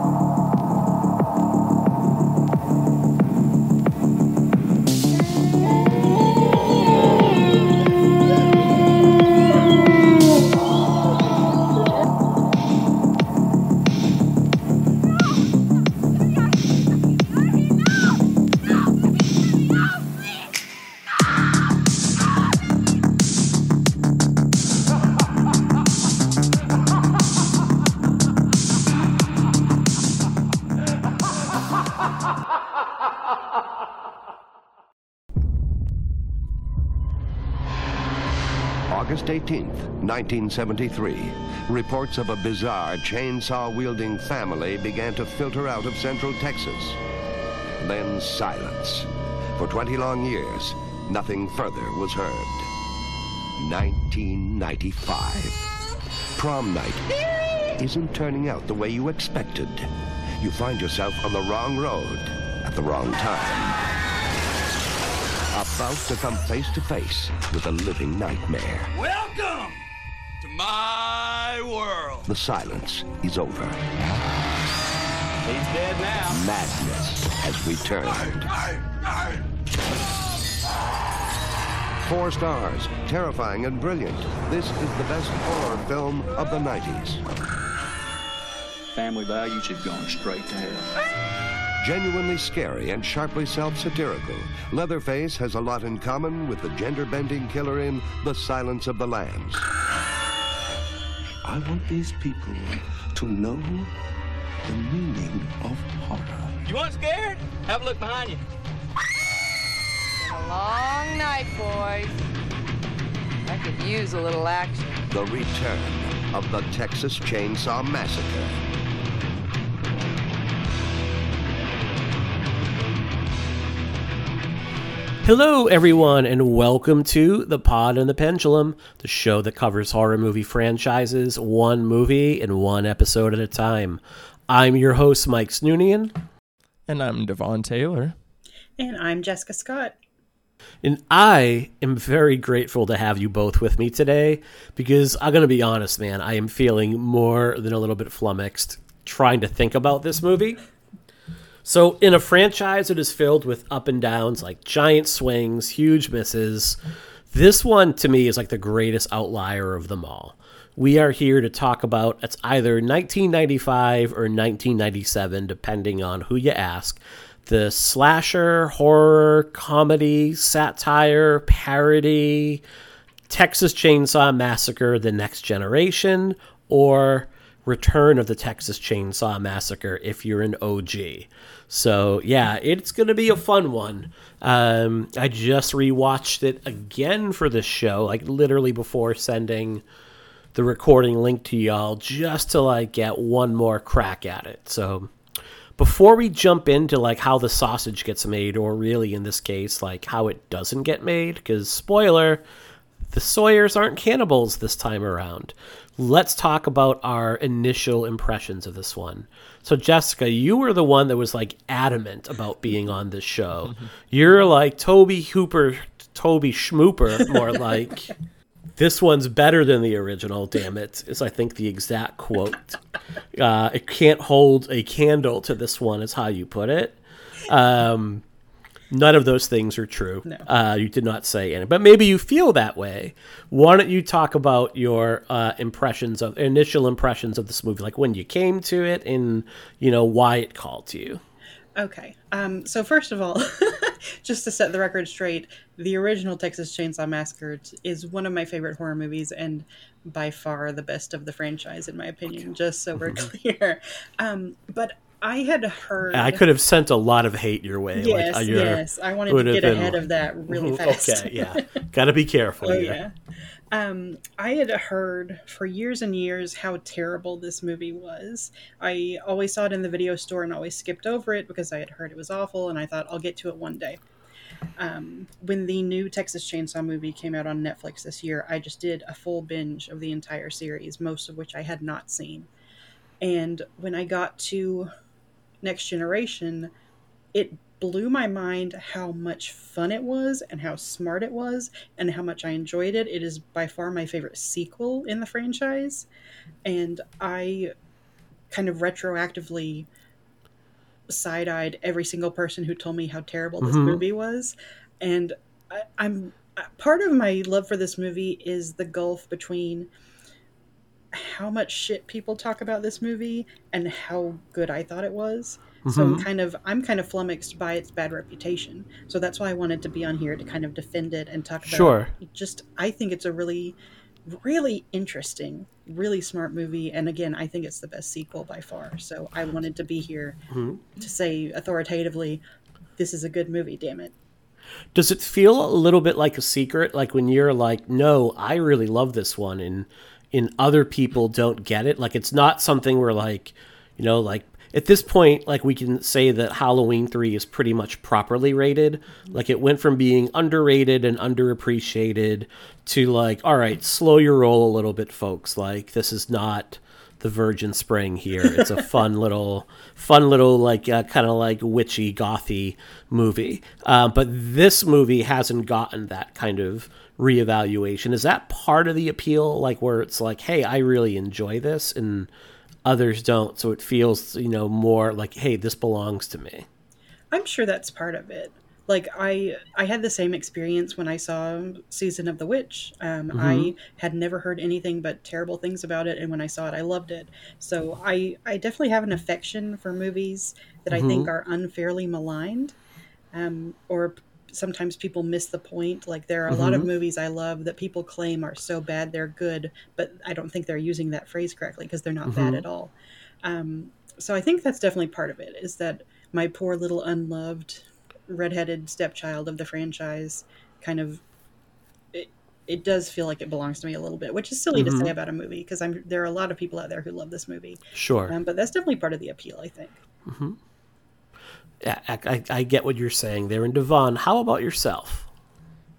August 1973, reports of a bizarre chainsaw-wielding family began to filter out of central Texas. Then silence. For 20 long years, nothing further was heard. 1995. Prom night isn't turning out the way you expected. You find yourself on the wrong road at the wrong time about to come face to face with a living nightmare. Welcome my world. The silence is over. He's dead now. Madness has returned. Four stars, terrifying and brilliant. This is the best horror film of the 90s. Family values have gone straight to hell. Genuinely scary and sharply self-satirical, Leatherface has a lot in common with the gender-bending killer in The Silence of the Lambs. I want these people to know the meaning of horror. You want scared? Have a look behind you. A long night, boys. I could use a little action. The return of the Texas Chainsaw Massacre. Hello, everyone, and welcome to The Pod and the Pendulum, the show that covers horror movie franchises one movie and one episode at a time. I'm your host, Mike Snoonian, And I'm Devon Taylor. And I'm Jessica Scott. and I am very grateful to have you both with me today because I'm going to be honest, man, I am feeling more than a little bit flummoxed trying to think about this movie. So, in a franchise that is filled with up and downs, like giant swings, huge misses, this one to me is like the greatest outlier of them all. We are here to talk about it's either 1995 or 1997, depending on who you ask. The slasher, horror, comedy, satire, parody, Texas Chainsaw Massacre The Next Generation, or Return of the Texas Chainsaw Massacre if you're an OG. So, yeah, it's to be a fun one. Um, I just rewatched it again for this show, like literally before sending the recording link to y'all, just to like get one more crack at it. So, before we jump into like how the sausage gets made, or really in this case, like how it doesn't get made, because spoiler, the Sawyers aren't cannibals this time around. Let's talk about our initial impressions of this one. So, Jessica, you were the one that was like adamant about being on this show. You're like Tobe Hooper, Toby Schmooper, more like. This one's better than the original, damn it, is I think the exact quote. Uh, it can't hold a candle to this one, is how you put it. Um, none of those things are true. No. Uh, you did not say any, but maybe you feel that way. Why don't you talk about your uh, impressions of initial impressions of this movie, like when you came to it, and you know why it called to you? Okay. Um, so first of all, just to set the record straight, the original Texas Chainsaw Massacre is one of my favorite horror movies and by far the best of the franchise, in my opinion. Just so we're clear. Um, but I had heard. I could have sent a lot of hate your way. Yes, like, uh, yes. I wanted to get been- ahead of that really fast. Okay, yeah, gotta be careful. Oh here. yeah. Um, I had heard for years and years how terrible this movie was. I always saw it in the video store and always skipped over it because I had heard it was awful, and I thought I'll get to it one day. Um, when the new Texas Chainsaw movie came out on Netflix this year, I just did a full binge of the entire series, most of which I had not seen. And when I got to Next Generation, it blew my mind how much fun it was and how smart it was and how much I enjoyed it. It is by far my favorite sequel in the franchise. And I kind of retroactively side eyed every single person who told me how terrible this mm-hmm. movie was. And I, I'm part of my love for this movie is the gulf between how much shit people talk about this movie and how good I thought it was. So I'm mm-hmm. kind of I'm kind of flummoxed by its bad reputation. So that's why I wanted to be on here to kind of defend it and talk about Sure. just I think it's a really really interesting, really smart movie and again, I think it's the best sequel by far. So I wanted to be here mm-hmm. to say authoritatively this is a good movie, damn it. Does it feel a little bit like a secret? Like when you're like, no, I really love this one, and and other people don't get it. Like it's not something where like, you know, like at this point, like we can say that Halloween three is pretty much properly rated. Like it went from being underrated and underappreciated to like, all right, slow your roll a little bit, folks. Like this is not the Virgin Spring here. It's a fun little, fun little like uh, kind of like witchy gothy movie. Uh, but this movie hasn't gotten that kind of reevaluation. Is that part of the appeal? Like where it's like, hey, I really enjoy this, and others don't, so it feels you know more like, hey, this belongs to me. I'm sure that's part of it. Like I, I had the same experience when I saw Season of the Witch. Um, I had never heard anything but terrible things about it, and when I saw it, I loved it. So I, I definitely have an affection for movies that I think are unfairly maligned, um, or sometimes people miss the point. Like there are a lot of movies I love that people claim are so bad they're good, but I don't think they're using that phrase correctly because they're not bad at all. Um, so I think that's definitely part of it. Is that my poor little unloved redheaded stepchild of the franchise kind of it, it does feel like it belongs to me a little bit which is silly to say about a movie because i'm there are a lot of people out there who love this movie Sure. um, but that's definitely part of the appeal i think Yeah, I, I, I get what you're saying there. And Devon, how about yourself?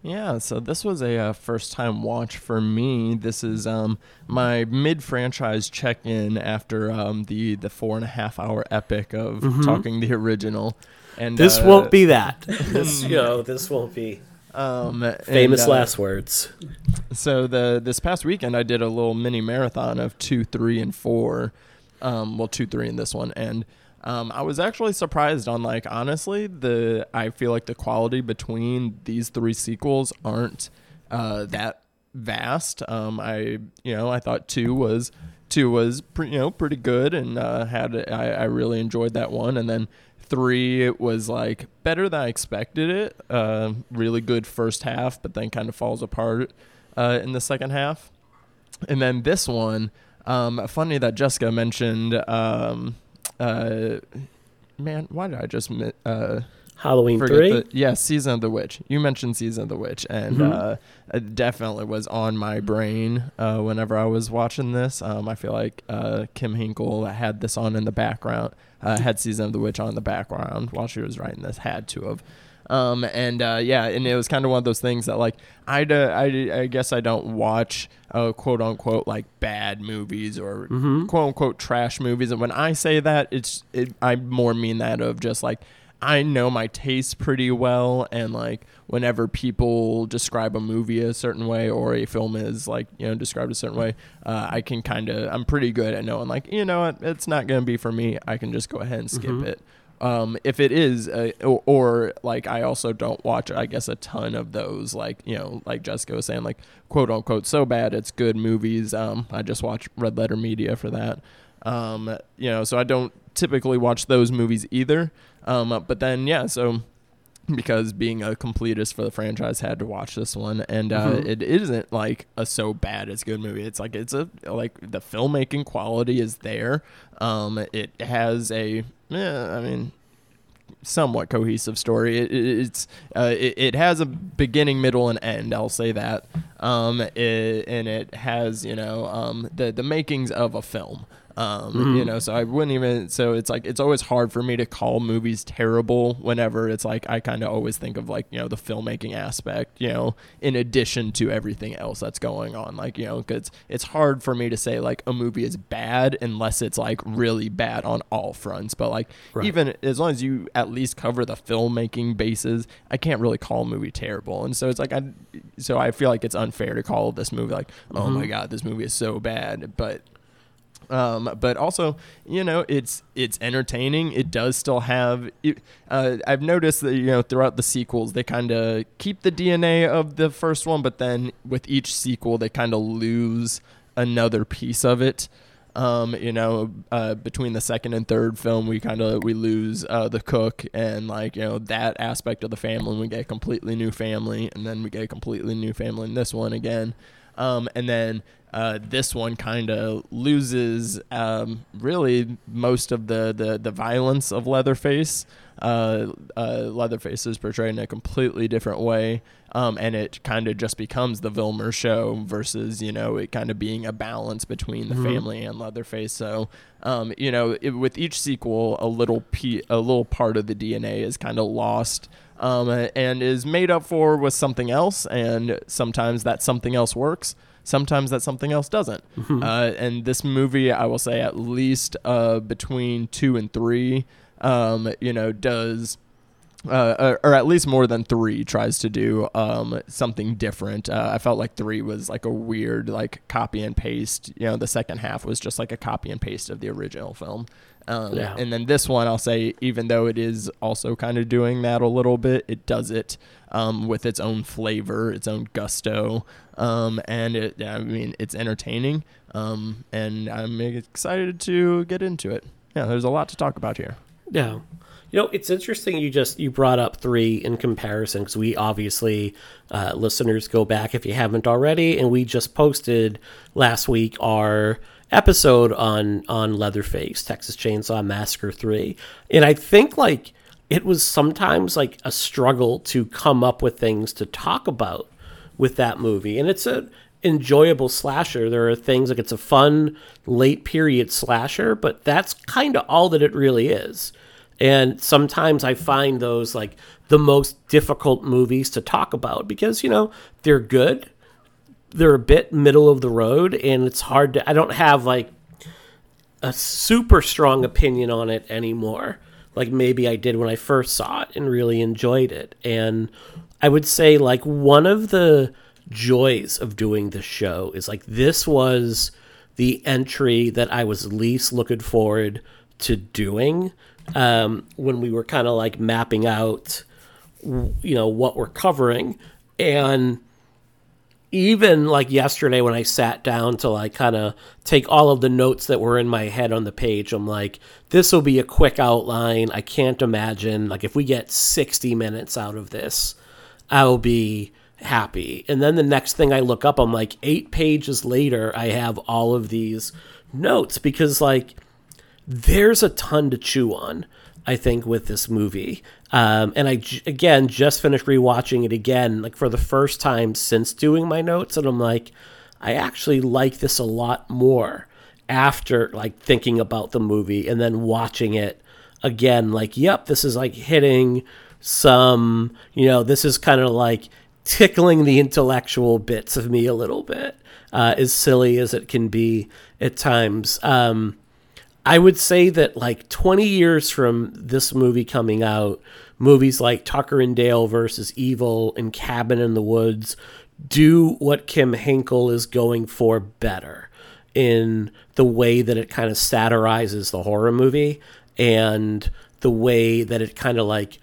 Yeah, so this was a uh, first time watch for me. This is um, my mid franchise check in after um, the, the four and a half hour epic of talking the original. And This uh, won't be that. This, you know, this won't be um, and, famous uh, last words. So the this past weekend I did a little mini marathon of two, three, and four. Um, well, two, three, and this one, and um, I was actually surprised on like honestly the I feel like the quality between these three sequels aren't uh, that vast. Um, I you know I thought two was two was you know pretty good and uh, had I, I really enjoyed that one, and then three it was like better than I expected it. Uh, really good first half, but then kind of falls apart uh, in the second half. And then this one, um, funny that Jessica mentioned. Um, uh, man, why did I just uh, Halloween 3? the yeah season of the witch? You mentioned season of the witch, and uh, it definitely was on my brain uh, whenever I was watching this. Um, I feel like uh, Kim Henkel had this on in the background, uh, had season of the witch on in the background while she was writing this. Had to have. Um, and uh, yeah, and it was kind of one of those things that like I I guess I don't watch uh, quote unquote like bad movies or quote unquote trash movies. And when I say that, it's it, I more mean that of just like I know my taste pretty well, and like whenever people describe a movie a certain way or a film is like you know described a certain way, uh, I can kind of I'm pretty good at knowing like you know what it's not gonna be for me. I can just go ahead and skip it. Um, if it is, uh, or, or like I also don't watch, I guess, a ton of those, like you know, like Jessica was saying, like quote unquote, so bad it's good movies. Um, I just watch Red Letter Media for that. Um, you know, so I don't typically watch those movies either. Um, but then yeah, so because being a completist for the franchise had to watch this one. And uh, it isn't like a so bad it's good movie. It's like it's a like the filmmaking quality is there. Um it has a eh, i mean somewhat cohesive story. It, it, it's uh, it, it has a beginning middle and end i'll say that. Um it, and it has you know um the the makings of a film um, you know, so I wouldn't even. So it's like it's always hard for me to call movies terrible whenever it's like I kind of always think of like you know the filmmaking aspect, you know, in addition to everything else that's going on. Like you know, because it's hard for me to say like a movie is bad unless it's like really bad on all fronts. But like even as long as you at least cover the filmmaking bases, I can't really call a movie terrible. And so it's like I, so I feel like it's unfair to call this movie like, oh my god, this movie is so bad, but Um, but also, you know, it's it's entertaining. It does still have. it- Uh, I've noticed that you know throughout the sequels they kind of keep the DNA of the first one, but then with each sequel they kind of lose another piece of it. Um, you know, uh, between the second and third film, we kind of we lose uh, the cook and like you know that aspect of the family. And we get a completely new family, and then we get a completely new family in this one again. Um, and then uh, this one kind of loses um, really most of the, the, the violence of Leatherface. Uh, uh, Leatherface is portrayed in a completely different way, um, and it kind of just becomes the Vilmer show versus you know it kind of being a balance between the family and Leatherface. So um, you know it, with each sequel, a little pe- a little part of the DNA is kind of lost um, and is made up for with something else, and sometimes that something else works. Sometimes that something else doesn't. Uh, and this movie, I will say, at least uh, between two and three, um, you know, does uh, or, or at least more than three tries to do um, something different. Uh, I felt like three was like a weird like copy and paste. You know, the second half was just like a copy and paste of the original film. Um, Yeah. And then this one, I'll say, even though it is also kind of doing that a little bit, it does it um, with its own flavor, its own gusto, um, and it. I mean, it's entertaining, um, and I'm excited to get into it. Yeah, there's a lot to talk about here. Yeah. You know, it's interesting you just you brought up 3 in comparison cuz we obviously uh, listeners go back if you haven't already and we just posted last week our episode on on Leatherface Texas Chainsaw Massacre 3. And I think like it was sometimes like a struggle to come up with things to talk about with that movie. And it's a enjoyable slasher. There are things like it's a fun late period slasher but that's kind of all that it really is. And sometimes i find those like the most difficult movies to talk about because you know they're good they're a bit middle of the road and it's hard to i don't have like a super strong opinion on it anymore like maybe I did when I first saw it and really enjoyed it. And I would say like one of the joys of doing this show is like this was the entry that I was least looking forward to doing um, when we were kind of like mapping out you know what we're covering and even like yesterday when I sat down to like kind of take all of the notes that were in my head on the page, I'm like, this will be a quick outline. I can't imagine like if we get 60 minutes out of this, I'll be happy. And then the next thing I look up, I'm like, eight pages later, I have all of these notes because like there's a ton to chew on. I think with this movie, um, and I again just finished rewatching it again, like for the first time since doing my notes, and I'm like, I actually like this a lot more after like thinking about the movie and then watching it again. Like, yep, this is like hitting some, you know, this is kind of like tickling the intellectual bits of me a little bit, uh, as silly as it can be at times. Um, I would say that like 20 years from this movie coming out, movies like Tucker and Dale versus Evil and Cabin in the Woods do what Kim Henkel is going for better in the way that it kind of satirizes the horror movie and the way that it kind of like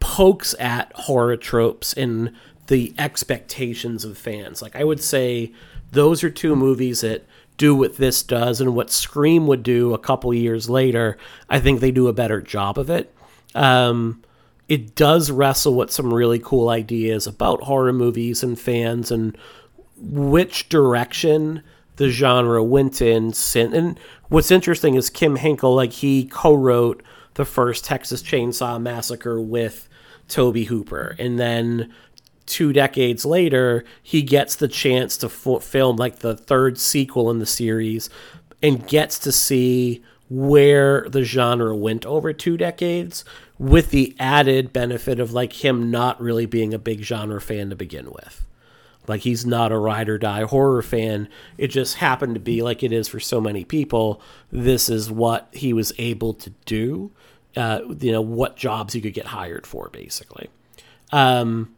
pokes at horror tropes and the expectations of fans. Like I would say those are two movies that do what this does and what Scream would do a couple years later. I think they do a better job of it. Um, it does wrestle with some really cool ideas about horror movies and fans and which direction the genre went in. And what's interesting is Kim Henkel, like he co-wrote the first Texas Chainsaw Massacre with Tobe Hooper, and then two decades later, he gets the chance to f- film like the third sequel in the series and gets to see where the genre went over two decades with the added benefit of like him not really being a big genre fan to begin with. Like he's not a ride or die horror fan. It just happened to be like it is for so many people. This is what he was able to do. Uh, you know what jobs he could get hired for, basically. Um,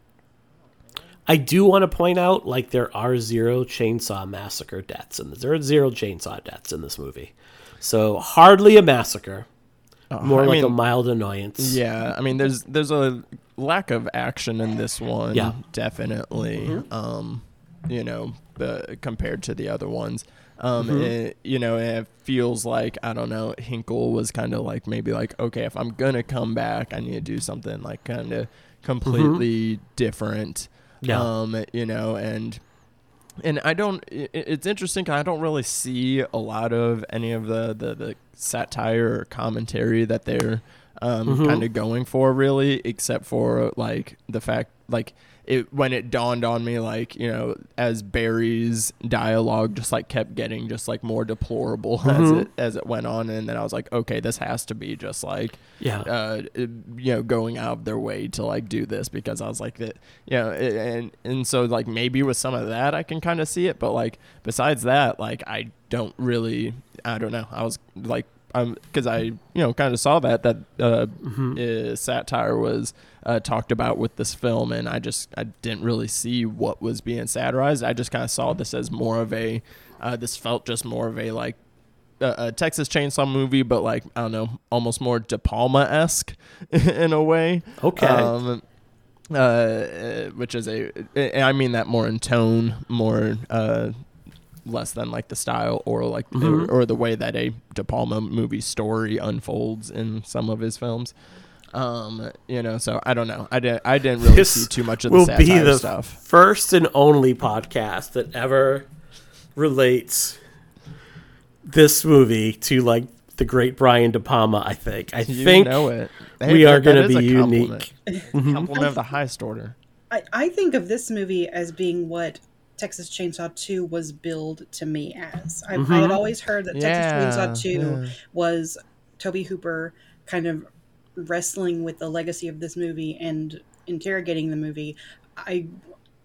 I do want to point out, like, there are zero chainsaw massacre deaths, and there are zero chainsaw deaths in this movie. So hardly a massacre, more I like a mild annoyance. Yeah, I mean, there's there's a lack of action in this one. Yeah. definitely. Um, you know, uh, compared to the other ones. Um, Mm-hmm. it, you know, it feels like I don't know. Henkel was kind of like maybe like okay, if I'm gonna come back, I need to do something like kind of completely different. Yeah. Um, you know, and and I don't. It's interesting. I don't really see a lot of any of the the, the satire or commentary that they're um, Mm-hmm. kind of going for, really, except for like the fact like. It, when it dawned on me, like you know, as Barry's dialogue just like kept getting just like more deplorable as Mm-hmm. it as it went on, and then I was like, okay, this has to be just like Yeah. uh, you know, going out of their way to like do this because I was like that, you know, it- and and so like maybe with some of that I can kind of see it, but like besides that, like I don't really, I don't know. I was like, um, because I you know kind of saw that that uh, uh, satire was uh, talked about with this film, and I just I didn't really see what was being satirized. I just kind of saw this as more of a, uh, this felt just more of a like a, a Texas Chainsaw movie, but like I don't know, almost more De Palma esque in a way. Okay. Um, uh, which is a, I mean that more in tone, more uh, less than like the style or like or, or the way that a De Palma movie story unfolds in some of his films. Um, you know, so I don't know. I didn't. I didn't really This see too much of the will satire be the stuff. first and only podcast that ever relates this movie to like the great Brian De Palma. I think. I You think know it. we are going to is a be unique. Compliment of the highest order. I, I think of this movie as being what Texas Chainsaw 2 was billed to me as. I, I had always heard that Yeah, Texas Chainsaw 2 yeah. was Tobe Hooper kind of wrestling with the legacy of this movie and interrogating the movie. I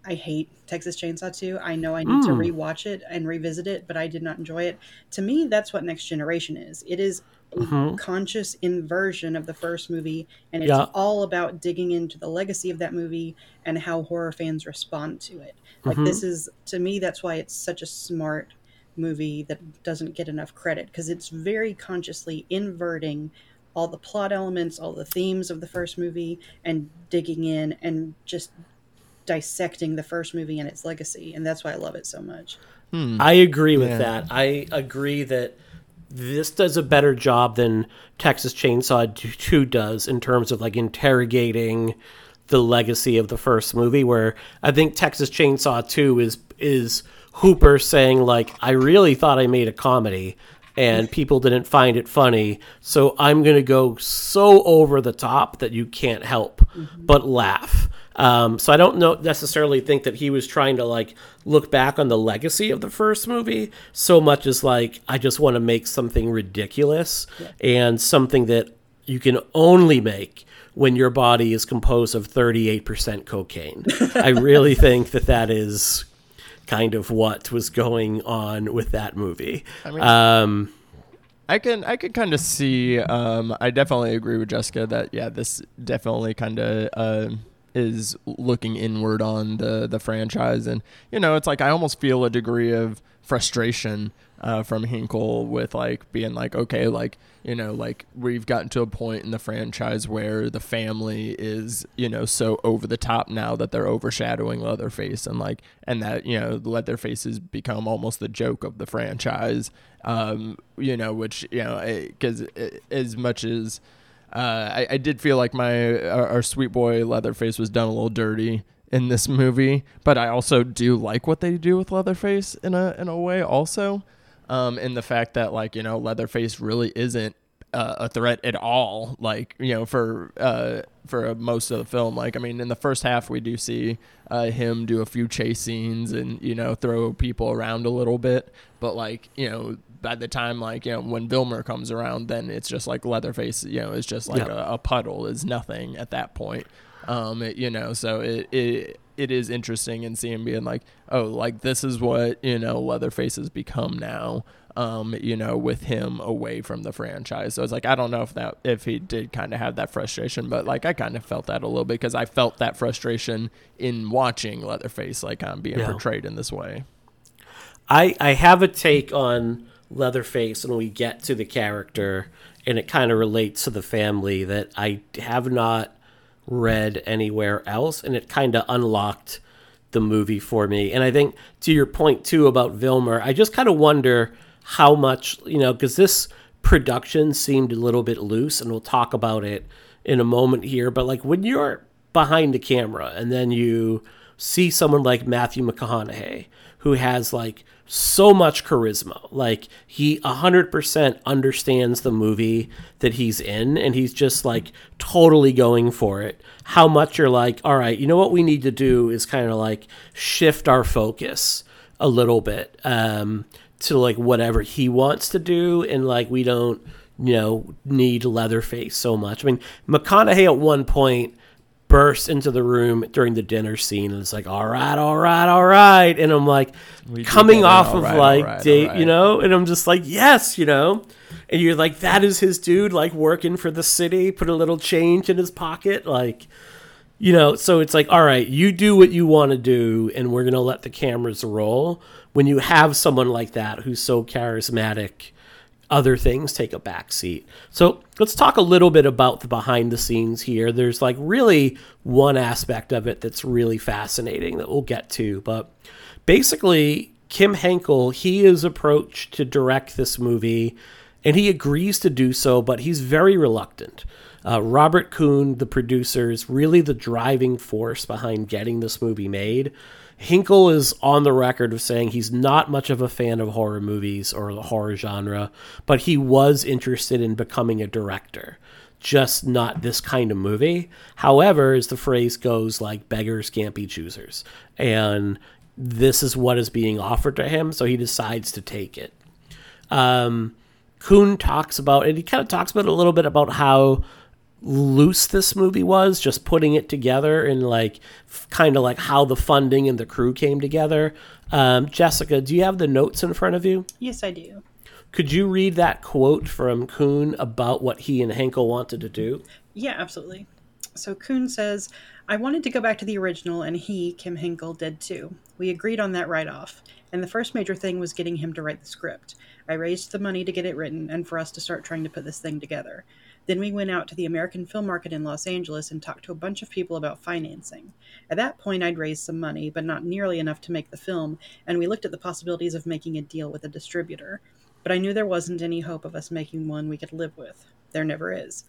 I hate Texas Chainsaw 2. I know I need to mm. rewatch it and revisit it, but I did not enjoy it. To me, that's what Next Generation is. It is a mm-hmm. conscious inversion of the first movie, and it's Yeah. all about digging into the legacy of that movie and how horror fans respond to it. Like mm-hmm. this is to me, that's why it's such a smart movie that doesn't get enough credit because it's very consciously inverting all the plot elements, all the themes of the first movie, and digging in and just dissecting the first movie and its legacy. And that's why I love it so much. Hmm. I agree with Yeah. that. I agree that this does a better job than Texas Chainsaw 2 does in terms of like interrogating the legacy of the first movie where I think Texas Chainsaw 2 is is Hooper saying like I really thought I made a comedy and people didn't find it funny so I'm going to go so over the top that you can't help but laugh. Um, so I don't know necessarily think that he was trying to like look back on the legacy of the first movie so much as like I just want to make something ridiculous and something that you can only make when your body is composed of 38% cocaine. I really think that that is kind of what was going on with that movie. um, I can I can kind of see. Um, I definitely agree with Jessica that yeah, this definitely kind of uh, is looking inward on the the franchise, and you know, it's like I almost feel a degree of frustration uh, from Henkel with like being like, okay, like you know, like we've gotten to a point in the franchise where the family is you know so over the top now that they're overshadowing Leatherface, and like and that you know Leatherface has become almost the joke of the franchise. Um, you know, which you know, because as much as uh, I, I did feel like my our, our sweet boy Leatherface was done a little dirty in this movie, but I also do like what they do with Leatherface in a in a way also, um, in the fact that like you know Leatherface really isn't uh, a threat at all. Like you know for uh, for most of the film, like I mean in the first half we do see uh, him do a few chase scenes and you know throw people around a little bit, but like you know by the time like you know when Vilmer comes around, then it's just like Leatherface. You know, is just like Yeah. a, a puddle, is nothing at that point. Um, it- you know, so it it it is interesting in seeing him being like, oh, like this is what you know Leatherface has become now. um, you know, with him away from the franchise. So it's like I don't know if that if he did kind of have that frustration, but like I kind of felt that a little bit because I felt that frustration in watching Leatherface like um, being Yeah. portrayed in this way. I I have a take on Leatherface and we get to the character, and it kind of relates to the family that I have not read anywhere else, and it kind of unlocked the movie for me. And I think to your point too about Vilmer, I just kind of wonder how much you know because this production seemed a little bit loose, and we'll talk about it in a moment here. But like when you're behind the camera and then you see someone like Matthew McConaughey who has like so much charisma. Like he 100% understands the movie that he's in and he's just like totally going for it. How much you're like, all right, you know what we need to do is kind of like shift our focus a little bit um, to like whatever he wants to do and like we don't you know need Leatherface so much. I mean, McConaughey at one point bursts into the room during the dinner scene and it's like all right all right all right. And i'm like We coming off of right, like right, date right. you know? And i'm just like yes you know? And you're like that is his dude like working for the city put a little change in his pocket like you know? So it's like all right you do what you want to do and we're going to let the cameras roll. When you have someone like that who's so charismatic other things take a back seat. So let's talk a little bit about the behind the scenes here. There's like really one aspect of it that's really fascinating that we'll get to. But basically, Kim Henkel, he is approached to direct this movie and he agrees to do so, but he's very reluctant. Uh, Robert Kuhn, the producer, is really the driving force behind getting this movie made. Henkel is on the record of saying he's not much of a fan of horror movies or the horror genre, but he was interested in becoming a director, just not this kind of movie. However, as the phrase goes, like beggars can't be choosers. And this is what is being offered to him, so he decides to take it. Um, Kuhn talks about, and he kind of talks about a little bit about how loose this movie was, just putting it together and like kind of like how the funding and the crew came together. Um, Jessica, do you have the notes in front of you? Yes, I do. Could you read that quote from Kuhn about what he and Henkel wanted to do? Yeah, absolutely. So Kuhn says, I wanted to go back to the original, and he, Kim Henkel, did too. We agreed on that right off. And the first major thing was getting him to write the script. I raised the money to get it written and for us to start trying to put this thing together. Then we went out to the American film market in Los Angeles and talked to a bunch of people about financing. At that point, I'd raised some money, but not nearly enough to make the film, and we looked at the possibilities of making a deal with a distributor. But I knew there wasn't any hope of us making one we could live with. There never is.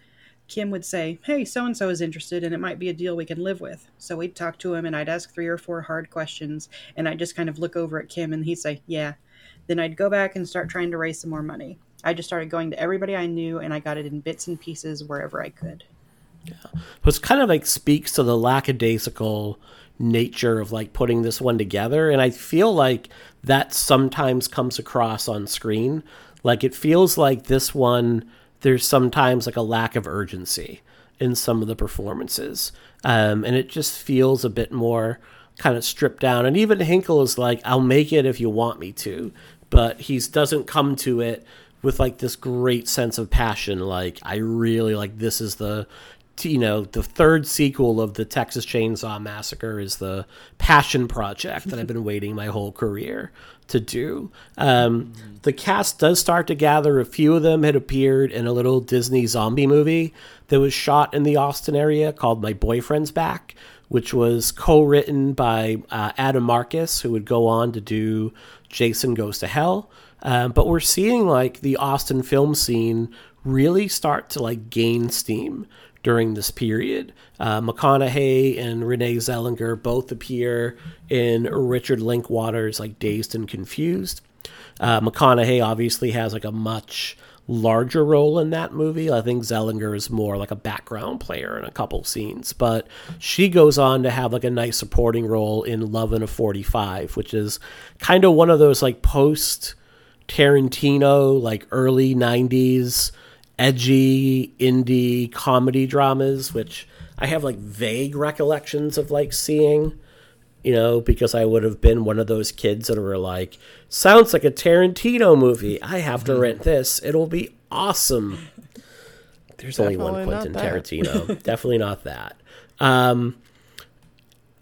Kim would say, Hey, so and so is interested, and it might be a deal we can live with. So we'd talk to him, and I'd ask three or four hard questions, and I'd just kind of look over at Kim, and he'd say, Yeah. Then I'd go back and start trying to raise some more money. I just started going to everybody I knew, and I got it in bits and pieces wherever I could. Yeah. Which kind of like speaks to the lackadaisical nature of like putting this one together and i feel like that sometimes comes across on screen like it feels like this one there's sometimes like a lack of urgency in some of the performances um, and it just feels a bit more kind of stripped down and even henkel is like i'll make it if you want me to but he doesn't come to it with like this great sense of passion like i really like this is the you know the third sequel of the texas chainsaw massacre is the passion project that i've been waiting my whole career to do. Um, the cast does start to gather. A few of them had appeared in a little disney zombie movie that was shot in the austin area called my boyfriend's back which was co-written by uh, adam marcus who would go on to do jason goes to hell um, but we're seeing like the Austin film scene really start to like gain steam during this period. Uh, McConaughey and Renee Zellweger both appear in Richard Linklater's like Dazed and Confused. Uh, McConaughey obviously has like a much larger role in that movie. I think Zellweger is more like a background player in a couple scenes, but she goes on to have like a nice supporting role in Love and a 45, which is kind of one of those like post Tarantino, like early 90s edgy indie comedy dramas, which I have like vague recollections of like seeing you know, because I would have been one of those kids that were like, sounds like a Tarantino movie. I have to rent this. It'll be awesome. There's only one Quentin. Tarantino. Definitely not that. Um,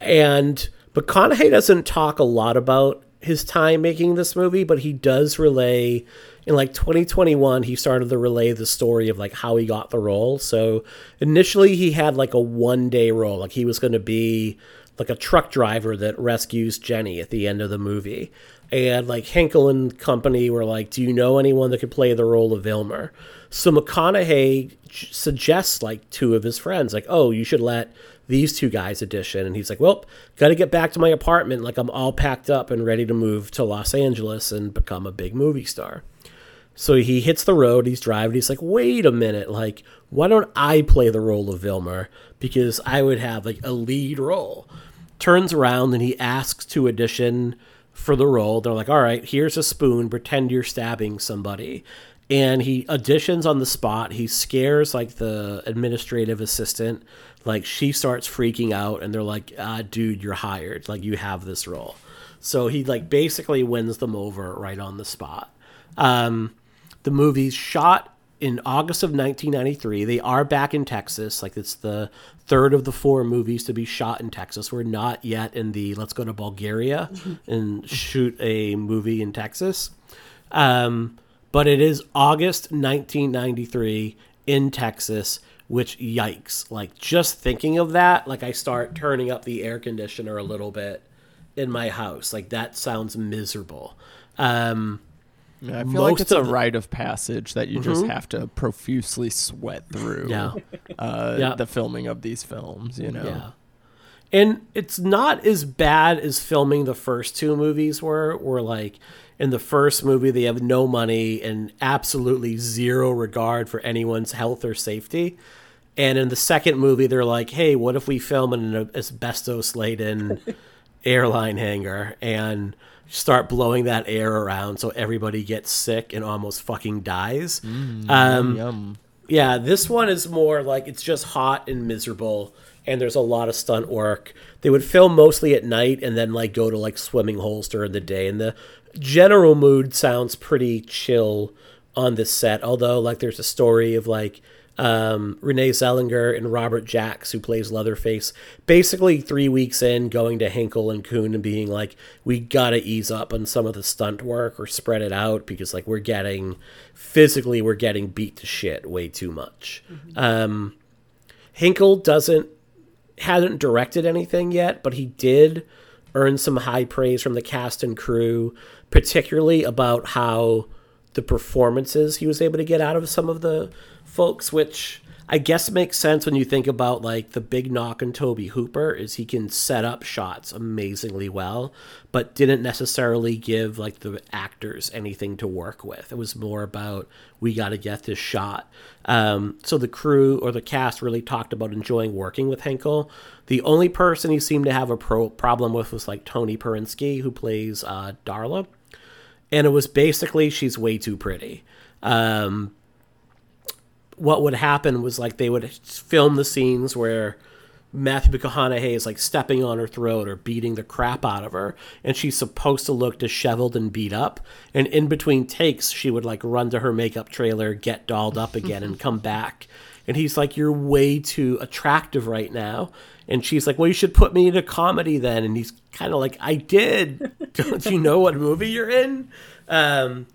and McConaughey doesn't talk a lot about his time making this movie, but he does relay in like 2021 he started to relay the story of like how he got the role. So initially he had like a one day role, like he was going to be like a truck driver that rescues Jenny at the end of the movie. And like Henkel and company were like, "Do you know anyone that could play the role of Vilmer?" So McConaughey suggests like two of his friends, like, "Oh, you should let these two guys audition." And he's like, "Well, got to get back to my apartment. Like I'm all packed up and ready to move to Los Angeles and become a big movie star." So he hits the road, he's driving, he's like, wait a minute, like, why don't I play the role of Vilmer? Because I would have like a lead role. Turns around and he asks to audition for the role. They're like, all right, here's a spoon, pretend you're stabbing somebody. And he auditions on the spot. He scares like the administrative assistant. Like she starts freaking out and they're like, ah, dude, you're hired. Like you have this role. So he like basically wins them over right on the spot. Um, the movie's shot in August of 1993. They are back in Texas. Like it's the third of the four movies to be shot in Texas. We're not yet in the let's go to Bulgaria and shoot a movie in Texas. Um, but it is August 1993 in Texas, which yikes. Like just thinking of that, like I start turning up the air conditioner a little bit in my house. Like that sounds miserable. Um, Yeah, I feel like it's a the- rite of passage that you just have to profusely sweat through. Yeah. Uh, Yeah. the filming of these films. You know. Yeah. And it's not as bad as filming the first two movies were, where like in the first movie they have no money and absolutely zero regard for anyone's health or safety. And in the second movie they're like, "Hey, what if we film in an asbestos laden airline hangar and start blowing that air around so everybody gets sick and almost fucking dies?" um, Yum. yeah, this one is more like it's just hot and miserable, and there's a lot of stunt work. They would film mostly at night and then like go to like swimming holes during the day, and the general mood sounds pretty chill on this set. Although like there's a story of like um, Renee Zellweger and Robert Jacks, who plays Leatherface, basically three weeks in going to Henkel and Kuhn and being like, we gotta ease up on some of the stunt work or spread it out because like we're getting physically we're getting beat to shit way too much. Um, Henkel doesn't hadn't directed anything yet, but he did earn some high praise from the cast and crew, particularly about how the performances he was able to get out of some of the folks, which I guess makes sense when you think about like the big knock on Tobe Hooper is he can set up shots amazingly well, but didn't necessarily give like the actors anything to work with. It was more about we got to get this shot. Um, so the crew or the cast really talked about enjoying working with Henkel. The only person he seemed to have a pro- problem with was like Tonie Perensky, who plays uh, Darla, and it was basically she's way too pretty. Um, what would happen was like they would film the scenes where Matthew McConaughey is like stepping on her throat or beating the crap out of her, and she's supposed to look disheveled and beat up. And in between takes, she would like run to her makeup trailer, get dolled up again, and come back. And he's like, "You're way too attractive right now." And she's like, "Well, you should put me in a comedy then." And he's kind of like, "I did. Don't you know what movie you're in?" Um,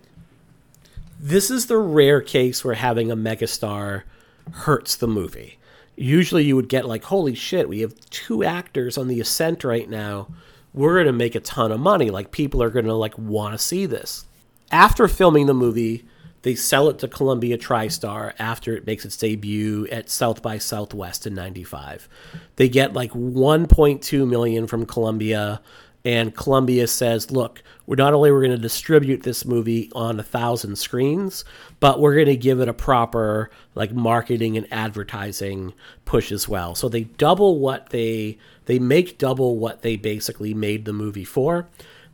this is the rare case where having a megastar hurts the movie. Usually you would get like, holy shit, we have two actors on the ascent right now. We're going to make a ton of money. Like people are going to like want to see this. After filming the movie, they sell it to Columbia TriStar after it makes its debut at South by Southwest in 95. They get like 1.2 million from Columbia and Columbia says, "Look, we're not only we're going to distribute this movie on a thousand screens, but we're going to give it a proper like marketing and advertising push as well." So they double what they they make double what they basically made the movie for.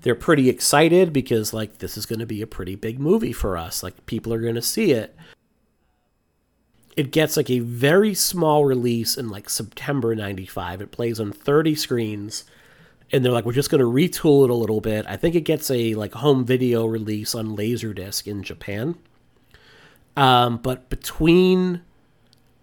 They're pretty excited because like this is going to be a pretty big movie for us. Like people are going to see it. It gets like a very small release in like September 95. It plays on 30 screens and they're like, we're just going to retool it a little bit. I think it gets a like home video release on Laserdisc in Japan. Um, but between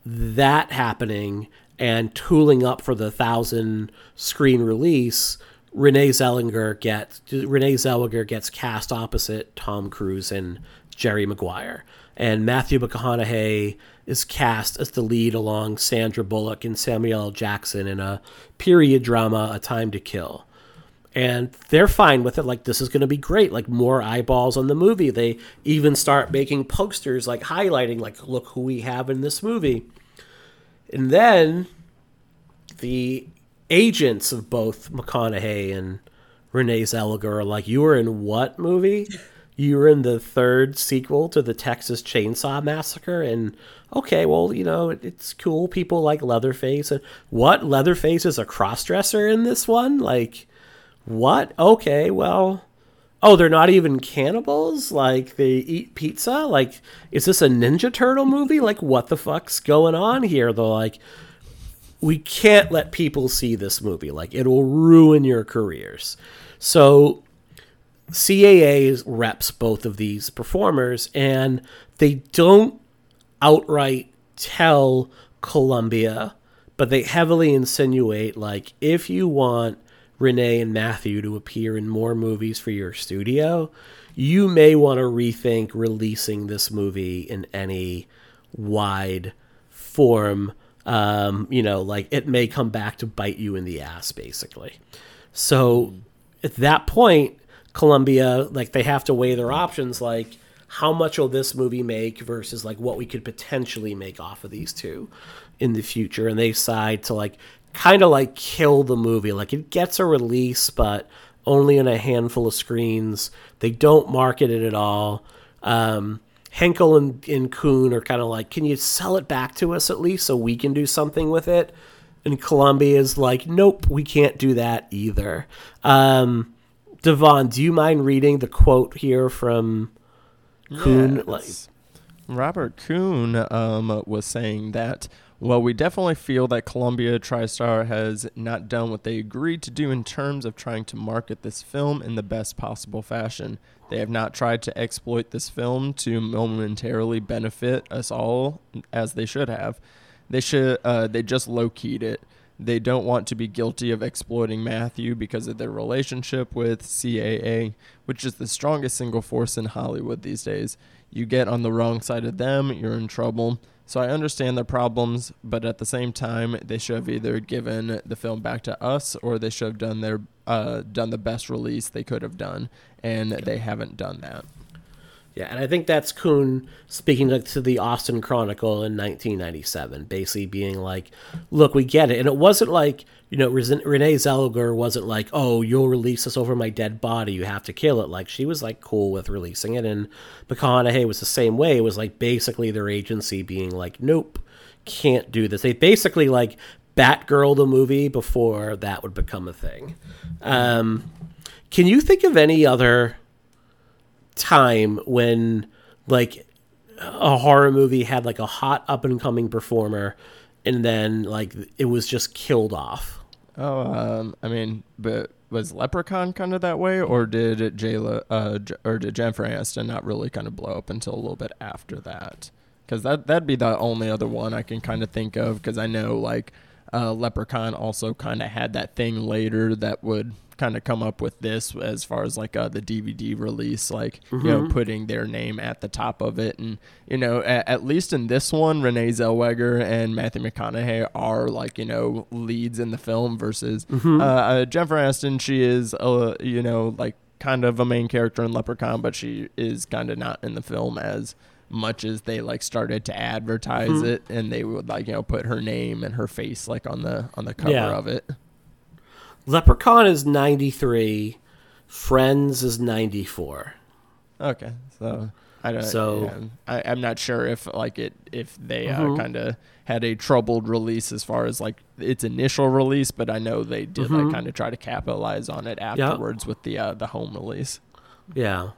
that happening and tooling up for the thousand screen release, Renee Zellweger gets Renee Zellweger gets cast opposite Tom Cruise and Jerry Maguire, and Matthew McConaughey is cast as the lead along Sandra Bullock and Samuel L. Jackson in a period drama, A Time to Kill. And they're fine with it. Like, this is going to be great. Like, more eyeballs on the movie. They even start making posters, like, highlighting, like, look who we have in this movie. And then the agents of both McConaughey and Renee Zellweger are like, You were in what movie? You were in the third sequel to the Texas Chainsaw Massacre. And okay, well, you know, it's cool. People like Leatherface. And what? Leatherface is a crossdresser in this one? Like, what? Okay, well. Oh, they're not even cannibals? Like, they eat pizza? Like, is this a Ninja Turtle movie? Like, what the fuck's going on here? They're like, we can't let people see this movie. Like, it'll ruin your careers. So, CAA reps both of these performers, and they don't outright tell Columbia, but they heavily insinuate, like, if you want Renee and Matthew to appear in more movies for your studio, you may want to rethink releasing this movie in any wide form. Um, you know, like it may come back to bite you in the ass, basically. So at that point, Columbia, like they have to weigh their options, like how much will this movie make versus like what we could potentially make off of these two in the future, and they decide to like kind of like kill the movie. Like it gets a release, but only in a handful of screens. They don't market it at all. Um, Henkel and, and Kuhn are kind of like, can you sell it back to us at least so we can do something with it? And Columbia is like, nope, we can't do that either. Um, Devon, do you mind reading the quote here from Kuhn? Yes. Like, Robert Kuhn um, was saying that, well, we definitely feel that Columbia TriStar has not done what they agreed to do in terms of trying to market this film in the best possible fashion. They have not tried to exploit this film to momentarily benefit us all as they should have. They should uh, they just low keyed it. They don't want to be guilty of exploiting Matthew because of their relationship with CAA, which is the strongest single force in Hollywood these days. You get on the wrong side of them, you're in trouble. So I understand their problems, but at the same time, they should have either given the film back to us or they should have done their uh, done the best release they could have done, and they haven't done that. Yeah, and I think that's Kuhn speaking to, to the Austin Chronicle in 1997, basically being like, "Look, we get it," and it wasn't like you know Renee Zellweger wasn't like, "Oh, you'll release this over my dead body, you have to kill it." Like she was like cool with releasing it, and McConaughey was the same way. It was like basically their agency being like, "Nope, can't do this." They basically like Batgirl the movie before that would become a thing. Um, can you think of any other? Time when like a horror movie had like a hot up and coming performer and then like it was just killed off. Oh, um, I mean, but was Leprechaun kind of that way, or did Jayla, uh, or did Jennifer Aniston not really kind of blow up until a little bit after that? Because that that'd be the only other one I can kind of think of. Because I know like uh, Leprechaun also kind of had that thing later that would kind of come up with this as far as like uh, the DVD release, like you know, putting their name at the top of it, and you know, at, at least in this one, Renee Zellweger and Matthew McConaughey are like you know leads in the film versus uh, uh, Jennifer Aniston. She is uh, you know like kind of a main character in Leprechaun, but she is kind of not in the film as much as they like started to advertise it and they would like you know put her name and her face like on the on the cover Yeah. of it Leprechaun is 93, Friends is 94. okay so i don't So- yeah, I, i'm not sure if like it if they uh, Mhm. kind of had a troubled release as far as like its initial release but i know they did like Mhm. kind of try to capitalize on it afterwards with the uh, the home release Yeah.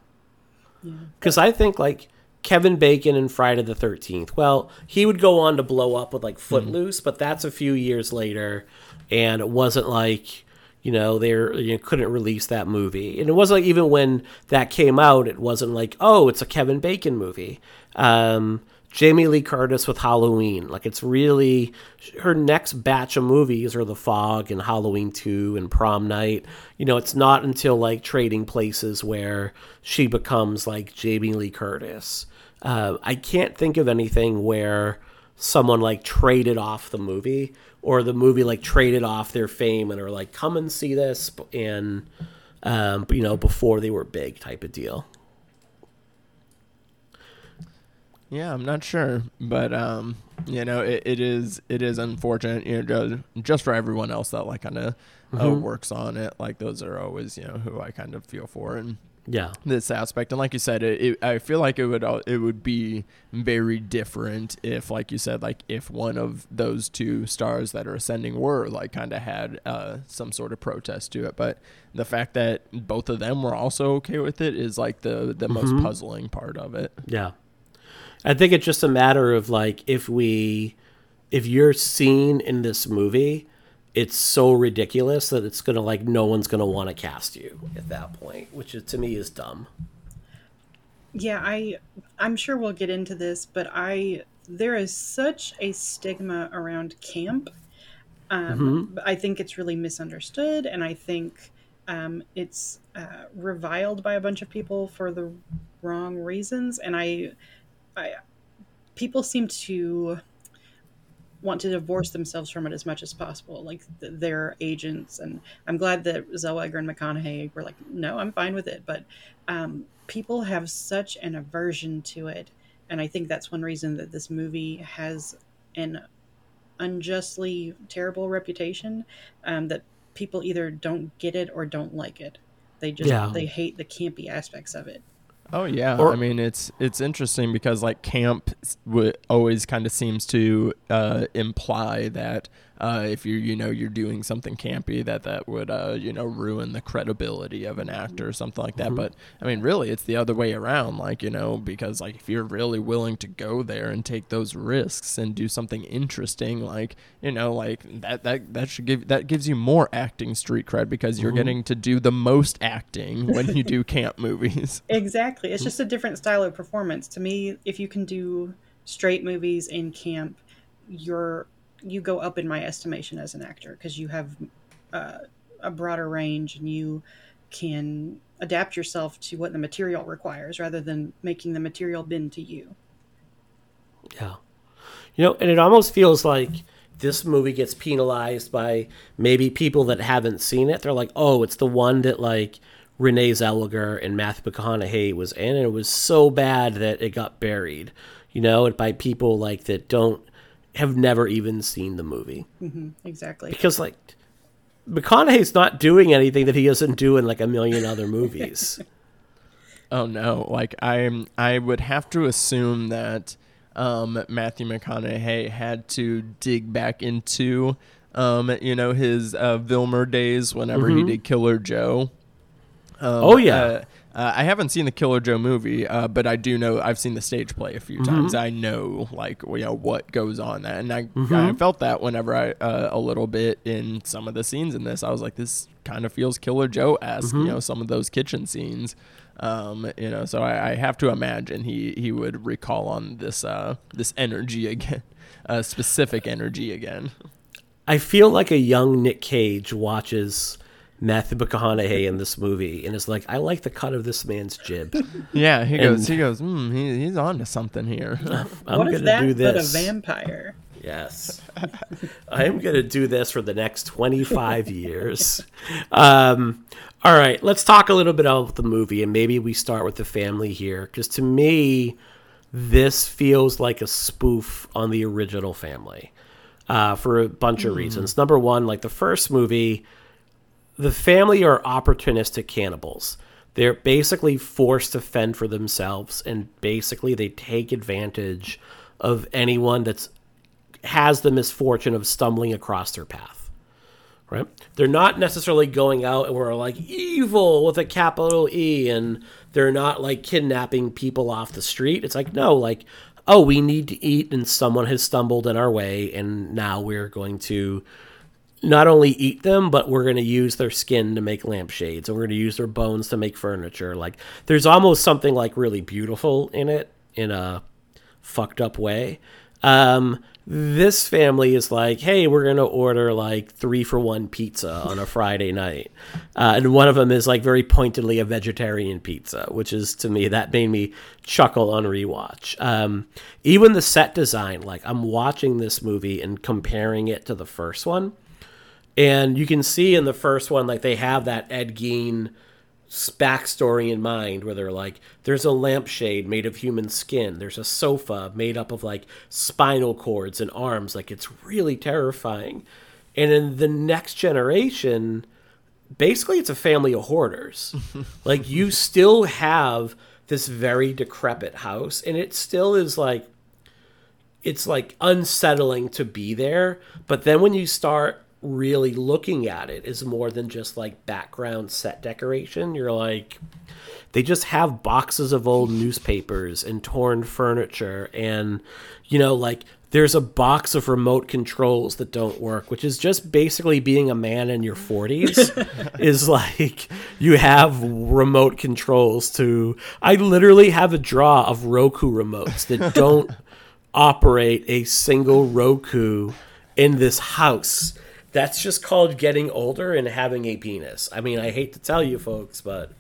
Because I think like Kevin Bacon and Friday the 13th, well, he would go on to blow up with like Footloose, but that's a few years later. And it wasn't like, You know, they you know, couldn't release that movie, and it wasn't like even when that came out, it wasn't like, oh, it's a Kevin Bacon movie. Um, Jamie Lee Curtis with Halloween, like it's really her next batch of movies are The Fog and Halloween Two and Prom Night. You know, it's not until like Trading Places where she becomes like Jamie Lee Curtis. Uh, I can't think of anything where someone like traded off the movie or the movie like traded off their fame and are like, come and see this, and um, you know, before they were big type of deal. Yeah, I'm not sure, but um, you know, it, it is it is unfortunate, you know, just, just for everyone else that like kind of uh, Mhm. works on it. Like those are always you know who I kind of feel for and Yeah. this aspect. And like you said, it, it I feel like it would it would be very different if, like you said, like if one of those two stars that are ascending were like kind of had uh, some sort of protest to it. But the fact that both of them were also okay with it is like the the most Mhm. puzzling part of it. Yeah. I think it's just a matter of like if we if you're seen in this movie, it's so ridiculous that it's gonna like no one's gonna want to cast you at that point, which to me is dumb. Yeah, I I'm sure we'll get into this, but I there is such a stigma around camp. Um, I think it's really misunderstood, and I think um, it's uh, reviled by a bunch of people for the wrong reasons. And I, I people seem to want to divorce themselves from it as much as possible, like th- their agents. And I'm glad that Zellweger and McConaughey were like, no, I'm fine with it. But um, people have such an aversion to it, and I think that's one reason that this movie has an unjustly terrible reputation. Um, that people either don't get it or don't like it. They just Yeah. they hate the campy aspects of it. Oh yeah, Or- I mean it's it's interesting because like camp w- always kind of seems to uh, imply that uh, if you you know you're doing something campy that that would uh, you know ruin the credibility of an actor or something like that. Mhm. But I mean really it's the other way around, like you know because like if you're really willing to go there and take those risks and do something interesting, like you know like that that that should give that gives you more acting street cred because you're Mhm. getting to do the most acting when you do camp movies. Exactly. It's just a different style of performance. To me, if you can do straight movies in camp, you're you go up in my estimation as an actor because you have uh, a broader range and you can adapt yourself to what the material requires rather than making the material bend to you. Yeah. You know, and it almost feels like this movie gets penalized by maybe people that haven't seen it. They're like, oh, it's the one that like Renee Zellweger and Matthew McConaughey was in, and it was so bad that it got buried. You know, by people like that don't have never even seen the movie hmm exactly. because like McConaughey's not doing anything that he doesn't do in like a million other movies. Oh no! Like I'm, I would have to assume that um, Matthew McConaughey had to dig back into, um, you know, his uh, Vilmer days whenever he Mhm. did Killer Joe. Um, Oh, yeah. uh, uh, I haven't seen the Killer Joe movie, uh, but I do know I've seen the stage play a few Mhm. times. I know like you know what goes on that, and I, I Mhm. felt that whenever I uh, a little bit in some of the scenes in this, I was like, this kind of feels Killer Joe esque. Mhm. You know, some of those kitchen scenes. Um, you know, so I, I have to imagine he he would recall on this uh this energy again, uh, specific energy again. I feel like a young Nick Cage watches Matthew McConaughey in this movie and is like, I like the cut of this man's jib. Yeah, he goes, he goes, mm, he, he's on to something here. I'm what gonna is that do but a this. vampire? Yes. I am going to do this for the next 25 years. Um, all right, let's talk a little bit about the movie, and maybe we start with the family here, because to me, this feels like a spoof on the original family uh, for a bunch of reasons. Number one, like the first movie, the family are opportunistic cannibals. They're basically forced to fend for themselves, and basically they take advantage of anyone that's has the misfortune of stumbling across their path. Right? They're not necessarily going out and we're like evil with a capital E and they're not like kidnapping people off the street. It's like, no, like, oh, we need to eat and someone has stumbled in our way and now we're going to not only eat them, but we're going to use their skin to make lampshades, and we're going to use their bones to make furniture. Like, there's almost something like really beautiful in it in a fucked up way. Um, this family is like, hey, we're going to order like three for one pizza on a Friday night. Uh, and one of them is like very pointedly a vegetarian pizza, which is to me, that made me chuckle on rewatch. Um, even the set design, like I'm watching this movie and comparing it to the first one. And you can see in the first one, like they have that Ed Gein backstory in mind where they're like there's a lampshade made of human skin. There's a sofa made up of like spinal cords and arms. Like it's really terrifying. And in the next generation basically it's a family of hoarders. Like you still have this very decrepit house and it still is like it's like unsettling to be there. But then when you start really looking at it is more than just like background set decoration. You're like, they just have boxes of old newspapers and torn furniture, and you know, like there's a box of remote controls that don't work, which is just basically being a man in your 40s. is like you have remote controls to. I literally have a draw of Roku remotes that don't operate a single Roku in this house that's just called getting older and having a penis. I mean, I hate to tell you folks, but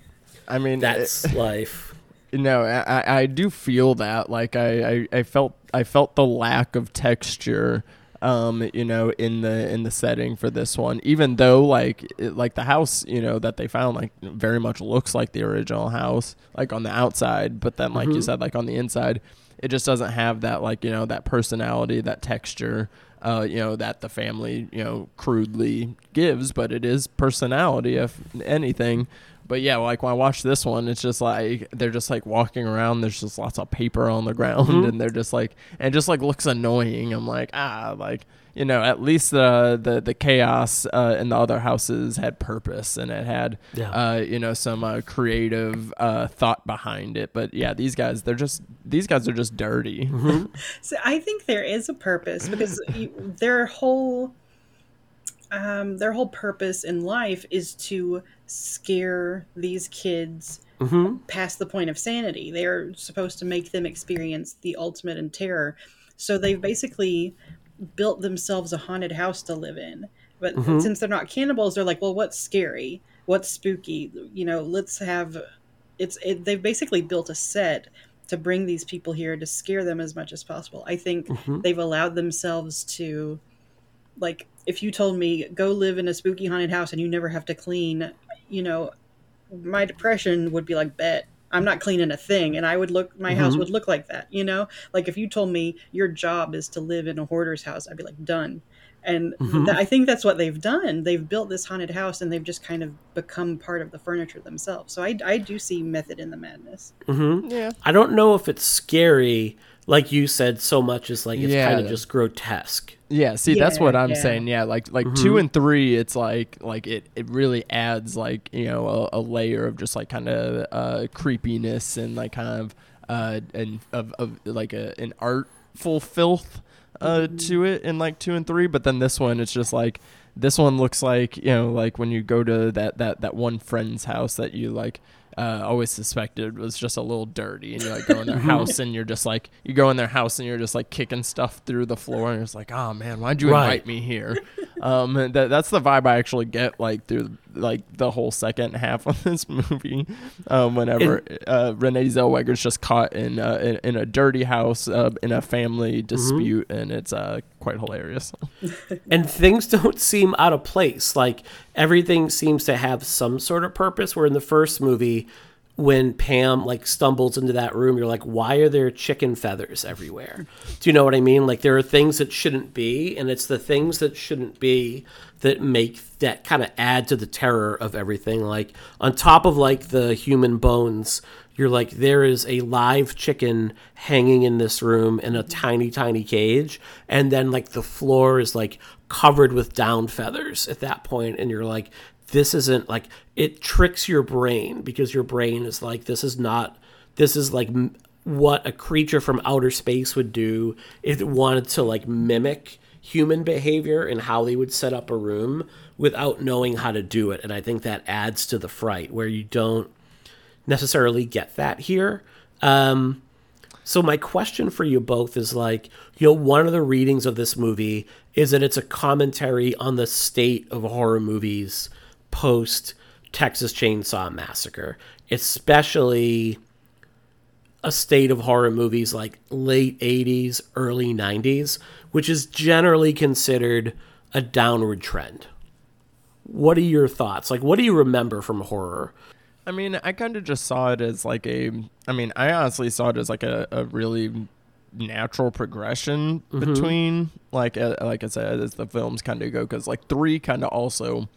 I mean, that's it, life. No, I, I do feel that. Like I, I, I felt I felt the lack of texture um, you know, in the in the setting for this one. Even though like it, like the house, you know, that they found like very much looks like the original house, like on the outside, but then like mm-hmm. you said, like on the inside, it just doesn't have that like you know that personality, that texture uh, you know, that the family, you know, crudely gives, but it is personality, if anything. But yeah, like when I watch this one, it's just like they're just like walking around. There's just lots of paper on the ground, mm-hmm. and they're just like, and it just like looks annoying. I'm like, ah, like you know, at least the the the chaos uh, in the other houses had purpose and it had, yeah. uh, you know, some uh, creative uh, thought behind it. But yeah, these guys, they're just these guys are just dirty. Mm-hmm. so I think there is a purpose because their whole um, their whole purpose in life is to scare these kids mm-hmm. past the point of sanity. They're supposed to make them experience the ultimate in terror. So they've basically built themselves a haunted house to live in. But mm-hmm. since they're not cannibals, they're like, well, what's scary? What's spooky? You know, let's have it's it, they've basically built a set to bring these people here to scare them as much as possible. I think mm-hmm. they've allowed themselves to like if you told me go live in a spooky haunted house and you never have to clean, you know, my depression would be like bet I'm not cleaning a thing. And I would look, my mm-hmm. house would look like that, you know? Like if you told me your job is to live in a hoarder's house, I'd be like, done. And mm-hmm. th- I think that's what they've done. They've built this haunted house and they've just kind of become part of the furniture themselves. So I, I do see method in the madness. Mm-hmm. Yeah. I don't know if it's scary like you said, so much is like it's yeah. kind of just grotesque. Yeah, see, yeah, that's what I'm yeah. saying. Yeah, like like mm-hmm. two and three, it's like like it it really adds like you know a, a layer of just like kind of uh, creepiness and like kind of uh and of, of like a an artful filth uh mm-hmm. to it in like two and three. But then this one, it's just like this one looks like you know like when you go to that that that one friend's house that you like uh, always suspected was just a little dirty. And you like go in their house and you're just like you go in their house and you're just like kicking stuff through the floor and it's like, oh man, why'd you right. invite me here? um, that that's the vibe I actually get like through like the whole second half of this movie. Um, whenever uh, Renee Zellweger's just caught in, uh, in, in a dirty house uh, in a family mm-hmm. dispute, mm-hmm. and it's uh, quite hilarious. and things don't seem out of place. Like everything seems to have some sort of purpose. Where in the first movie, when Pam like stumbles into that room, you're like, why are there chicken feathers everywhere? Do you know what I mean? Like there are things that shouldn't be, and it's the things that shouldn't be that make that kind of add to the terror of everything. Like on top of like the human bones, you're like, there is a live chicken hanging in this room in a tiny, tiny cage, and then like the floor is like covered with down feathers at that point, and you're like, this isn't like it tricks your brain because your brain is like this is not this is like m- what a creature from outer space would do if it wanted to like mimic human behavior and how they would set up a room without knowing how to do it. And I think that adds to the fright where you don't necessarily get that here. Um, so my question for you both is like, you know, one of the readings of this movie is that it's a commentary on the state of horror movies post Texas Chainsaw Massacre, especially a state of horror movies like late 80s, early 90s, which is generally considered a downward trend. What are your thoughts? Like, what do you remember from horror? I mean, I kind of just saw it as like a. I mean, I honestly saw it as like a, a really natural progression Mm-hmm. between like uh, like I said as the films kind of go because like three kind of also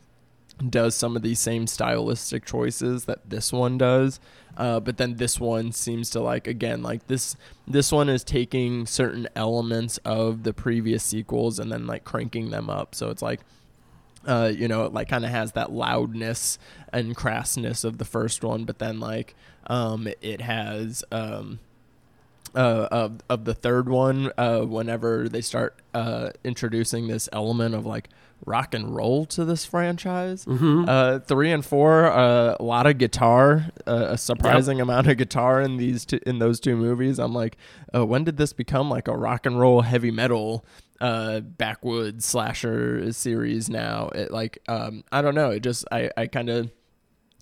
does some of these same stylistic choices that this one does uh, but then this one seems to like again like this this one is taking certain elements of the previous sequels and then like cranking them up so it's like uh, you know, it like kind of has that loudness and crassness of the first one, but then like um, it has um, uh, of of the third one. Uh, whenever they start uh, introducing this element of like rock and roll to this franchise, uh, three and four, uh, a lot of guitar, uh, a surprising amount of guitar in these two, in those two movies. I'm like, uh, when did this become like a rock and roll heavy metal? uh backwoods slasher series now it like um i don't know it just i i kind of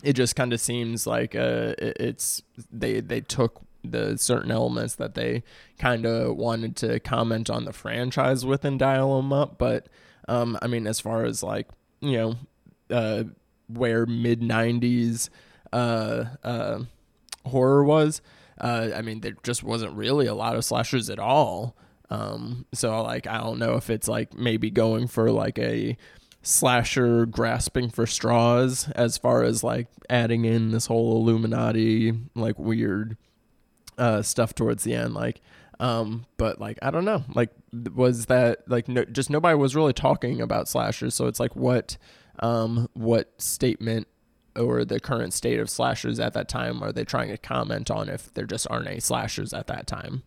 it just kind of seems like uh it, it's they they took the certain elements that they kind of wanted to comment on the franchise with and dial them up but um i mean as far as like you know uh where mid 90s uh uh horror was uh i mean there just wasn't really a lot of slashers at all. Um, so like I don't know if it's like maybe going for like a slasher grasping for straws as far as like adding in this whole Illuminati like weird uh stuff towards the end. Like um but like I don't know. Like was that like no, just nobody was really talking about slashers so it's like what um what statement or the current state of slashers at that time are they trying to comment on if there just aren't any slashers at that time?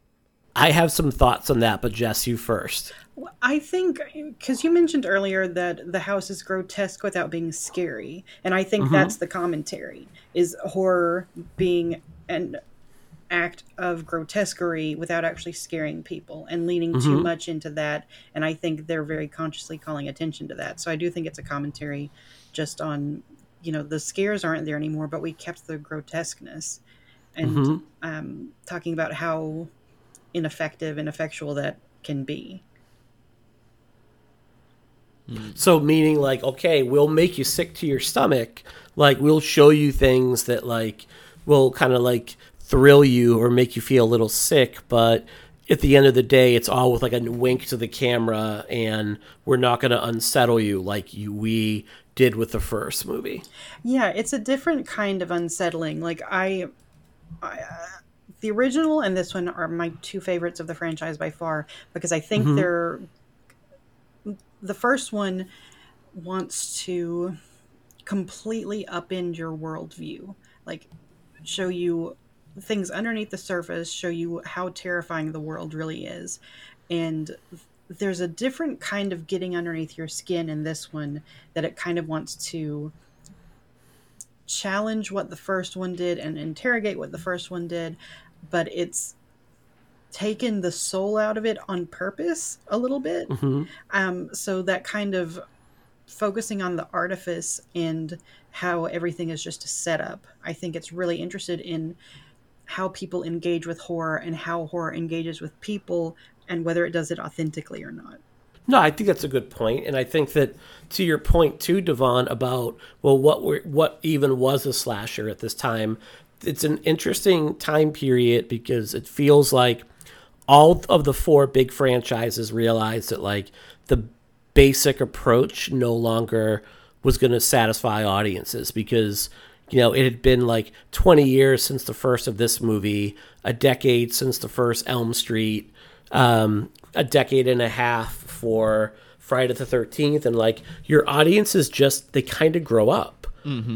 I have some thoughts on that, but Jess, you first. I think because you mentioned earlier that the house is grotesque without being scary, and I think that's the commentary: is horror being an act of grotesquerie without actually scaring people and leaning too mm-hmm. much into that. And I think they're very consciously calling attention to that. So I do think it's a commentary just on, you know, the scares aren't there anymore, but we kept the grotesqueness and mm-hmm. um, talking about how ineffective and effectual that can be. Mm. So meaning like, okay, we'll make you sick to your stomach. Like we'll show you things that like will kind of like thrill you or make you feel a little sick, but at the end of the day, it's all with like a wink to the camera, and we're not going to unsettle you like you we did with the first movie. Yeah, it's a different kind of unsettling. Like I, I uh, the original and this one are my two favorites of the franchise by far because I think they're the first one wants to completely upend your worldview, like show you things underneath the surface, show you how terrifying the world really is, and there's a different kind of getting underneath your skin in this one that it kind of wants to challenge what the first one did and interrogate what the first one did, but it's taken the soul out of it on purpose a little bit. Um, so that kind of focusing on the artifice and how everything is just a setup. I think it's really interested in how people engage with horror and how horror engages with people and whether it does it authentically or not. No, I think that's a good point, and I think that to your point too, Devon, about well, what were what even was a slasher at this time? It's an interesting time period because it feels like all of the four big franchises realized that like the basic approach no longer was going to satisfy audiences because you know it had been like 20 years since the first of this movie a decade since the first elm street um, a decade and a half for friday the 13th and like your audience is just they kind of grow up.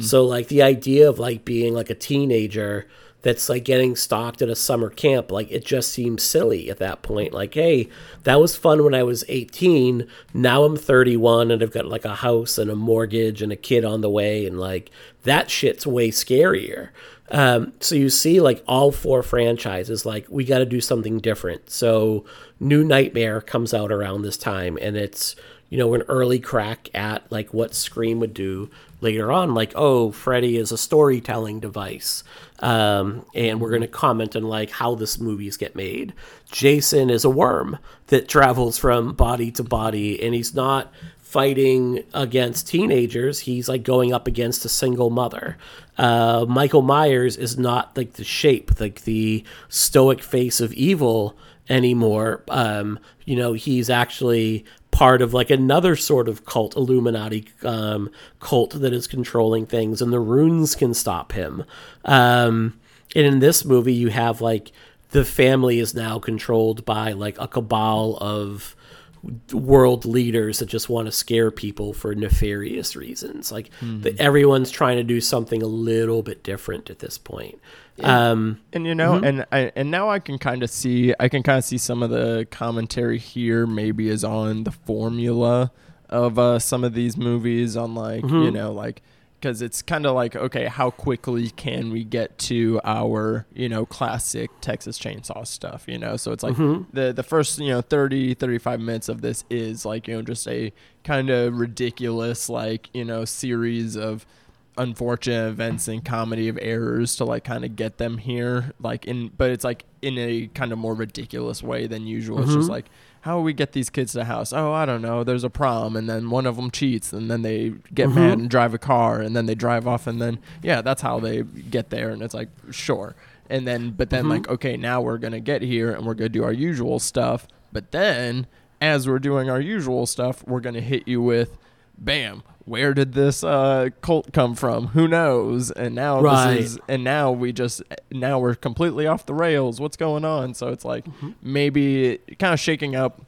So like the idea of like being like a teenager that's like getting stalked at a summer camp. Like it just seems silly at that point. Like, hey, that was fun when I was 18. Now I'm 31 and I've got like a house and a mortgage and a kid on the way. And like that shit's way scarier. Um, so you see like all four franchises, like we got to do something different. So New Nightmare comes out around this time and it's, you know, an early crack at like what Scream would do later on, like, oh, Freddy is a storytelling device. Um, and we're going to comment on like how this movies get made. Jason is a worm that travels from body to body, and he's not fighting against teenagers. He's like going up against a single mother. Uh, Michael Myers is not like the shape, like the stoic face of evil anymore. Um, you know, he's actually part of like another sort of cult, Illuminati um, cult that is controlling things, and the runes can stop him. Um, and in this movie, you have like the family is now controlled by like a cabal of world leaders that just want to scare people for nefarious reasons. Like Mhm. the, everyone's trying to do something a little bit different at this point. Um, and you know, mhm. and I and now I can kind of see I can kind of see some of the commentary here maybe is on the formula of uh, some of these movies on like you Mhm. know like because it's kind of like okay how quickly can we get to our you know classic texas chainsaw stuff you know so it's like Mhm. the the first you know 30 35 minutes of this is like you know just a kind of ridiculous like you know series of unfortunate events and comedy of errors to like kind of get them here like in but it's like in a kind of more ridiculous way than usual it's just Mhm. like how we get these kids to the house oh i don't know there's a prom and then one of them cheats and then they get Mhm. mad and drive a car and then they drive off and then yeah that's how they get there and it's like sure and then but then Mhm. like okay now we're gonna get here and we're gonna do our usual stuff but then as we're doing our usual stuff we're gonna hit you with bam where did this uh, cult come from who knows and now Right. this is and now we just now we're completely off the rails what's going on so it's like Mm-hmm. maybe kind of shaking up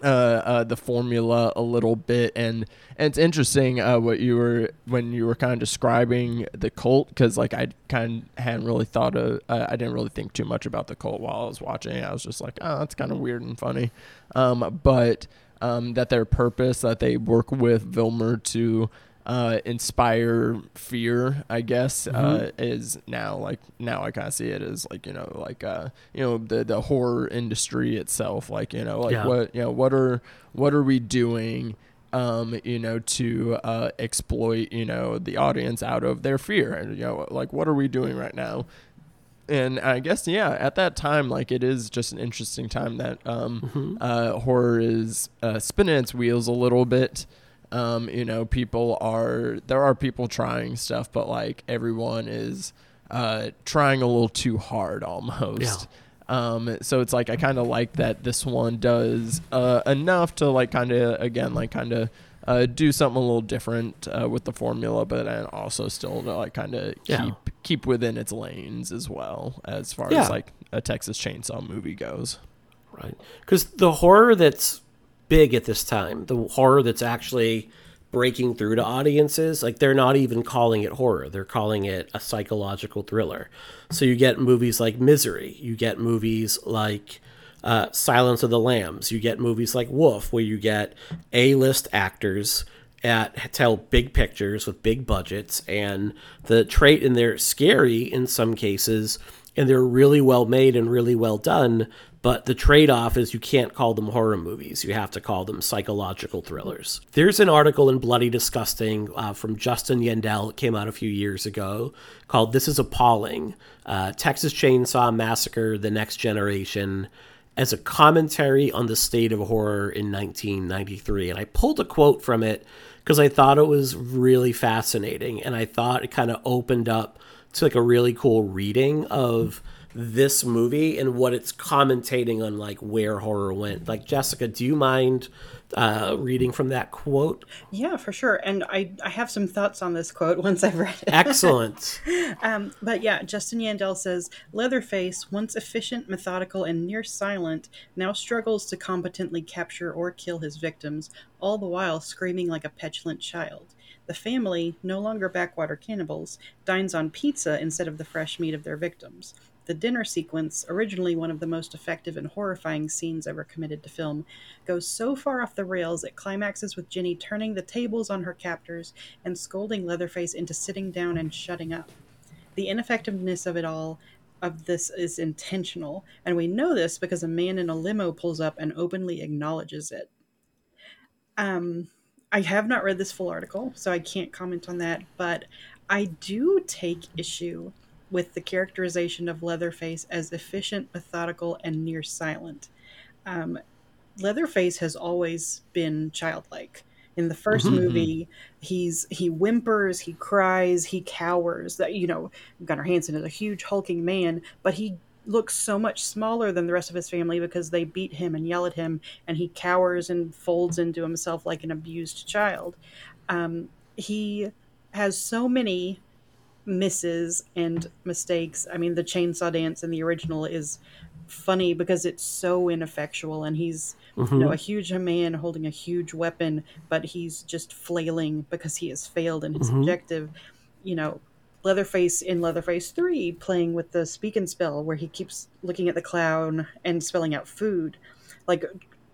uh, uh, the formula a little bit, and, and it's interesting uh, what you were when you were kind of describing the cult because like I kind of hadn't really thought of uh, I didn't really think too much about the cult while I was watching. I was just like, oh, that's kind of weird and funny, um, but um, that their purpose that they work with Vilmer to uh, inspire fear, I guess, uh, Mhm. is now like now I kind of see it as like you know like uh, you know the the horror industry itself, like you know like Yeah. what you know what are what are we doing um you know to uh exploit you know the audience out of their fear and you know like what are we doing right now and I guess yeah, at that time, like it is just an interesting time that um, Mhm. uh, horror is uh, spinning its wheels a little bit. Um, you know, people are there are people trying stuff, but like everyone is uh, trying a little too hard almost. Um, so it's like I kind of like that this one does uh, enough to like kind of again like kind of uh, do something a little different uh, with the formula, but also still to, like kind of Yeah. keep keep within its lanes as well as far Yeah. as like a Texas Chainsaw movie goes. Right. Because the horror that's big at this time, the horror that's actually breaking through to audiences, like they're not even calling it horror. They're calling it a psychological thriller. So you get movies like Misery. You get movies like uh, Silence of the Lambs. You get movies like Wolf, where you get A-list actors at tell big pictures with big budgets, and the trait, and they're scary in some cases, and they're really well made and really well done. But the trade off is you can't call them horror movies. You have to call them psychological thrillers. There's an article in Bloody Disgusting uh, from Justin Yandel. It came out a few years ago called This is Appalling uh, Texas Chainsaw Massacre The Next Generation as a commentary on the state of horror in 1993. And I pulled a quote from it because I thought it was really fascinating and I thought it kind of opened up to like a really cool reading of this movie and what it's commentating on like where horror went. Like Jessica, do you mind uh, reading from that quote? Yeah, for sure. And I, I have some thoughts on this quote once I've read it. Excellent. um, but yeah, Justin Yandel says Leatherface, once efficient, methodical, and near silent, now struggles to competently capture or kill his victims, all the while screaming like a petulant child. The family, no longer backwater cannibals, dines on pizza instead of the fresh meat of their victims. The dinner sequence, originally one of the most effective and horrifying scenes ever committed to film, goes so far off the rails it climaxes with Jenny turning the tables on her captors and scolding Leatherface into sitting down and shutting up. The ineffectiveness of it all of this is intentional, and we know this because a man in a limo pulls up and openly acknowledges it. Um, I have not read this full article, so I can't comment on that, but I do take issue with the characterization of Leatherface as efficient, methodical, and near silent. Um, Leatherface has always been childlike. In the 1st Mhm. movie, he's he whimpers, he cries, he cowers. That you know, Gunnar Hansen is a huge hulking man, but he looks so much smaller than the rest of his family because they beat him and yell at him, and he cowers and folds into himself like an abused child. Um, he has so many misses and mistakes. I mean, the chainsaw dance in the original is funny because it's so ineffectual, and he's you know a huge man holding a huge weapon, but he's just flailing because he has failed in his Mhm. objective. You know, Leatherface in Leatherface Three playing with the speak and spell, where he keeps looking at the clown and spelling out food. Like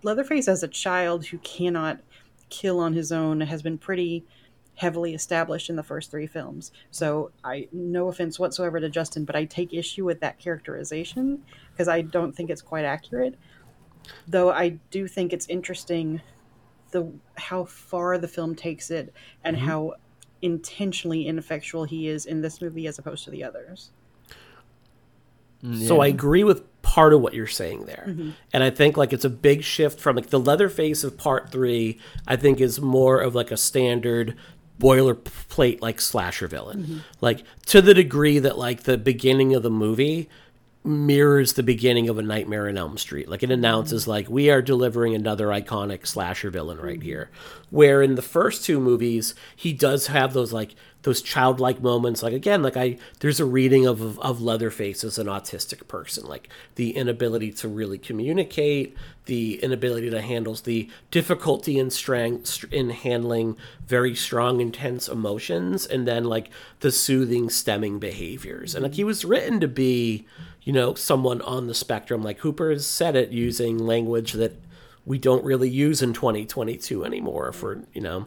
Leatherface as a child who cannot kill on his own has been pretty heavily established in the first three films. So I no offense whatsoever to Justin, but I take issue with that characterization because I don't think it's quite accurate. Though I do think it's interesting the how far the film takes it and Mhm. how intentionally ineffectual he is in this movie as opposed to the others. So I agree with part of what you're saying there. Mhm. And I think like it's a big shift from like the Leatherface of part 3 I think is more of like a standard boilerplate like slasher villain. Like to the degree that like the beginning of the movie mirrors the beginning of a Nightmare in Elm Street. Like it announces mm-hmm. like we are delivering another iconic slasher villain right mm-hmm. here. Where in the first two movies he does have those like those childlike moments like again like I there's a reading of of, of Leatherface as an autistic person like the inability to really communicate, the inability to handle the difficulty in strength in handling very strong intense emotions and then like the soothing stimming behaviors. And like mm-hmm. he was written to be you know, someone on the spectrum. Like Hooper has said it using language that we don't really use in 2022 anymore for, you know.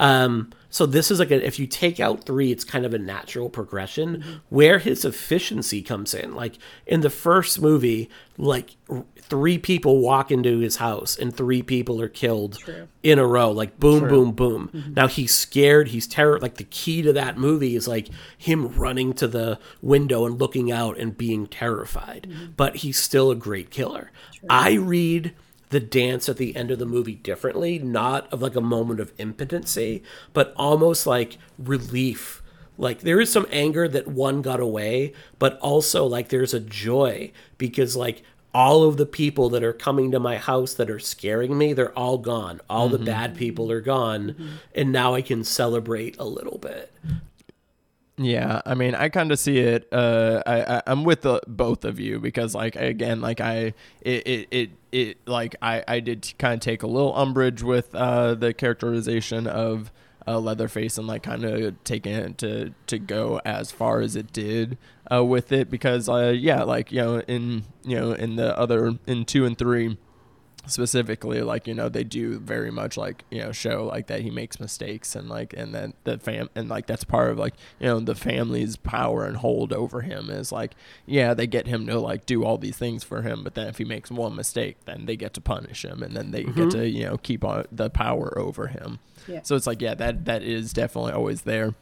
Um, so this is like a, if you take out three, it's kind of a natural progression where his efficiency comes in. Like in the first movie, like r- three people walk into his house and three people are killed in a row. Like boom, boom, boom. Now he's scared. He's terror. Like the key to that movie is like him running to the window and looking out and being terrified. But he's still a great killer. I read the dance at the end of the movie differently, not of like a moment of impotency, but almost like relief. Like there is some anger that one got away, but also like there's a joy because like all of the people that are coming to my house that are scaring me, they're all gone. All the mm-hmm. bad people are gone, mm-hmm. and now I can celebrate a little bit. Yeah, I mean, I kind of see it. Uh, I, I I'm with the both of you because, like, again, like I, it, it, it, it like I, I did kind of take a little umbrage with uh the characterization of uh, Leatherface and like kind of taking it to to go as far as it did uh with it because uh yeah like you know in you know in the other in two and three specifically like you know they do very much like you know show like that he makes mistakes and like and then the fam and like that's part of like you know the family's power and hold over him is like yeah they get him to like do all these things for him but then if he makes one mistake then they get to punish him and then they get Mhm. to you know keep on the power over him Yeah. so it's like yeah that that is definitely always there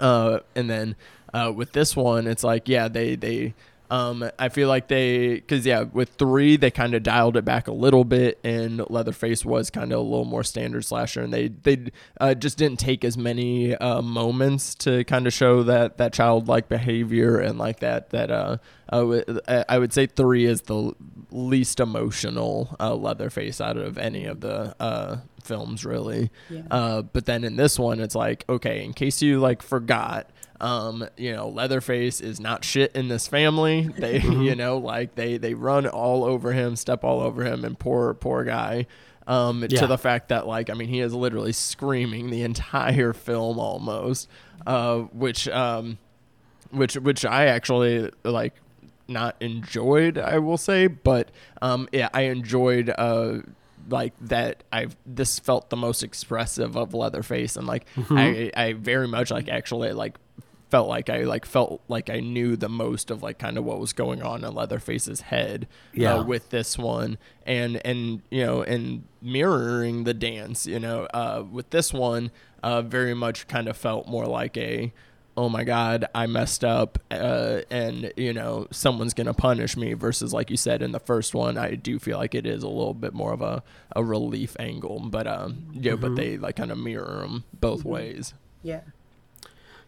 uh and then uh with this one it's like yeah they they Um, I feel like they, because yeah, with three they kind of dialed it back a little bit, and Leatherface was kind of a little more standard slasher, and they they uh, just didn't take as many uh, moments to kind of show that that childlike behavior and like that that uh, I would would say three is the least emotional uh, Leatherface out of any of the uh, films, really. Yeah. Uh, but then in this one, it's like okay, in case you like forgot. Um, you know, Leatherface is not shit in this family. They, you know, like they they run all over him, step all over him, and poor poor guy. Um, Yeah. to the fact that like I mean he is literally screaming the entire film almost, uh, which um, which which I actually like not enjoyed, I will say, but um, yeah, I enjoyed uh like that I've this felt the most expressive of Leatherface and like I I very much like actually like felt like I like felt like I knew the most of like kind of what was going on in Leatherface's head Yeah. uh, with this one. And and you know and mirroring the dance you know uh with this one uh very much kind of felt more like a oh my god i messed up uh and you know someone's gonna punish me versus like you said in the first one i do feel like it is a little bit more of a a relief angle. But um yeah but they like kind of mirror them both ways. Yeah.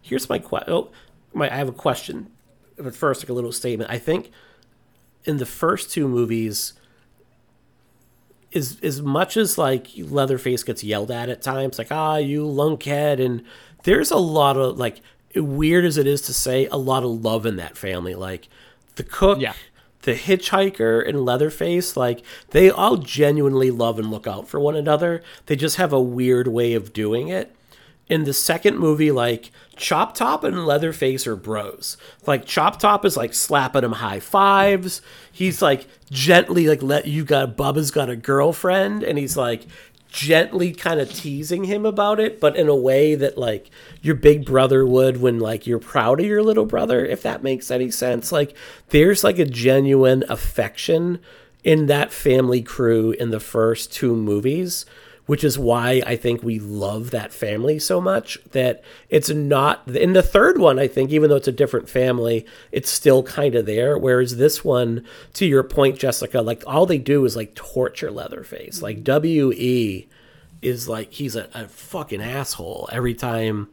Here's my question. Oh, my, I have a question. But first, like a little statement. I think in the first two movies, as as much as like Leatherface gets yelled at at times, like ah you lunkhead, and there's a lot of like weird as it is to say, a lot of love in that family. Like the cook, Yeah. the hitchhiker, and Leatherface, like they all genuinely love and look out for one another. They just have a weird way of doing it in the second movie, like Chop Top and Leatherface are bros. Like Chop Top is like slapping him high fives. He's like gently like let you got Bubba's got a girlfriend, and he's like gently kind of teasing him about it, but in a way that like your big brother would when like you're proud of your little brother, if that makes any sense. Like there's like a genuine affection in that family crew in the first two movies which is why I think we love that family so much that it's not in the third one I think even though it's a different family it's still kind of there. Whereas this one to your point Jessica like all they do is like torture Leatherface. Like WE is like he's a, a fucking asshole every time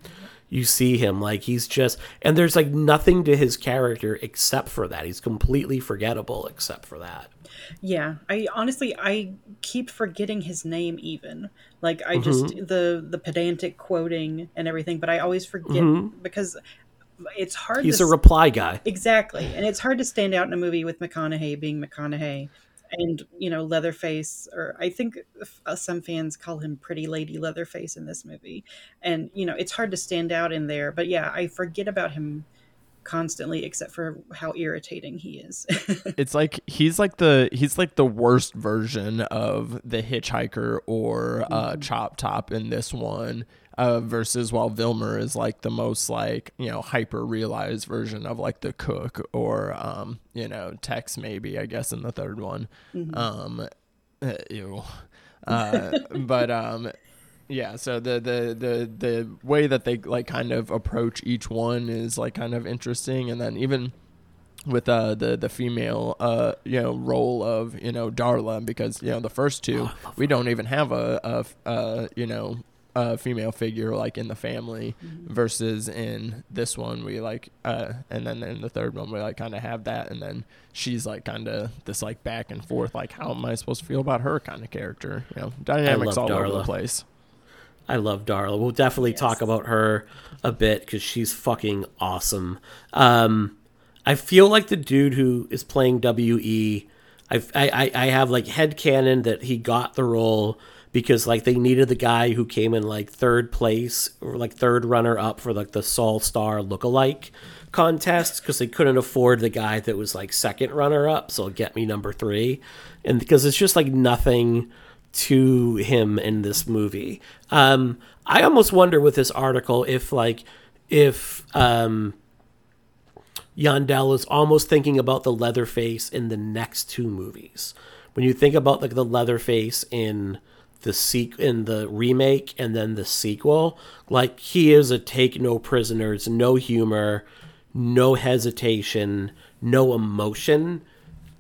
you see him. Like he's just and there's like nothing to his character except for that. He's completely forgettable except for that Yeah, I honestly I keep forgetting his name even. Like I just the the pedantic quoting and everything, but I always forget because it's hard he's to a reply guy Exactly. And it's hard to stand out in a movie with McConaughey being McConaughey and, you know, Leatherface, or I think uh, some fans call him Pretty Lady Leatherface in this movie. And, you know, it's hard to stand out in there. But yeah, I forget about him constantly except for how irritating he is. it's like he's like the he's like the worst version of the hitchhiker or uh chop top in this one uh versus while Vilmer is like the most like you know hyper realized version of like the cook or um you know Tex maybe I guess in the third one. Um uh, ew. Uh but um yeah, so the, the the the way that they like kind of approach each one is like kind of interesting, and then even with uh the the female uh you know role of you know Darla because you know the first two we don't even have a, a uh you know a female figure like in the family versus in this one we like uh and then in the third one we like kind of have that and then she's like kind of this like back and forth like how am I supposed to feel about her kind of character? You know dynamics all love over the place I love Darla. We'll definitely talk about her a bit because she's fucking awesome. Um, I feel like the dude who is playing WE, I, I, I have like headcanon that he got the role because like they needed the guy who came in like third place or like third runner up for like the Sol Star lookalike contest because they couldn't afford the guy that was like second runner up. So get me number three. And because it's just like nothing to him in this movie. Um, I almost wonder with this article if like if um, Yandel is almost thinking about the Leatherface in the next two movies. When you think about like the Leatherface in the sequ- in the remake and then the sequel, like he is a take no prisoners, no humor, no hesitation, no emotion,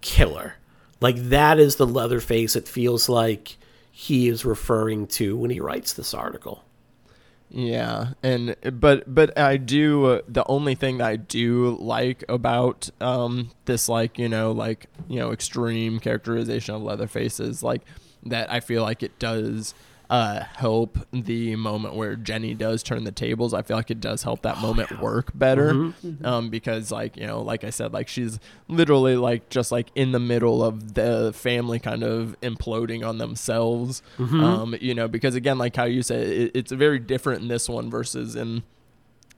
killer. Like that is the Leatherface it feels like he is referring to when he writes this article. Yeah, and but but I do uh, the only thing that I do like about um this like you know like you know extreme characterization of Leatherface is like that I feel like it does uh, help the moment where Jenny does turn the tables. I feel like it does help that moment work better, um, because like you know, like I said, like she's literally like just like in the middle of the family kind of imploding on themselves. Um, you know, because again, like how you said, it, it's very different in this one versus in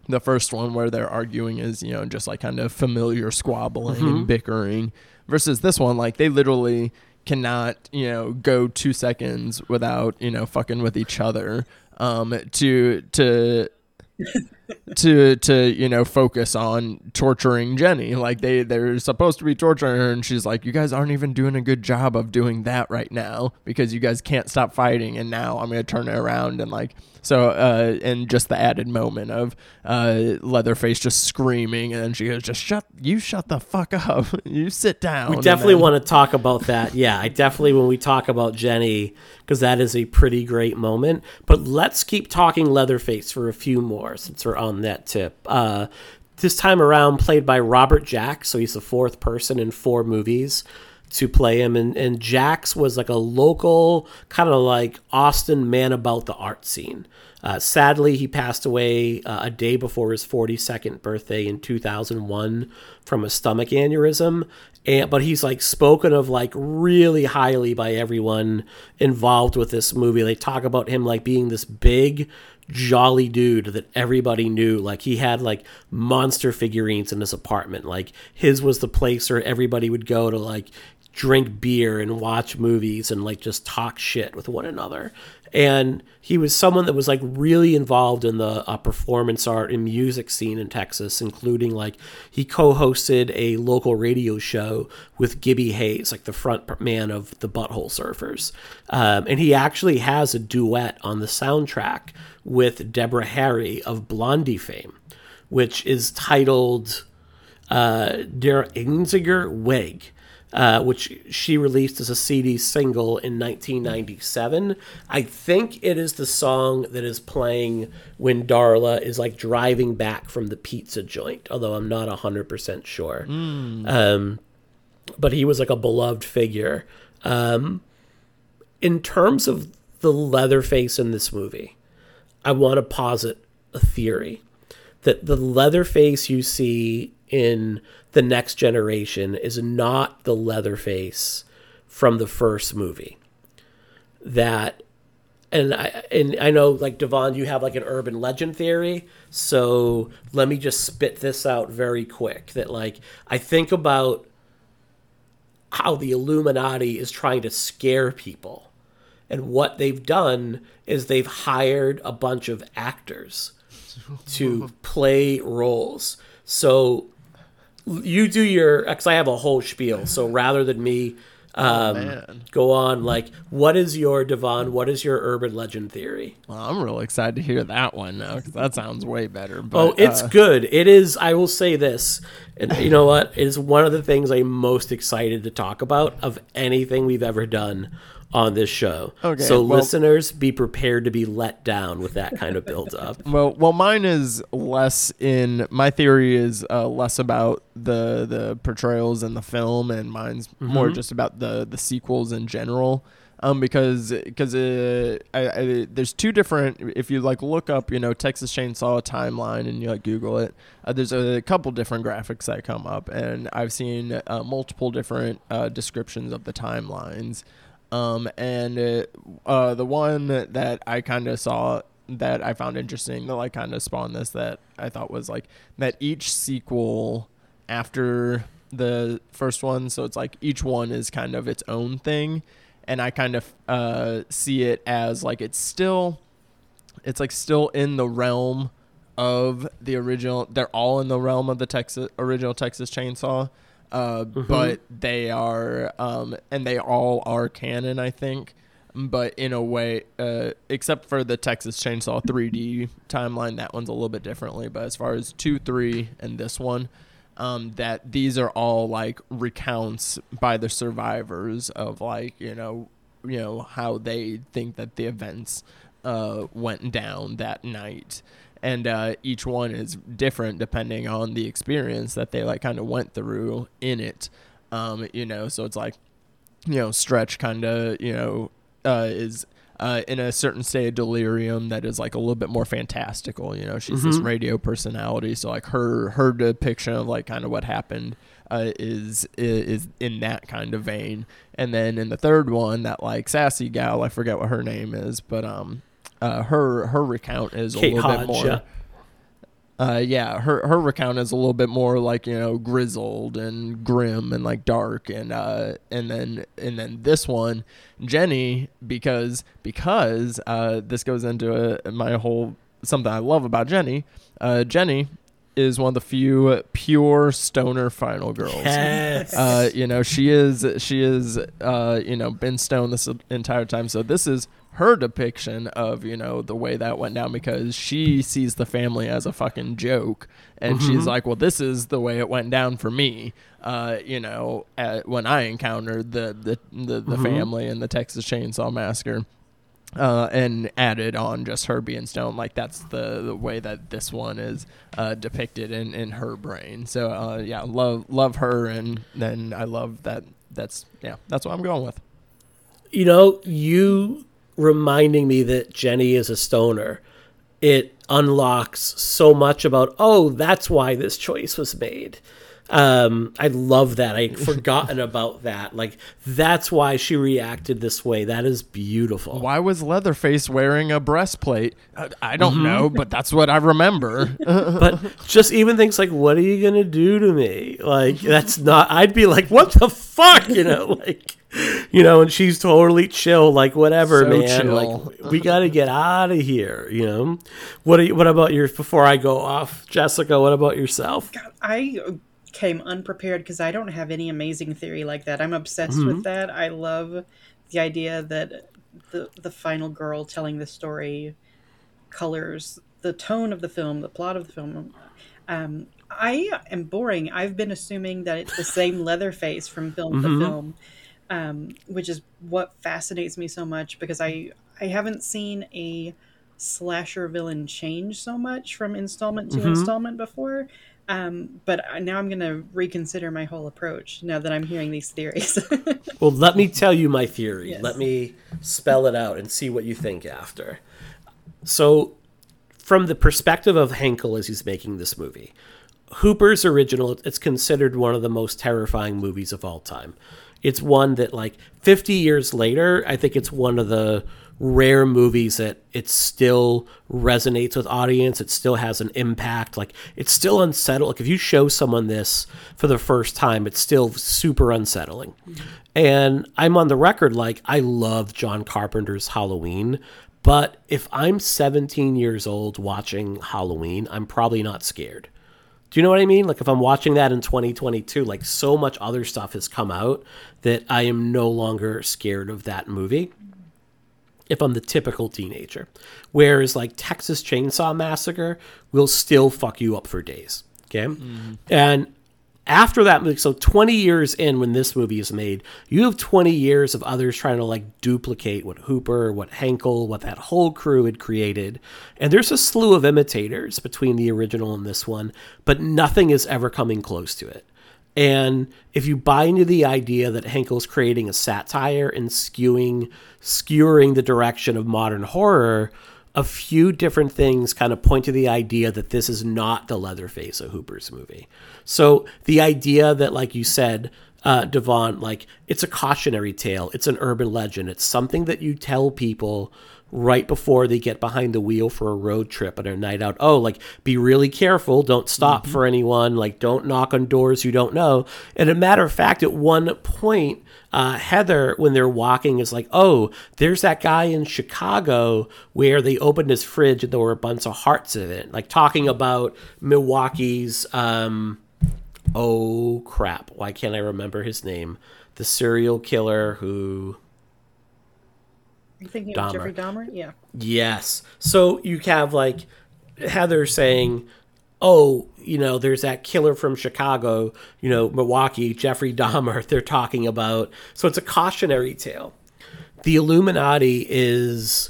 the first one where they're arguing is you know just like kind of familiar squabbling and bickering versus this one like they literally cannot you know go two seconds without you know fucking with each other um to to to to you know focus on torturing Jenny like they they're supposed to be torturing her and she's like you guys aren't even doing a good job of doing that right now because you guys can't stop fighting and now I'm going to turn it around and like so uh and just the added moment of uh Leatherface just screaming and then she goes just shut you shut the fuck up you sit down We definitely then- want to talk about that. Yeah, I definitely when we talk about Jenny because that is a pretty great moment. But let's keep talking Leatherface for a few more since we're on that tip. Uh, this time around, played by Robert Jacks, so he's the fourth person in four movies to play him, and and Jacks was like a local kind of like Austin man about the art scene. Uh, sadly, he passed away uh, a day before his 42nd birthday in 2001 from a stomach aneurysm. And, but he's like spoken of like really highly by everyone involved with this movie. They talk about him like being this big, jolly dude that everybody knew. Like he had like monster figurines in his apartment. Like his was the place where everybody would go to like drink beer and watch movies and like just talk shit with one another. And he was someone that was like really involved in the uh, performance art and music scene in Texas, including like he co-hosted a local radio show with Gibby Haynes, like the front man of the Butthole Surfers, um, and he actually has a duet on the soundtrack with Deborah Harry of Blondie fame, which is titled uh, Der Einzige Weg, uh, which she released as a CD single in 1997. I think it is the song that is playing when Darla is like driving back from the pizza joint, although I'm not 100% sure. Um, but he was like a beloved figure. Um, in terms of the Leatherface in this movie, I want to posit a theory that the Leatherface you see in the next generation is not the Leatherface from the first movie. That and I and I know like Devon, you have like an urban legend theory. So let me just spit this out very quick. That like I think about how the Illuminati is trying to scare people. And what they've done is they've hired a bunch of actors to play roles. So you do your, because I have a whole spiel. So rather than me um, go on, like, what is your, Devon, what is your urban legend theory? Well, I'm really excited to hear that one now because that sounds way better. But, Oh, it's uh, good. It is. I will say this, and you know what? It is one of the things I'm most excited to talk about of anything we've ever done on this show. Okay, so well- listeners, be prepared to be let down with that kind of build up. Well, well, mine is less in. My theory is uh, less about the the portrayals in the film, and mine's more just about the the sequels in general. Um, because because uh, I, I, there's two different. If you like look up, you know, Texas Chainsaw timeline, and you like Google it, uh, there's a couple different graphics that come up, and I've seen uh, multiple different uh, descriptions of the timelines. Um, and uh, uh, the one that I kind of saw that I found interesting that like kind of spawned this that I thought was like that each sequel after the first one, so it's like each one is kind of its own thing, and I kind of uh, see it as like it's still, it's like still in the realm of the original. They're all in the realm of the Texas original Texas Chainsaw, uh, but they are, um, and they all are canon, I think. But in a way, uh, except for the Texas Chainsaw 3D timeline, that one's a little bit differently. But as far as two, three, and this one, um, that these are all like recounts by the survivors of like you know you know how they think that the events uh, went down that night and uh, each one is different depending on the experience that they like kind of went through in it um, you know so it's like you know stretch kind of you know uh, is uh, in a certain state of delirium that is like a little bit more fantastical. You know, she's this radio personality, so like her her depiction of like kind of what happened uh, is is in that kind of vein. And then in the third one, that like sassy gal, I forget what her name is, but um, uh, her her recount is Kate a little Hodge, bit more. yeah. Uh, yeah, her her recount is a little bit more like you know grizzled and grim and like dark and uh and then and then this one Jenny because because uh this goes into a, my whole something I love about Jenny uh Jenny is one of the few pure stoner final girls Yes. uh, you know, she is she is uh, you know, been stoned this entire time. So this is her depiction of, you know, the way that went down because she sees the family as a fucking joke and she's like, "Well, this is the way it went down for me." Uh, you know, at, when I encountered the the the, the family in the Texas Chainsaw Massacre uh, and added on just her being stoned. Like that's the, the way that this one is uh, depicted in, in her brain. So uh, yeah, love love her, and then I love that. That's yeah, that's what I'm going with. you know, you reminding me that Jenny is a stoner, it unlocks so much about, oh, that's why this choice was made. Um, I love that. I'd forgotten about that. Like, that's why she reacted this way. That is beautiful. Why was Leatherface wearing a breastplate? I, I don't know, but that's what I remember. but just even things like, what are you going to do to me? Like, that's not, I'd be like, what the fuck? You know, like, you know, and she's totally chill, like, whatever, So man. chill. Like, we got to get out of here, you know? What are you, what about your, before I go off, Jessica, what about yourself? I came unprepared because I don't have any amazing theory like that. I'm obsessed with that. I love the idea that the the final girl telling the story colors the tone of the film, the plot of the film. Um, I am boring. I've been assuming that it's the same Leatherface from film to film, um, which is what fascinates me so much because I I haven't seen a slasher villain change so much from installment to installment before. Um, but now I'm going to reconsider my whole approach now that I'm hearing these theories. Well, let me tell you my theory. Yes. Let me spell it out and see what you think after. So, from the perspective of Henkel as he's making this movie, Hooper's original, it's considered one of the most terrifying movies of all time. It's one that, like, 50 years later, I think it's one of the rare movies that it still resonates with audience. It still has an impact. Like, it's still unsettling. Like, if you show someone this for the first time, it's still super unsettling. Mm-hmm. And I'm on the record, like, I love John Carpenter's Halloween. But if I'm 17 years old watching Halloween, I'm probably not scared. Do you know what I mean? Like if I'm watching that in 2022, like so much other stuff has come out that I am no longer scared of that movie. If I'm the typical teenager, whereas like Texas Chainsaw Massacre will still fuck you up for days. Okay, mm-hmm. and after that movie, so 20 years in when this movie is made, you have 20 years of others trying to like duplicate what Hooper, what Henkel, what that whole crew had created. And there's a slew of imitators between the original and this one, but nothing is ever coming close to it. And if you buy into the idea that Henkel's creating a satire and skewing, skewering the direction of modern horror, a few different things kind of point to the idea that this is not the Leatherface of Hooper's movie. So the idea that, like you said, uh, Devon, like it's a cautionary tale, it's an urban legend, it's something that you tell people right before they get behind the wheel for a road trip and a night out. Oh, like be really careful, don't stop for anyone, like don't knock on doors you don't know. And a matter of fact, at one point, uh, Heather, when they're walking, is like, "Oh, there's that guy in Chicago where they opened his fridge and there were a bunch of hearts in it." Like talking about Milwaukee's. Um, oh crap! Why can't I remember his name? The serial killer who. You thinking Dahmer. of Jeffrey Dahmer? Yeah. Yes. So you have like Heather saying, "Oh, you know, there's that killer from Chicago, you know, Milwaukee, Jeffrey Dahmer. They're talking about. So it's a cautionary tale. The Illuminati is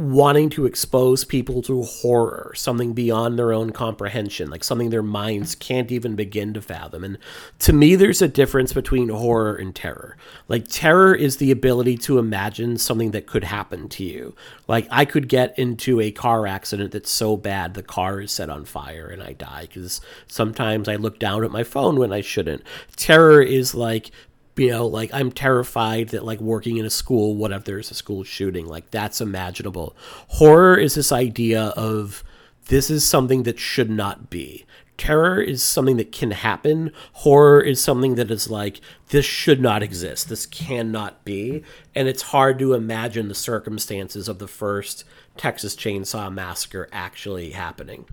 wanting to expose people to horror, something beyond their own comprehension, like something their minds can't even begin to fathom. And to me, there's a difference between horror and terror. Like, terror is the ability to imagine something that could happen to you. Like, I could get into a car accident that's so bad the car is set on fire and I die because sometimes I look down at my phone when I shouldn't. Terror is like you know like i'm terrified that like working in a school what if there's a school shooting? Like that's imaginable. Horror is this idea of this is something that should not be. Terror is something that can happen. Horror is something that is like this should not exist. This cannot be. And it's hard to imagine the circumstances of the first texas chainsaw massacre actually happening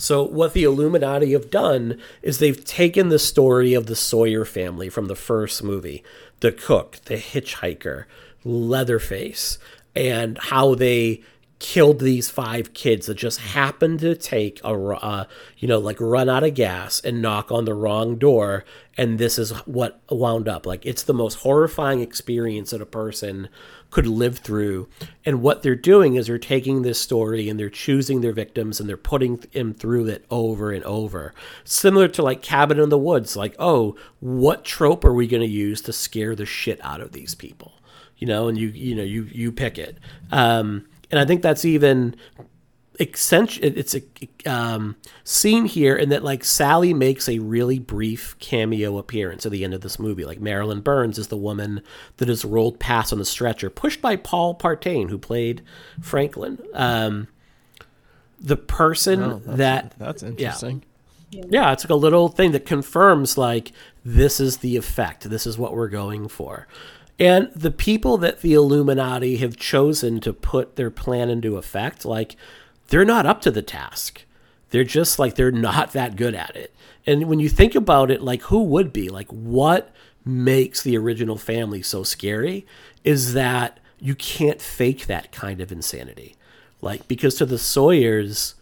so, what the Illuminati have done is they've taken the story of the Sawyer family from the first movie the cook, the hitchhiker, Leatherface, and how they killed these five kids that just happened to take a uh, you know like run out of gas and knock on the wrong door and this is what wound up. Like it's the most horrifying experience that a person could live through. And what they're doing is they're taking this story and they're choosing their victims and they're putting them through it over and over. Similar to like cabin in the woods like oh what trope are we going to use to scare the shit out of these people? You know and you you know you you pick it. Um and I think that's even essential. It's a um, scene here, and that like Sally makes a really brief cameo appearance at the end of this movie. Like Marilyn Burns is the woman that is rolled past on the stretcher, pushed by Paul Partain, who played Franklin. Um, the person Oh, that's, that that's interesting. yeah, it's like a little thing that confirms like this is the effect. This is what we're going for. And the people that the Illuminati have chosen to put their plan into effect, like they're not up to the task. They're just like they're not that good at it. And when you think about it, like who would be? Like what makes the original family so scary is that you can't fake that kind of insanity. Like because to the Sawyers,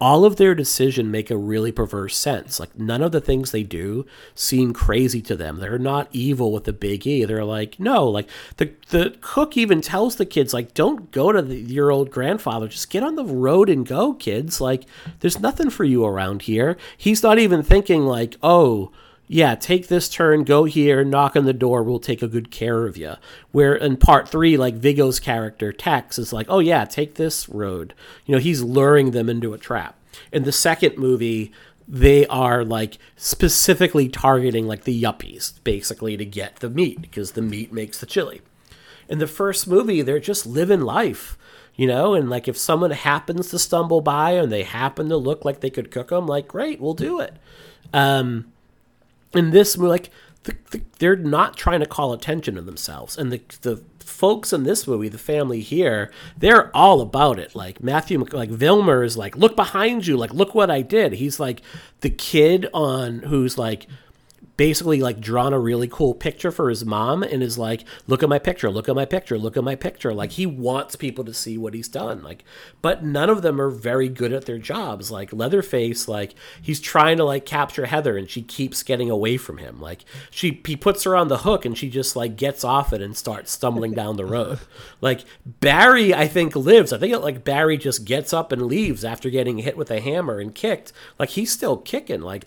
all of their decision make a really perverse sense. Like none of the things they do seem crazy to them. They're not evil with the big E. They're like, no, like the the cook even tells the kids like, don't go to the, your old grandfather. Just get on the road and go, kids. Like there's nothing for you around here. He's not even thinking like, oh, yeah, take this turn, go here, knock on the door, we'll take a good care of you. Where in part three, like Viggo's character, Tex, is like, oh yeah, take this road. You know, he's luring them into a trap. In the second movie, they are like specifically targeting like the yuppies, basically to get the meat, because the meat makes the chili. In the first movie, they're just living life. You know, and like if someone happens to stumble by and they happen to look like they could cook them, like great, we'll do it. Um, in this movie, like the, the, they're not trying to call attention to themselves, and the the folks in this movie, the family here, they're all about it. Like Matthew, like Vilmer is like, look behind you, like look what I did. He's like the kid on who's like basically like drawn a really cool picture for his mom and is like look at my picture look at my picture look at my picture. Like he wants people to see what he's done like but none of them are very good at their jobs. Like leatherface like he's trying to like capture heather and she keeps getting away from him. Like she he puts her on the hook and she just like gets off it and starts stumbling down the road. Like barry i think lives. I think it, like barry just gets up and leaves after getting hit with a hammer and kicked. Like he's still kicking. Like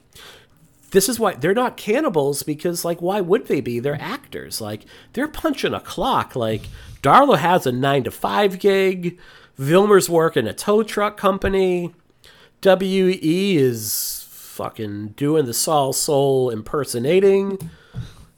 this is why they're not cannibals because like why would they be they're actors like they're punching a clock like darla has a nine to five gig vilmer's working a tow truck company we is fucking doing the Saul Soul impersonating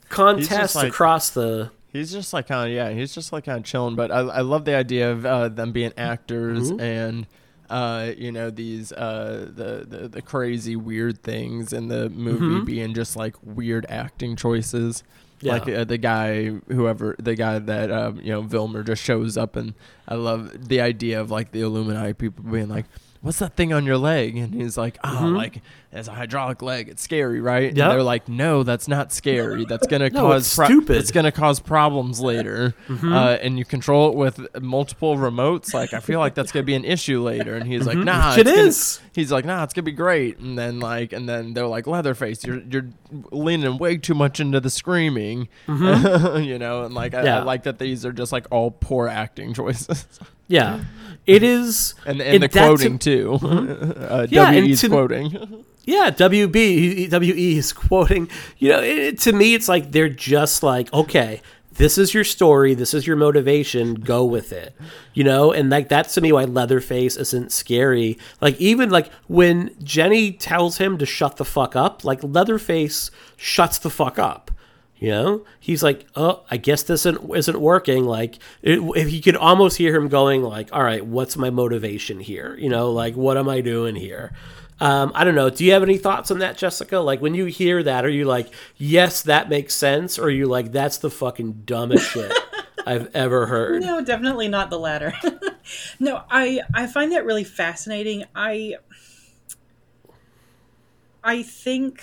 contest like- across the He's just like kind of yeah. He's just like kind of chilling. But I, I love the idea of uh, them being actors Mm-hmm. and uh, you know these uh, the, the the crazy weird things in the movie being just like weird acting choices. Yeah. Like uh, the guy, whoever the guy that um, you know Vilmer just shows up, and I love the idea of like the Illuminati people being like, what's that thing on your leg? And he's like, oh, like it's a hydraulic leg. It's scary, right? And Yep. they're like, no, that's not scary. That's gonna No, cause it's stupid. It's gonna cause problems later. Mm-hmm. Uh, and you control it with multiple remotes. Like I feel like that's gonna be an issue later. And he's like, mm-hmm. nah, it it's gonna- is. He's like, nah, it's gonna be great. And then like, and then they're like, Leatherface, you're you're leaning way too much into the screaming, you know. And like, I, I like that these are just like all poor acting choices, Yeah, it is, and and the it- that to- quoting too. uh, Yeah, and WE's to- quoting. Yeah, WB he- WE is quoting. You know, it, to me, it's like they're just like, okay, this is your story, this is your motivation, go with it. You know, and like that's to me why Leatherface isn't scary. Like even like when Jenny tells him to shut the fuck up, like Leatherface shuts the fuck up. You know, he's like, "Oh, I guess this isn't isn't working." Like, it, if you could almost hear him going, "Like, all right, what's my motivation here? You know, like, what am I doing here?" Um, I don't know. Do you have any thoughts on that, Jessica? Like, when you hear that, are you like, "Yes, that makes sense," or are you like, "That's the fucking dumbest shit I've ever heard"? No, definitely not the latter. no, I I find that really fascinating. I I think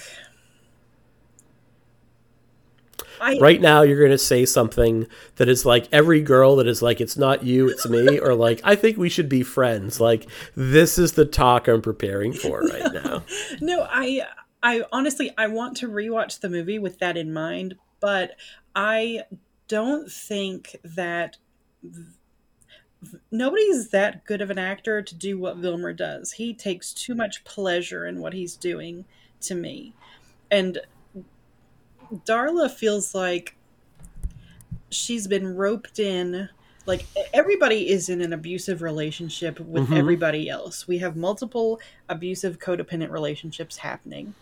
I Right now, you're gonna say something that is like every girl that is like, "It's not you, it's me," or like, "I think we should be friends." Like, this is the talk I'm preparing for right now. No, I I honestly I want to rewatch the movie with that in mind, but I don't think that nobody's that good of an actor to do what Vilmer does. He takes too much pleasure in what he's doing to me. And Darla feels like she's been roped in like everybody is in an abusive relationship with Mhm. everybody else. We have multiple abusive codependent relationships happening.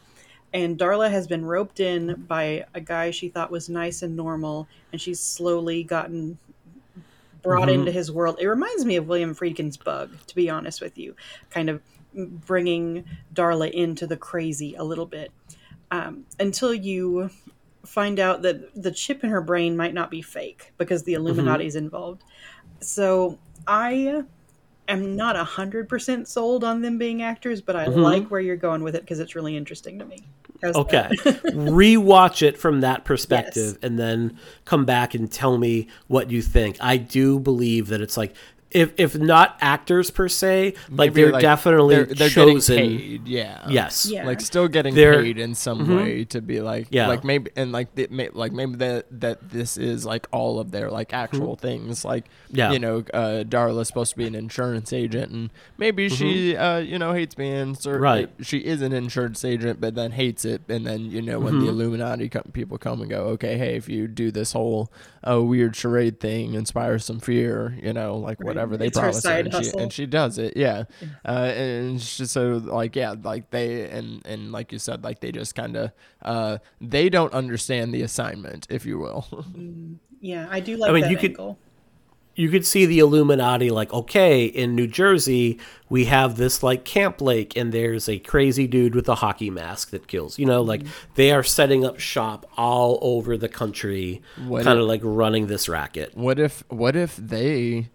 And Darla has been roped in by a guy she thought was nice and normal, and she's slowly gotten brought Mhm. into his world. It reminds me of William Friedkin's Bug, to be honest with you, kind of bringing Darla into the crazy a little bit. Um, until you find out that the chip in her brain might not be fake because the Illuminati is involved. So I am not a hundred percent sold on them being actors, but I Mhm. like where you're going with it because it's really interesting to me. How's Okay. Rewatch it from that perspective and then come back and tell me what you think. I do believe that it's like if if not actors per se, like Maybe, they're definitely they're, they're chosen. getting paid. Yeah. Yes. Yeah. Like still getting They're- paid in some Mhm. way to be like Yeah. like maybe and like the, may, like maybe that that this is like all of their like actual things like Mm-hmm. Yeah. you know uh Darla's supposed to be an insurance agent and maybe she uh you know hates being cer- Mm-hmm. Right. she is an insurance agent but then hates it and then you know when Mm-hmm. the Illuminati co- people come and go okay hey if you do this whole uh, weird charade thing inspire some fear you know like whatever they It's promise her, side and, she, and she does it yeah uh, and it's just so like yeah like they and and like you said like they just kind of uh they don't understand the assignment if you will yeah, I do like I mean, that you could- angle. you could see the Illuminati like, okay, in New Jersey, we have this like Camp Lake, and there's a crazy dude with a hockey mask that kills. You know, like they are setting up shop all over the country, kind of like running this racket. what if what if they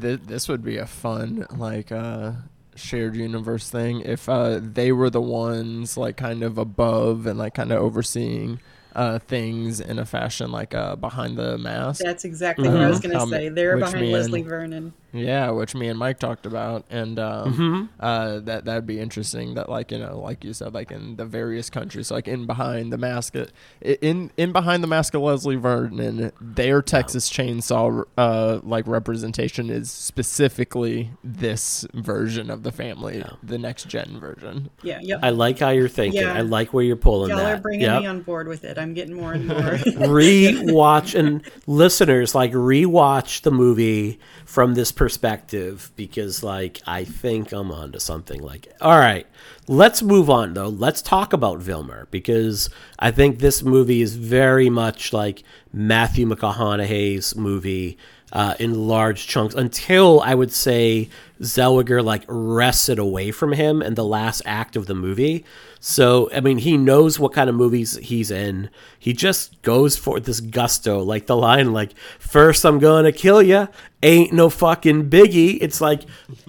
th- this would be a fun like uh shared universe thing if uh they were the ones like kind of above and like kind of overseeing uh things in a fashion like uh behind the mask That's exactly what I was going to Um, say. They're behind Leslie Vernon. Yeah, which me and Mike talked about, and um, Mm-hmm. uh, that that'd be interesting. That like you know, like you said, like in the various countries, like in behind the mask, of- in in behind the mask of Leslie Vernon, their Texas Chainsaw uh, like representation is specifically this version of the family, the next gen version. Yeah, yep. I like how you're thinking. Yeah. I like where you're pulling Y'all that. are bringing Yep. me on board with it. I'm getting more and more. rewatch and listeners like rewatch the movie from this perspective because like I think I'm onto something. Like all right let's move on though. Let's talk about Vilmer because I think this movie is very much like Matthew McConaughey's movie uh, in large chunks until I would say Zellweger like wrested away from him in the last act of the movie. So I mean, he knows what kind of movies he's in. He just goes for this gusto, like the line, like first I'm gonna kill ya, ain't no fucking biggie. It's like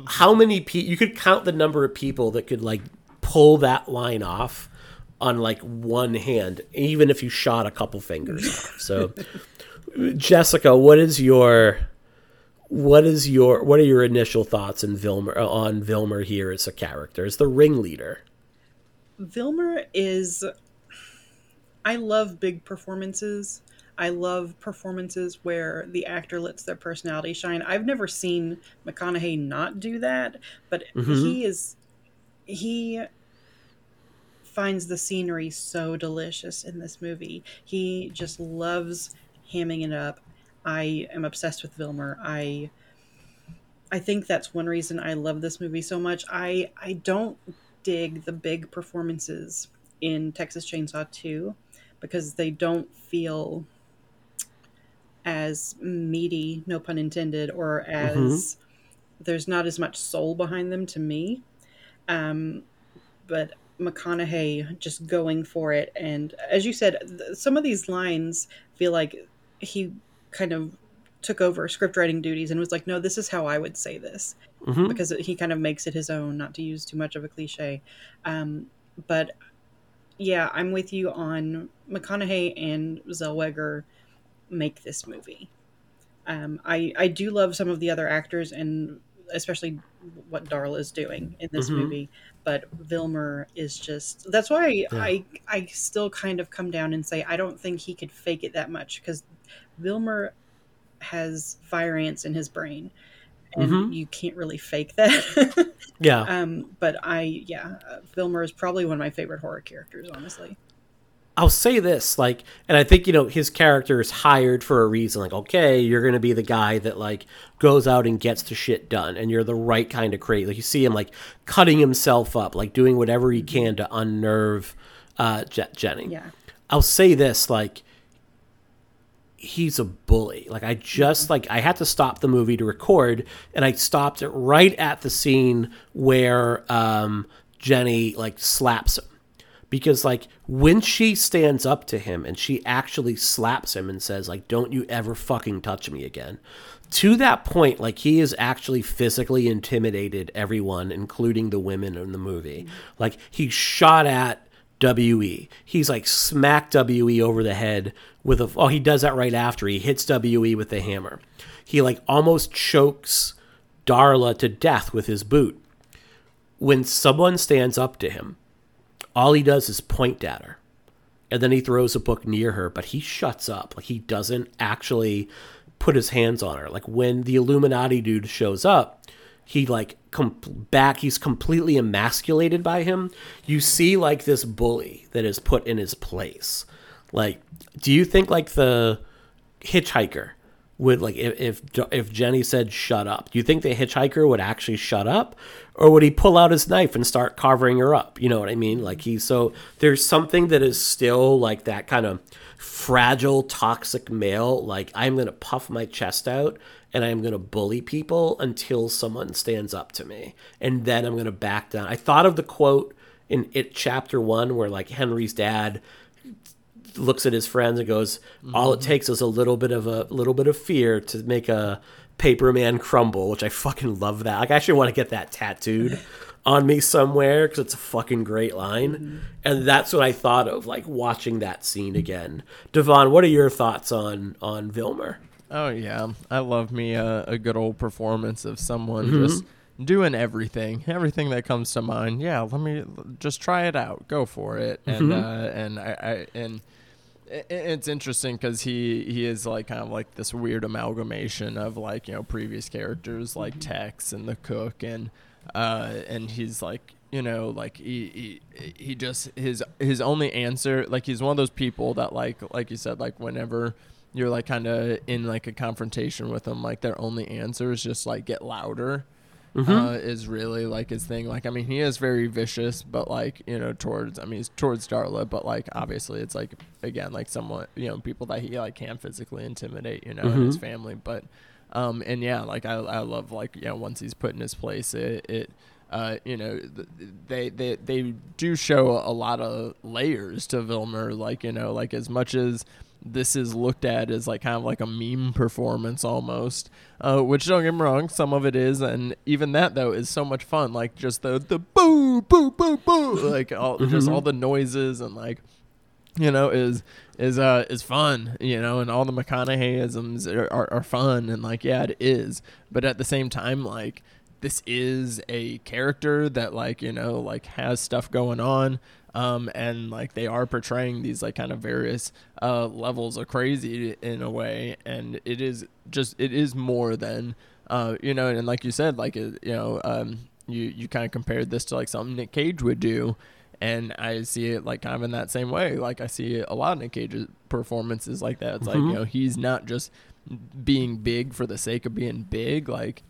how many people you could count the number of people that could like pull that line off on like one hand, even if you shot a couple fingers off. So. Jessica, what is your what is your what are your initial thoughts in Vilmer uh, on Vilmer here as a character, as the ringleader? Vilmer is. I love big performances. I love performances where the actor lets their personality shine. I've never seen McConaughey not do that, but mm-hmm. he is he finds the scenery so delicious in this movie. He just loves hamming it up. I am obsessed with Vilmer. I I think that's one reason I love this movie so much. I I don't dig the big performances in Texas Chainsaw 2 because they don't feel as meaty, no pun intended, or as there's not as much soul behind them to me. Um, but McConaughey just going for it, and as you said, th- some of these lines feel like he kind of took over script writing duties and was like, "No, this is how I would say this," because he kind of makes it his own, not to use too much of a cliche. Um, but yeah, I'm with you on McConaughey and Zellweger make this movie. Um, I I do love some of the other actors and especially what Darla is doing in this movie. But Vilmer is just that's why I I still kind of come down and say I don't think he could fake it that much because Vilmer has fire ants in his brain. And you can't really fake that. Yeah. um, but I, yeah, uh, Vilmer is probably one of my favorite horror characters, honestly. I'll say this, like, and I think you know his character is hired for a reason. Like, okay, you're gonna be the guy that like goes out and gets the shit done, and you're the right kind of crazy. Like, you see him like cutting himself up, like doing whatever he can to unnerve uh, Je- Jenny. Yeah. I'll say this, like, he's a bully. Like, I just like I had to stop the movie to record, and I stopped it right at the scene where um, Jenny like slaps because like when she stands up to him and she actually slaps him and says like don't you ever fucking touch me again to that point like he is actually physically intimidated everyone including the women in the movie like he shot at WE. He's like smacked WE over the head with a oh he does that right after he hits WE with the hammer. He like almost chokes Darla to death with his boot. When someone stands up to him, all he does is point at her and then he throws a book near her but he shuts up. Like he doesn't actually put his hands on her. Like when the illuminati dude shows up he like com- back he's completely emasculated by him. You see like this bully that is put in his place. Like do you think like the hitchhiker would like if if, Jenny said shut up, do you think the hitchhiker would actually shut up, or would he pull out his knife and start carving her up? You know what I mean? Like he so there's something that is still like that kind of fragile, toxic male. Like I'm gonna puff my chest out and I'm gonna bully people until someone stands up to me, and then I'm gonna back down. I thought of the quote in it chapter one where like Henry's dad looks at his friends and goes, "All it mm-hmm. takes is a little bit of a little bit of fear to make a paper man crumble," which I fucking love that. Like, I actually want to get that tattooed on me somewhere because it's a fucking great line, mm-hmm. and that's what I thought of like watching that scene again. Devon, what are your thoughts on on Vilmer? Oh yeah, I love me a, a good old performance of someone mm-hmm. just doing everything, everything that comes to mind. Yeah, let me just try it out, go for it, and uh, and I, I and it's interesting because he he is like kind of like this weird amalgamation of like you know previous characters like Tex and the cook and uh and he's like you know like he, he he just his his only answer like he's one of those people that like like you said like whenever you're like kind of in like a confrontation with them like their only answer is just like get louder uh, is really like his thing. Like i mean he is very vicious but like you know towards i mean he's towards darla but like obviously it's like again like somewhat you know people that he like can physically intimidate you know and his family. But Um, and yeah, like I, I love like you know once he's put in his place, it, it uh, you know, th- they, they they do show a lot of layers to Vilmer. Like you know, like as much as this is looked at as like kind of like a meme performance almost. Uh, which don't get me wrong, some of it is, and even that though is so much fun. Like just the the boo boo boo boo, like all just all the noises and like you know is is uh is fun you know and all the mcconaugheyisms are, are, are fun and like yeah it is but at the same time like this is a character that like you know like has stuff going on um and like they are portraying these like kind of various uh levels of crazy in a way and it is just it is more than uh you know and like you said like it, you know um you you kind of compared this to like something Nick Cage would do and I see it like kind of in that same way. Like I see a lot of Nick Cage's performances like that. It's like you know he's not just being big for the sake of being big. Like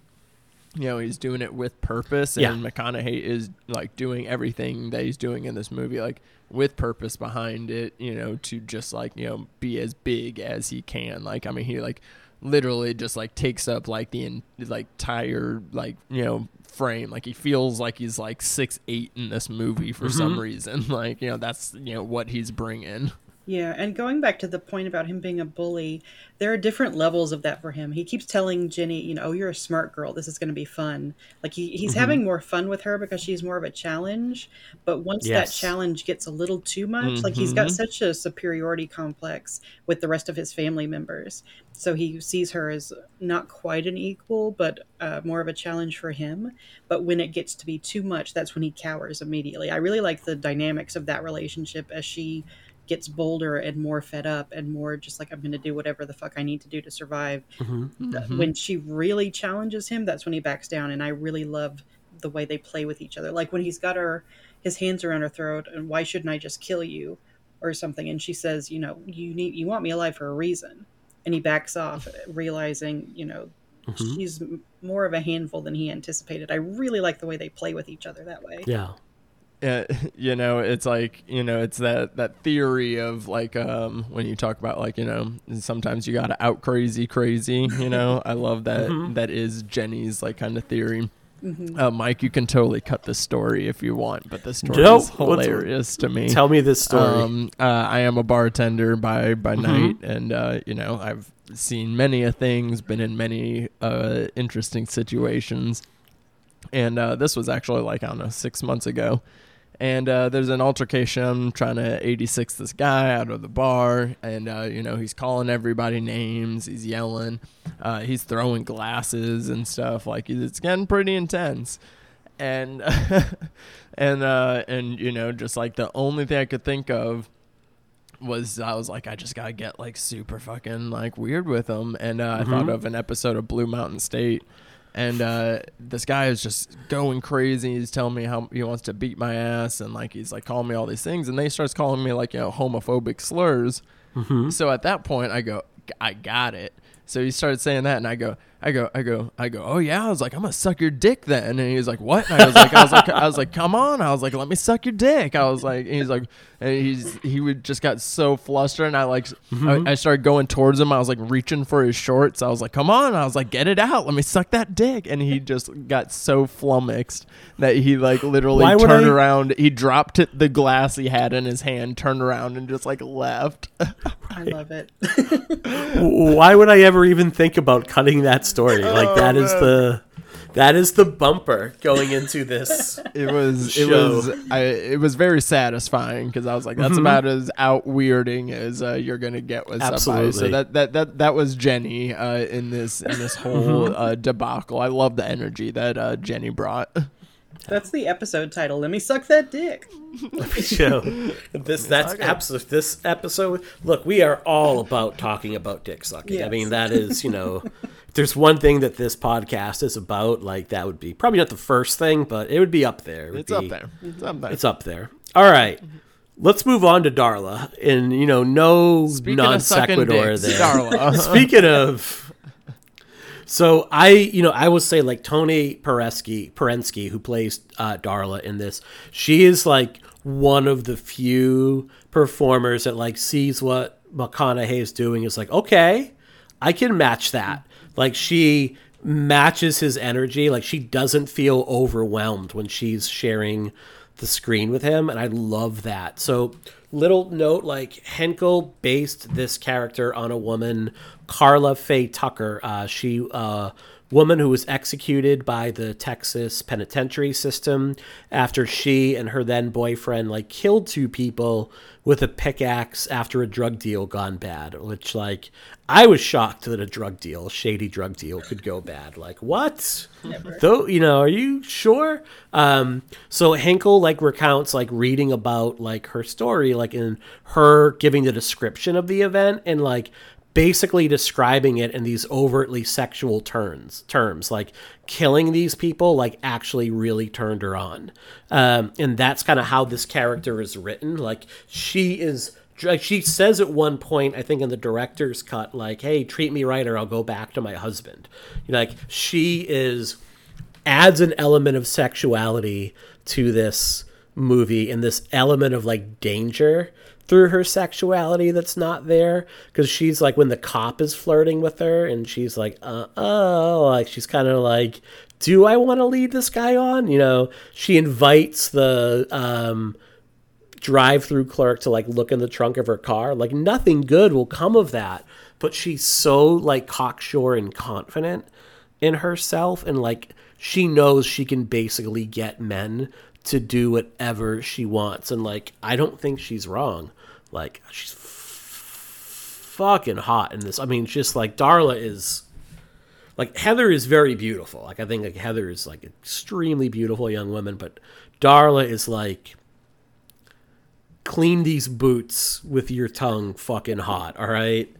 you know he's doing it with purpose, and Yeah. McConaughey is like doing everything that he's doing in this movie like with purpose behind it. You know to just like you know be as big as he can. Like I mean he like literally just like takes up like the in, like entire like you know frame like he feels like he's like six eight in this movie for some mm-hmm. reason like you know that's you know what he's bringing Yeah, and going back to the point about him being a bully, there are different levels of that for him. He keeps telling Jenny, you know, oh, you're a smart girl. This is going to be fun. Like he, he's having more fun with her because she's more of a challenge. But once that challenge gets a little too much, like he's got such a superiority complex with the rest of his family members. So he sees her as not quite an equal, but uh, more of a challenge for him. But when it gets to be too much, that's when he cowers immediately. I really like the dynamics of that relationship as she gets bolder and more fed up and more just like I'm going to do whatever the fuck I need to do to survive. Mm-hmm. Mm-hmm. Th- When she really challenges him, that's when he backs down, and I really love the way they play with each other. Like when he's got her his hands around her throat, and why shouldn't I just kill you or something? And she says, you know, you need you want me alive for a reason, and he backs off, mm-hmm. realizing, you know. She's more of a handful than he anticipated. I really like the way they play with each other that way. Yeah. Uh, you know it's like you know it's that that theory of like um when you talk about like you know sometimes you gotta out crazy crazy you know i love that that is jenny's like kind of theory uh, Mike, you can totally cut the story if you want, but the story Nope. is What's- hilarious to me. Tell me this story. Um, uh, I am a bartender by by night, and uh, you know I've seen many a things, been in many uh, interesting situations, and uh, this was actually like I don't know six months ago. And uh, there's an altercation. I'm trying to 86 this guy out of the bar, and uh, you know he's calling everybody names. He's yelling. Uh, he's throwing glasses and stuff. Like it's getting pretty intense and and uh and you know just like the only thing i could think of was i was like i just gotta get like super fucking like weird with him and uh, i thought of an episode of blue mountain state and uh this guy is just going crazy. He's telling me how he wants to beat my ass and like he's like calling me all these things. And then he starts calling me like you know homophobic slurs. So at that point i go i got it. So he started saying that and i go I go, I go, I go. Oh yeah, I was like, I'm gonna suck your dick then, and he was like, what? And I was like, I was like, I was like, come on. I was like, let me suck your dick. I was like, and he's like, and he's he would just got so flustered, and I like, I, mm-hmm. I started going towards him. I was like reaching for his shorts. I was like, come on. I was like, get it out. Let me suck that dick. And he just got so flummoxed that he like literally Why turned I- around. He dropped it, the glass he had in his hand, turned around, and just like left. I love it. Why would I ever even think about cutting that story? Like that is the that is the bumper going into this. it was it was I, it was very satisfying because I was like that's about as out weirding as uh, you're gonna get with somebody. So that that that that was Jenny uh, in this in this whole uh, debacle. I love the energy that uh, Jenny brought. That's the episode title. Let me suck that dick. show. This that's absolute. This episode. Look, we are all about talking about dick sucking. I mean, that is you know, if there's one thing that this podcast is about. Like that would be probably not the first thing, but it would be up there. It It's up there. It's up there. It's up there. All right. Let's move on to Darla, and you know, no Speaking non sequitur there. Darla. Speaking of, so I, you know, I will say like Tonie Peresky, Perensky, who plays uh, Darla in this, she is like one of the few performers that like sees what McConaughey is doing. Is like, okay, I can match that. Like she matches his energy. Like she doesn't feel overwhelmed when she's sharing the screen with him, and I love that. So, little note like Henkel based this character on a woman, Karla Faye Tucker. Uh, she uh, woman who was executed by the Texas penitentiary system after she and her then boyfriend like killed two people with a pickaxe after a drug deal gone bad which like I was shocked that a drug deal a shady drug deal could go bad. Like what? Though you know are you sure? Um so Henkel like recounts like reading about like her story like in her giving the description of the event and like basically describing it in these overtly sexual terms terms like killing these people like actually really turned her on. Um, and that's kind of how this character is written. Like she is she says at one point i think in the director's cut like hey treat me right or i'll go back to my husband. You know, like she is adds an element of sexuality to this movie and this element of like danger through her sexuality that's not there because she's like when the cop is flirting with her and she's like uh oh like she's kind of like do i want to lead this guy on? You know she invites the um drive through clerk to like look in the trunk of her car like nothing good will come of that. But she's so like cocksure and confident in herself and like she knows she can basically get men to do whatever she wants and like i don't think she's wrong. Like she's f- fucking hot in this. I mean just like darla is like heather is very beautiful. Like i think like heather is like extremely beautiful young woman but darla is like clean these boots with your tongue fucking hot all right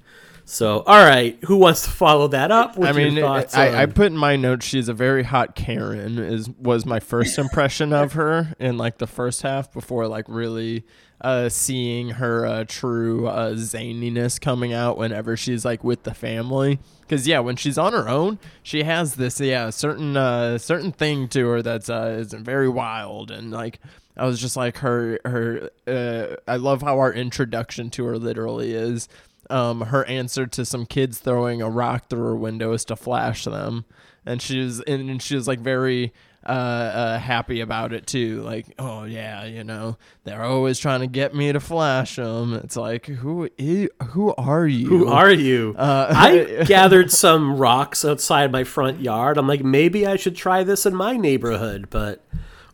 so all right who wants to follow that up with I mean, your thoughts I, I put in my notes she's a very hot Karen. Is was my first impression of her in like the first half before like really uh, seeing her uh, true uh, zaniness coming out whenever she's like with the family. Because yeah, when she's on her own, she has this yeah certain uh, certain thing to her that's uh, is very wild and like. I was just like her her uh, I love how our introduction to her literally is um, her answer to some kids throwing a rock through her window is to flash them, and she was and, and she was like very uh, uh, happy about it too. Like, oh yeah, you know, they're always trying to get me to flash them. It's like, who is, who are you? Who are you? Uh, I gathered some rocks outside my front yard. I'm like, maybe I should try this in my neighborhood, but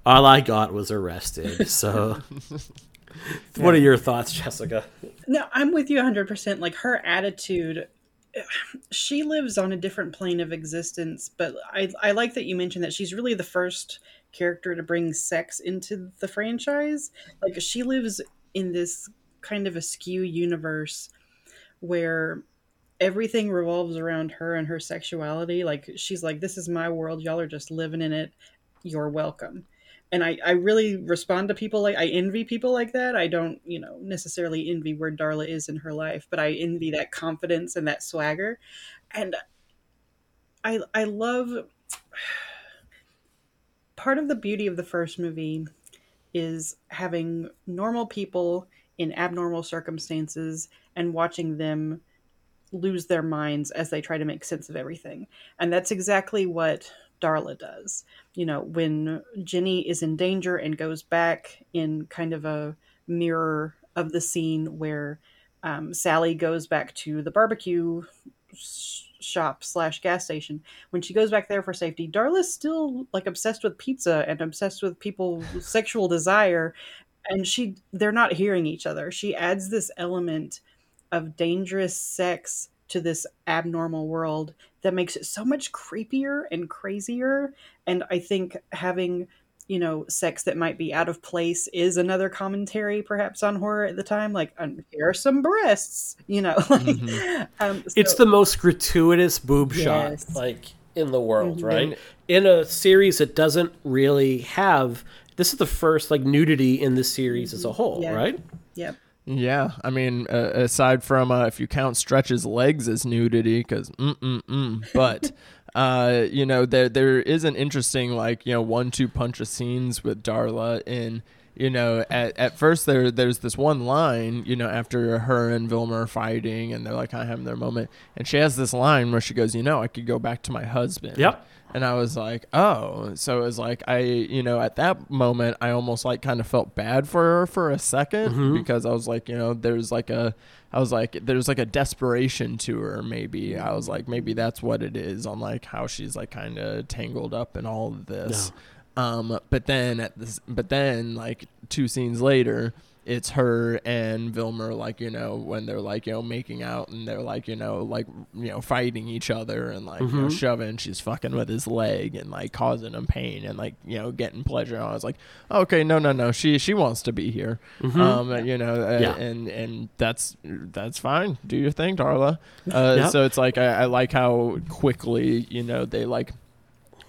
all I got was arrested. So, what are your thoughts, Jessica? No, I'm with you 100%. Like her attitude, she lives on a different plane of existence, but I, I like that you mentioned that she's really the first character to bring sex into the franchise. Like she lives in this kind of askew universe where everything revolves around her and her sexuality. Like she's like, this is my world. Y'all are just living in it. You're welcome and I, I really respond to people like I envy people like that. I don't, you know, necessarily envy where Darla is in her life, but I envy that confidence and that swagger. And I I love part of the beauty of the first movie is having normal people in abnormal circumstances and watching them lose their minds as they try to make sense of everything. And that's exactly what Darla does. You know, when Jenny is in danger and goes back in kind of a mirror of the scene where um, Sally goes back to the barbecue shop slash gas station. When she goes back there for safety, Darla's still like obsessed with pizza and obsessed with people's sexual desire, and she they're not hearing each other. She adds this element of dangerous sex to this abnormal world that makes it so much creepier and crazier. And I think having, you know, sex that might be out of place is another commentary perhaps on horror at the time. Like, um, here are some breasts, you know. Like, um, It's the most gratuitous boob Yes. shot like in the world, Mhm. right? In a series that doesn't really have this is the first like nudity in the series as a whole, Yeah. right? Yep. Yeah, I mean, uh, aside from uh, if you count Stretch's legs as nudity, because mm mm mm, but uh, you know there there is an interesting like you know one two punch of scenes with Darla in you know, at, at first there there's this one line, you know, after her and Vilmer are fighting and they're like kind of having their moment, and she has this line where she goes, you know, I could go back to my husband. Yep. And I was like, oh, so it was like I, you know, at that moment I almost like kind of felt bad for her for a 2nd because I was like, you know, there's like a, I was like, there's like a desperation to her. Maybe I was like, maybe that's what it is on like how she's like kind of tangled up in all of this. Um, but then at this, but then like two scenes later, it's her and Vilmer, like you know, when they're like you know making out and they're like you know like you know fighting each other and like you know shoving. She's fucking with his leg and like causing him pain and like you know getting pleasure. And I was like, okay, no, no, no. She she wants to be here. Um, you know, uh, Yeah. and and that's that's fine. Do your thing, Darla. Uh, Yep. So it's like I, I like how quickly you know they like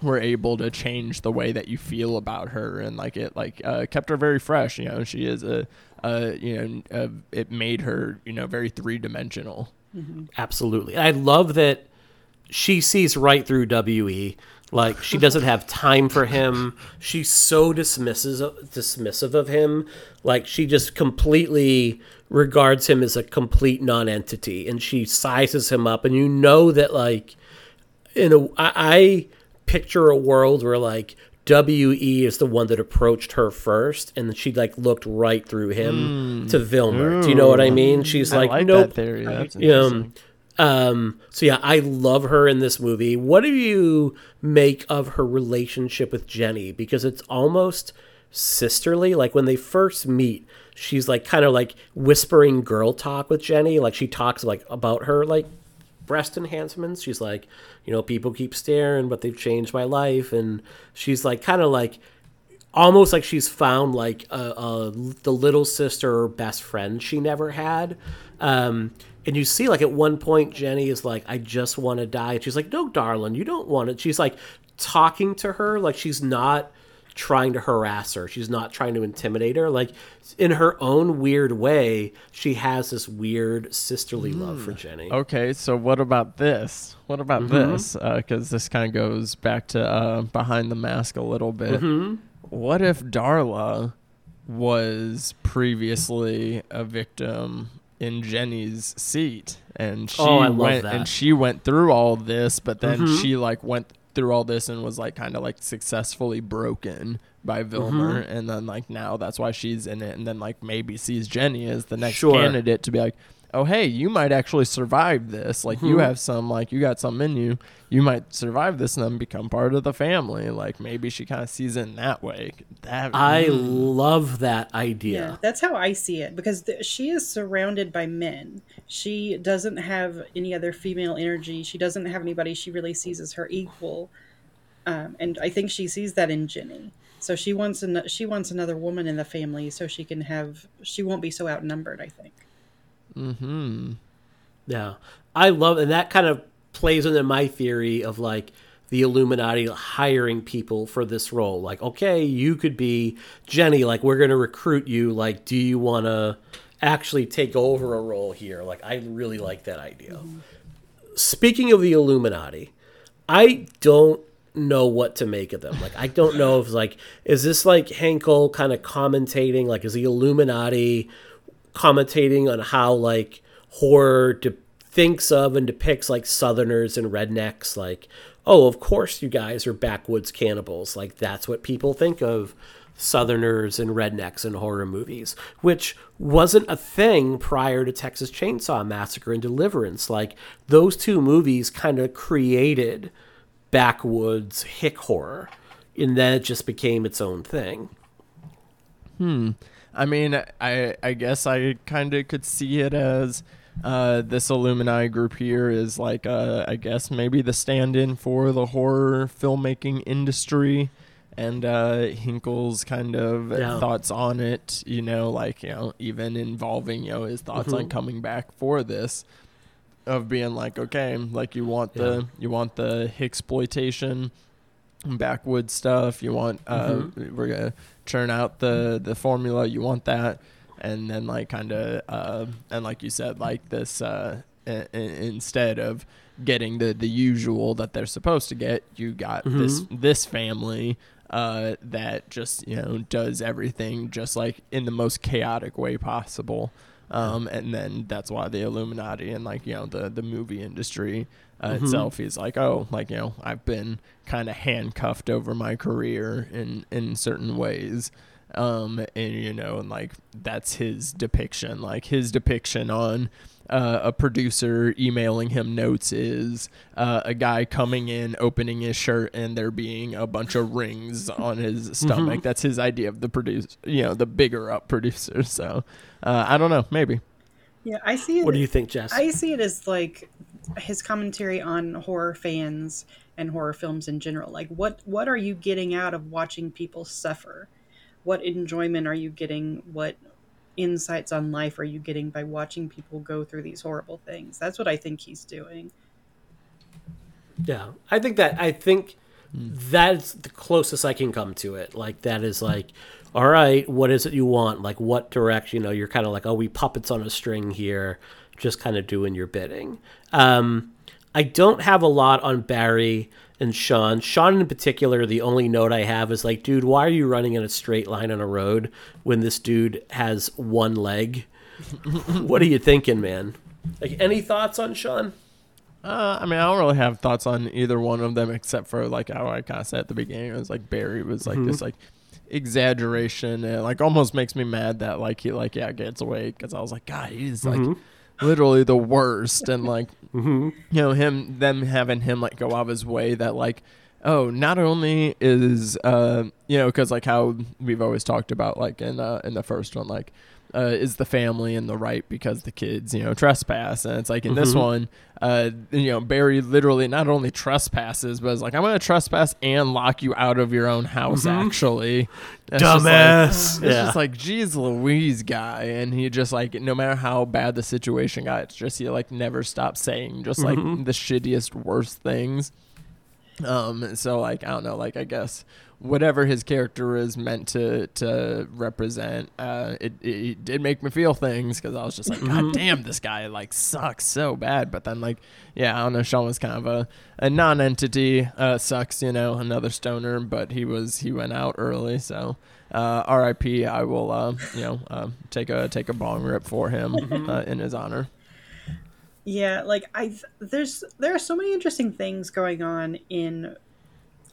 were able to change the way that you feel about her and like it like uh, kept her very fresh you know she is a, a you know uh it made her you know very three-dimensional Absolutely. I love that she sees right through WE. Like she doesn't have time for him. She's so dismisses dismissive of him. Like she just completely regards him as a complete non-entity and she sizes him up and you know that like in a I, I picture a world where like WE is the one that approached her first and she like looked right through him to Vilmer. Do you know what I mean? She's I like, like nope. that theory that's Um, um, so yeah, I love her in this movie. What do you make of her relationship with Jenny? Because it's almost sisterly. Like when they first meet, she's like kind of like whispering girl talk with Jenny. Like she talks like about her like breast enhancements. She's like, you know, people keep staring, but they've changed my life. And she's like kind of like almost like she's found like a, a, the little sister or best friend she never had. Um, and you see, like at one point, Jenny is like, "I just want to die," and she's like, "No, darling, you don't want it." She's like talking to her like she's not trying to harass her. She's not trying to intimidate her. Like in her own weird way, she has this weird sisterly love for hmm. Jenny. okay so what about this what about mm-hmm. this uh, because this kind of goes back to uh, behind the mask a little bit mm-hmm. what if darla was previously a victim in jenny's seat and she Oh, I love went that. and she went through all this but then mm-hmm. she like went through all this and was like kind of like successfully broken by Vilmer. Mm-hmm. And then like now that's why she's in it. And then like maybe sees Jenny as the next Sure. candidate to be like oh hey you might actually survive this. Like you hmm. have some like you got some in you. You might survive this and then become part of the family. Like maybe she kind of sees it in that way. That I mm. love that Yeah, idea. that's how I see it. Because th- she is surrounded by men. She doesn't have any other female energy. She doesn't have anybody she really sees as her equal, um, and I think she sees that in Jenny. So she wants an- she wants another woman in the family so she can have she won't be so outnumbered. I think. Hmm. Yeah. I love and that kind of plays into my theory of like the Illuminati hiring people for this role. Like, okay, you could be Jenny, like we're gonna recruit you, like, do you wanna actually take over a role here? Like I really like that idea. Speaking of the Illuminati, I don't know what to make of them. Like I don't know if like is this like Henkel kind of commentating like is the Illuminati commentating on how like horror de- thinks of and depicts like southerners and rednecks like oh of course you guys are backwoods cannibals like that's what people think of southerners and rednecks in horror movies which wasn't a thing prior to Texas Chainsaw Massacre and Deliverance. Like those two movies kind of created backwoods hick horror and then it just became its own thing. Hmm. I mean, I I guess I kind of could see it as uh, this Illuminati group here is like uh, I guess maybe the stand-in for the horror filmmaking industry, and uh, Henkel's kind of Yeah. thoughts on it. You know, like you know, even involving you know his thoughts on coming back for this. Of being like, okay, like you want the you want the exploitation backwoods stuff. You want uh, we're gonna churn out the the formula. You want that, and then like kind of uh, and like you said, like this uh, i- i- instead of getting the the usual that they're supposed to get, you got this this family uh, that just you know does everything just like in the most chaotic way possible. Um, and then that's why the Illuminati and like you know the the movie industry uh, Mhm. itself is like oh like you know I've been kind of handcuffed over my career in in certain ways um and you know and like that's his depiction like his depiction on uh, a producer emailing him notes is uh, a guy coming in opening his shirt and there being a bunch of rings on his stomach Mhm. that's his idea of the producer you know the bigger up producer so uh, i don't know maybe Yeah, I see it. What do you think, Jess? I see it as like his commentary on horror fans and horror films in general. Like, what what are you getting out of watching people suffer? What enjoyment are you getting? What insights on life are you getting by watching people go through these horrible things? That's what I think he's doing. Yeah, I think that I think that's the closest I can come to it. Like that is like, all right, what is it you want? Like what direction? You know, you're kind of like, oh, we puppets on a string here, just kind of doing your bidding. Um, I don't have a lot on Barry and Sean. Sean in particular, the only note I have is like, dude, why are you running in a straight line on a road when this dude has one leg? what are you thinking, man? Like, any thoughts on Sean? Uh, I mean, I don't really have thoughts on either one of them except for like how I kind of said at the beginning. It was like Barry was like Mhm. this like exaggeration and like almost makes me mad that like he like yeah gets away because I was like God he's like Mhm. literally the worst and like Mhm. you know him them having him like go out of his way that like oh not only is uh you know because like how we've always talked about like in uh in the first one like uh, is the family in the right because the kids, you know, trespass. And it's like in this Mhm. one, uh, you know, Barry literally not only trespasses, but is like, I'm going to trespass and lock you out of your own house, Mhm. actually. It's just like- Dumbass. it's Yeah. just like, geez Louise guy. And he just like, no matter how bad the situation got, it's just he like never stopped saying just like Mhm. the shittiest, worst things. Um, so like I don't know, like I guess whatever his character is meant to to represent, uh, it, it, it did make me feel things because I was just like, God Mhm. damn, this guy like sucks so bad. But then like, yeah, I don't know, Sean was kind of a a non-entity, uh, sucks, you know, another stoner, but he was he went out early, so. Uh, R.I.P. I will, uh, you know, uh, take a take a bong rip for him uh, in his honor. Yeah, like I there's there are so many interesting things going on in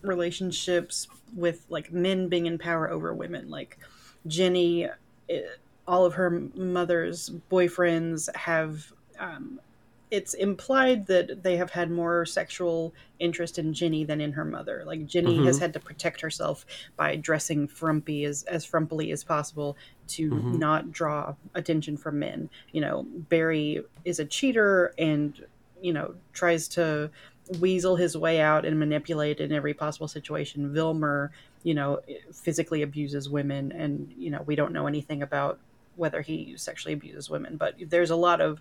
relationships with like men being in power over women. Like Jenny, eh, all of her mother's boyfriends have. Um, it's implied that they have had more sexual interest in Ginny than in her mother. Like Ginny has Mhm. had to protect herself by dressing frumpy as as frumpily as possible to Mhm. not draw attention from men. You know, Barry is a cheater and you know tries to weasel his way out and manipulate in every possible situation. Vilmer, you know, physically abuses women, and you know we don't know anything about whether he sexually abuses women, but there's a lot of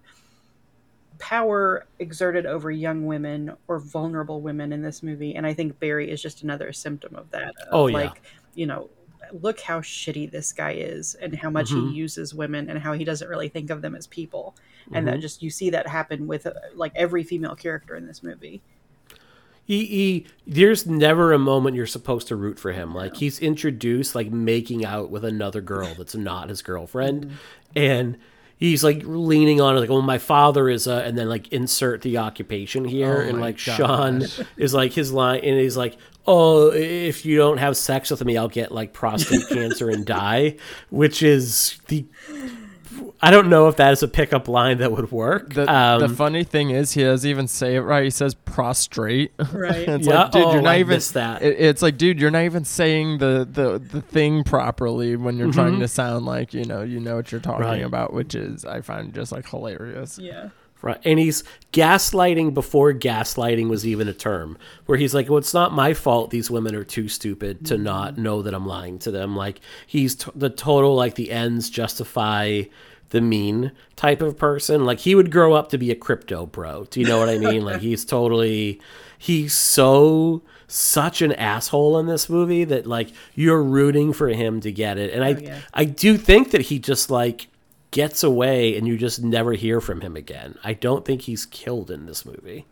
power exerted over young women or vulnerable women in this movie and i think barry is just another symptom of that of, Oh, yeah. like you know look how shitty this guy is and how much Mhm. he uses women and how he doesn't really think of them as people and that Mhm. just you see that happen with uh, like every female character in this movie he, he there's never a moment you're supposed to root for him. Like he's introduced like making out with another girl that's not his girlfriend. Mm-hmm. And he's like leaning on it like well my father is a and then like insert the occupation here. Oh and like sean is like his line and he's like oh if you don't have sex with me i'll get like prostate cancer and die which is the I don't know if that is a pickup line that would work. The, um, the funny thing is, he doesn't even say it right. He says prostrate. Right. it's Yeah. like, dude, Oh, you're not I even. that. It, it's like, dude, you're not even saying the the the thing properly when you're trying Mhm. to sound like you know you know what you're talking Right. about, which is I find just like hilarious. yeah Right. And he's gaslighting before gaslighting was even a term, where he's like, well, it's not my fault these women are too stupid to not know that I'm lying to them. Like, he's t- the total, like, the ends justify the mean type of person. Like, he would grow up to be a crypto bro. Do you know what I mean? like, he's totally, he's so, such an asshole in this movie that, like, you're rooting for him to get it. And I, Oh, yeah. I do think that he just, like, gets away and you just never hear from him again. I don't think he's killed in this movie.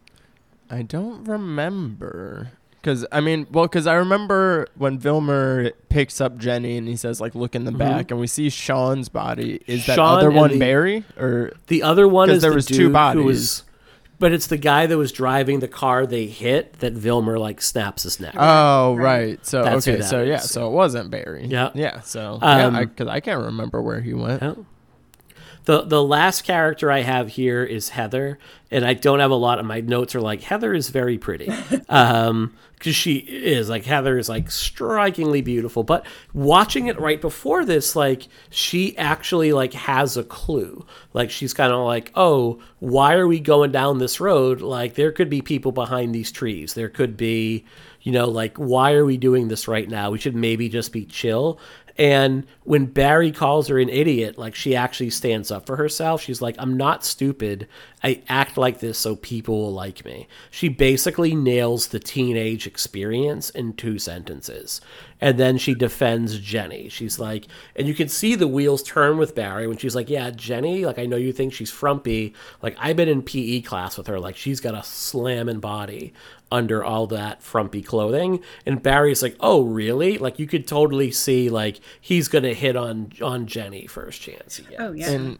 I don't remember Because I mean, well, because I remember when Vilmer picks up Jenny and he says like, "Look in the back," and we see Sean's body. Is that Mm-hmm. Other one the- Barry or? The other one 'Cause is there the was two dude who bodies. was, but it's the guy that was driving the car they hit that Vilmer like snaps his neck. Oh right. So That's who okay. that So yeah. So it wasn't Barry. Yeah. Yeah. So Um, yeah, because I, can't remember where he went. Oh. The the last character I have here is Heather, and I don't have a lot of my notes are like Heather is very pretty, um, because she is like Heather is like strikingly beautiful. But watching it right before this, like she actually like has a clue. Like she's kind of like, oh, why are we going down this road? Like there could be people behind these trees. There could be, you know, like why are we doing this right now? We should maybe just be chill. And when Barry calls her an idiot, like she actually stands up for herself. She's like, I'm not stupid. I act like this so people will like me. She basically nails the teenage experience in two sentences. And then she defends Jenny. She's like, and you can see the wheels turn with Barry when she's like, Yeah, Jenny, like I know you think she's frumpy. Like I've been in PE class with her. Like she's got a slamming body under all that frumpy clothing. And Barry's like, "Oh, really?" Like you could totally see like he's gonna hit on on Jenny first chance he gets. Oh yeah. and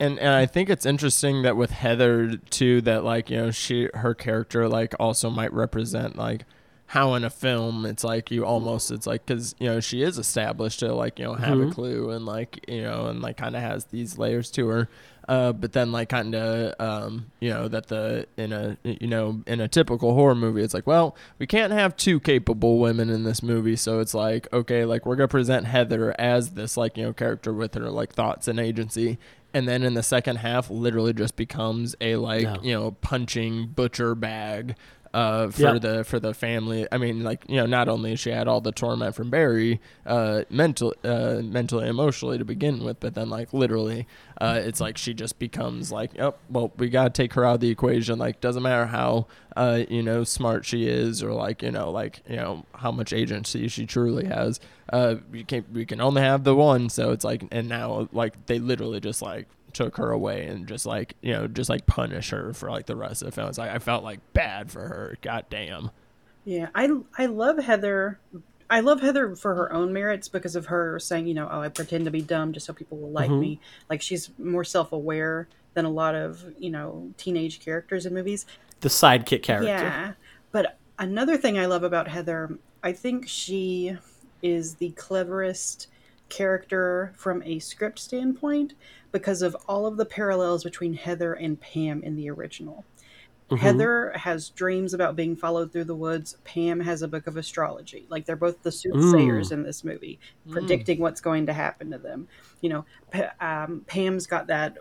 and and I think it's interesting that with Heather too that like you know she her character like also might represent like how in a film it's like you almost it's like because you know she is established to like you know have a mm-hmm. clue and like you know and like kind of has these layers to her uh, but then like kind of um, you know that the in a you know in a typical horror movie it's like well we can't have two capable women in this movie so it's like okay like we're gonna present Heather as this like you know character with her like thoughts and agency and then in the second half literally just becomes a like No. you know punching butcher bag uh, for Yeah. the for the family. I mean, like you know, not only she had all the torment from Barry, uh, mental, uh, mentally, emotionally to begin with, but then like literally, uh, it's like she just becomes like, oh, well, we gotta take her out of the equation. Like, doesn't matter how, uh, you know, smart she is, or like you know, like you know, how much agency she truly has. Uh, we can we can only have the one, so it's like, and now like they literally just like took her away and just like you know just like punish her for like the rest of the film. It's like I felt like bad for her. God damn. Yeah, I I love Heather. I love Heather for her own merits because of her saying, you know, oh, I pretend to be dumb just so people will like me. Mm-hmm. Like she's more self-aware than a lot of, you know, teenage characters in movies. The sidekick character. Yeah. But another thing I love about Heather, I think she is the cleverest character from a script standpoint because of all of the parallels between Heather and Pam in the original. Mm-hmm. Heather has dreams about being followed through the woods. Pam has a book of astrology. Like they're both the soothsayers in this movie, mm. predicting what's going to happen to them. You know, Pa- um, Pam's got that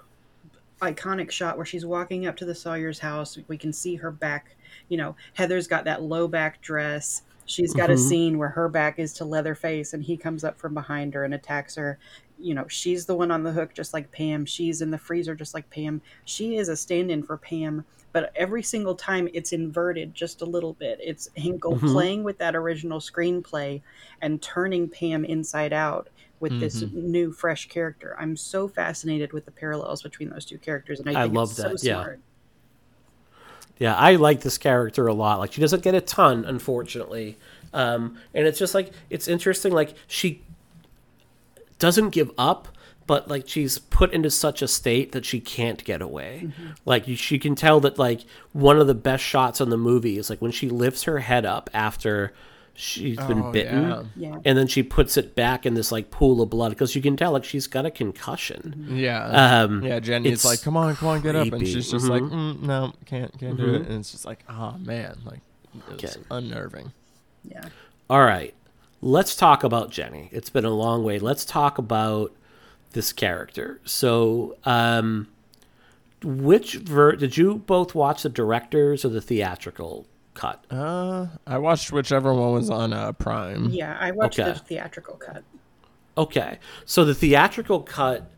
iconic shot where she's walking up to the Sawyer's house. We can see her back. You know, Heather's got that low back dress. She's got a mm-hmm. scene where her back is to Leatherface and he comes up from behind her and attacks her. You know, she's the one on the hook, just like Pam. She's in the freezer, just like Pam. She is a stand in for Pam, but every single time it's inverted just a little bit. It's Henkel playing with that original screenplay and turning Pam inside out with this new, fresh character. I'm so fascinated with the parallels between those two characters, and I, I love it's so that, yeah. smart. Yeah, I like this character a lot. Like she doesn't get a ton, unfortunately. Um, and it's just like it's interesting. Like she doesn't give up, but like she's put into such a state that she can't get away. Like she can tell that like one of the best shots in the movie is like when she lifts her head up after she's been Oh, bitten, yeah. Yeah. and then she puts it back in this like pool of blood because you can tell like she's got a concussion. Yeah. Um, yeah, Jenny's it's like, "Come on, come on, get up," and she's just like, mm, "No, can't, can't do it." And it's just like, "Oh man, like it's Okay. unnerving." Yeah. All right. Let's talk about Jenny. It's been a long way. Let's talk about this character. So, um, which ver- did you both watch the director's or the theatrical cut? Uh, I watched whichever one was on uh, Prime. Yeah, I watched Okay. the theatrical cut. Okay. So the theatrical cut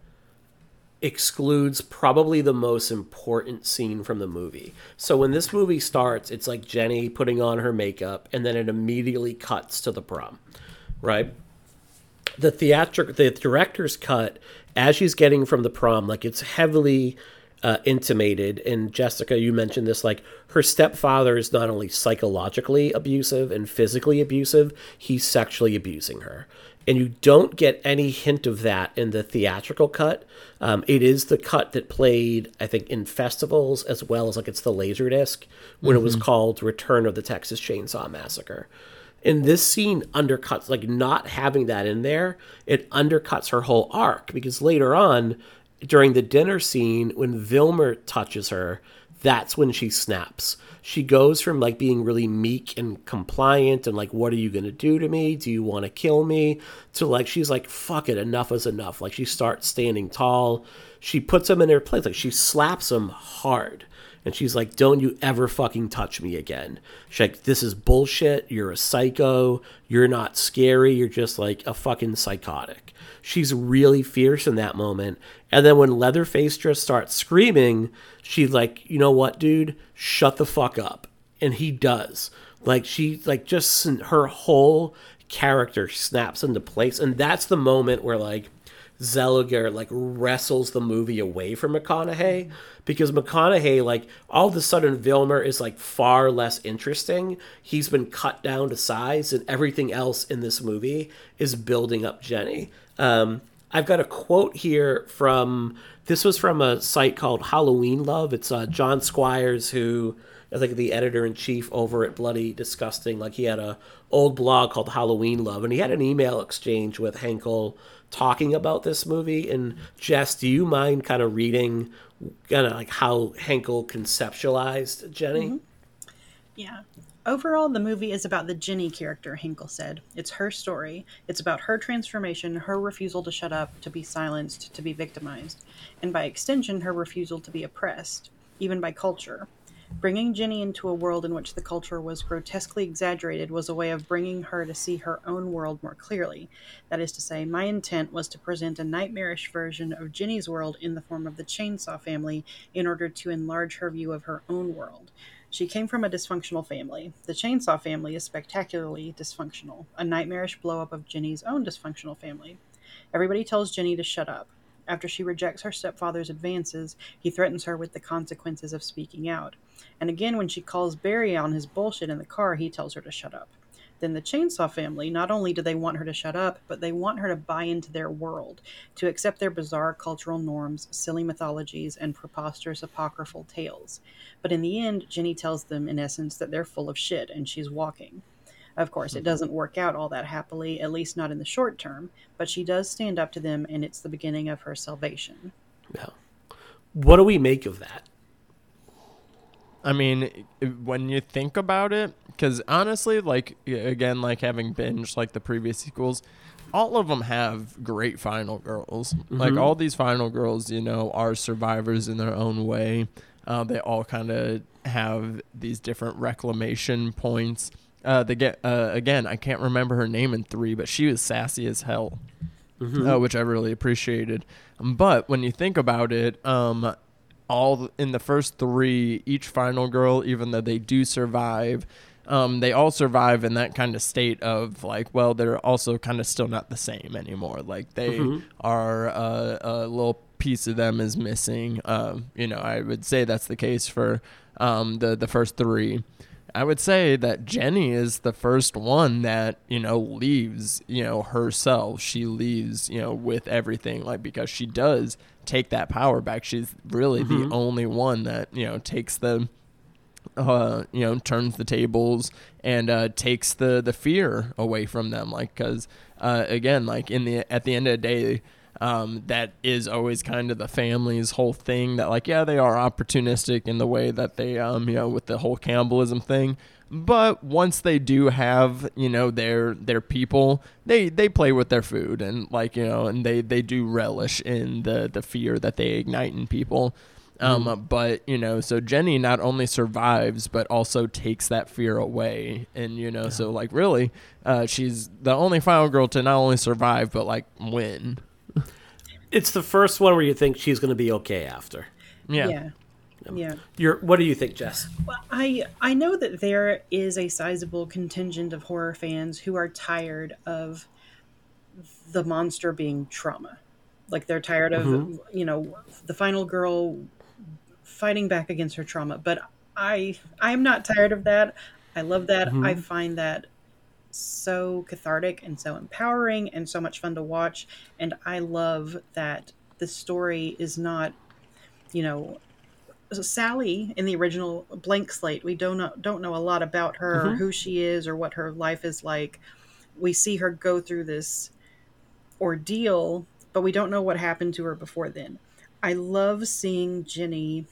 excludes probably the most important scene from the movie. So when this movie starts, it's like Jenny putting on her makeup and then it immediately cuts to the prom. Right? The theatrical the director's cut as she's getting from the prom, like it's heavily uh, intimated. And Jessica, you mentioned this like her stepfather is not only psychologically abusive and physically abusive, he's sexually abusing her. And you don't get any hint of that in the theatrical cut. Um, it is the cut that played, I think, in festivals as well as like it's the Laserdisc when it was called Return of the Texas Chainsaw Massacre. And this scene undercuts, like not having that in there, it undercuts her whole arc because later on, during the dinner scene, when Vilmer touches her, that's when she snaps. She goes from like being really meek and compliant and like, what are you going to do to me? Do you want to kill me? To like, she's like, fuck it, enough is enough. Like, she starts standing tall. She puts him in their place. Like, she slaps him hard. And she's like, Don't you ever fucking touch me again. She's like, This is bullshit. You're a psycho. You're not scary. You're just like a fucking psychotic. She's really fierce in that moment. And then when Leatherface just starts screaming, she's like, You know what, dude? Shut the fuck up. And he does. Like, she, like, just her whole character snaps into place. And that's the moment where, like, Zellweger like wrestles the movie away from McConaughey because McConaughey like all of a sudden Vilmer is like far less interesting. He's been cut down to size, and everything else in this movie is building up Jenny. Um, I've got a quote here from this was from a site called Halloween Love. It's uh, John Squires who I think the editor in chief over at Bloody Disgusting. Like he had a old blog called Halloween Love, and he had an email exchange with Henkel talking about this movie. And Jess, do you mind kind of reading kind of like how Henkel conceptualized Jenny? Mm-hmm. Yeah. Overall, the movie is about the Jenny character, Henkel said. It's her story. It's about her transformation, her refusal to shut up, to be silenced, to be victimized, and by extension, her refusal to be oppressed, even by culture. Bringing Jenny into a world in which the culture was grotesquely exaggerated was a way of bringing her to see her own world more clearly. That is to say, my intent was to present a nightmarish version of Jenny's world in the form of the Chainsaw family in order to enlarge her view of her own world. She came from a dysfunctional family. The Chainsaw family is spectacularly dysfunctional, a nightmarish blowup of Jenny's own dysfunctional family. Everybody tells Jenny to shut up. After she rejects her stepfather's advances, he threatens her with the consequences of speaking out. And again, when she calls Barry on his bullshit in the car, he tells her to shut up. Then the Chainsaw family, not only do they want her to shut up, but they want her to buy into their world, to accept their bizarre cultural norms, silly mythologies, and preposterous apocryphal tales. But in the end, Jenny tells them, in essence, that they're full of shit and she's walking. Of course, it doesn't work out all that happily, at least not in the short term, but she does stand up to them, and it's the beginning of her salvation. Yeah. What do we make of that? I mean, when you think about it, because honestly, like again, like having binged like the previous sequels, all of them have great final girls. Like all these final girls, you know, are survivors in their own way. Uh, they all kind of have these different reclamation points. Uh, they get uh, again. I can't remember her name in three, but she was sassy as hell, uh, which I really appreciated. But when you think about it, um, all in the first three, each final girl, even though they do survive, um, they all survive in that kind of state of like, well, they're also kind of still not the same anymore. Like they are uh, a little piece of them is missing. Um, you know, I would say that's the case for um, the the first three. I would say that Jenny is the first one that, you know, leaves, you know, herself. She leaves, you know, with everything, like, because she does take that power back. She's really the only one that, you know, takes the, uh, you know, turns the tables and uh, takes the, the fear away from them. Like, because, uh, again, like, in the, at the end of the day, um, that is always kind of the family's whole thing that like yeah they are opportunistic in the way that they um you know with the whole cannibalism thing. But once they do have you know their their people they they play with their food and like you know and they they do relish in the the fear that they ignite in people. Um, but you know, so Jenny not only survives but also takes that fear away, and you know, so like really, uh, she's the only final girl to not only survive but like win. It's the first one where you think she's going to be okay after. Yeah. Yeah. Yeah. You're, what do you think, Jess? Well, I I know that there is a sizable contingent of horror fans who are tired of the monster being trauma. Like they're tired of mm-hmm. you know the final girl fighting back against her trauma. But I I am not tired of that. I love that. I mm-hmm. find that so cathartic and so empowering and so much fun to watch. And I love that the story is not, you know, Sally in the original Blank Slate. We don't know, don't know a lot about her, or who she is, or what her life is like. We see her go through this ordeal, but we don't know what happened to her before then. I love seeing Jenny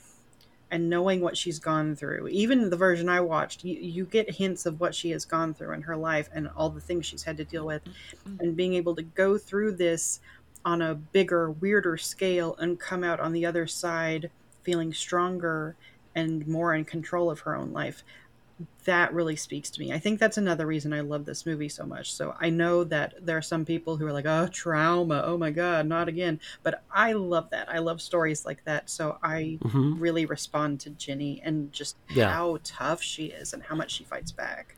and knowing what she's gone through. Even the version I watched, you, you get hints of what she has gone through in her life and all the things she's had to deal with. Mm-hmm. And being able to go through this on a bigger, weirder scale and come out on the other side feeling stronger and more in control of her own life. That really speaks to me. I think that's another reason I love this movie so much. So I know that there are some people who are like, oh, trauma. Oh my God, not again. But I love that. I love stories like that. So I really respond to Jenny and just Yeah. how tough she is and how much she fights back.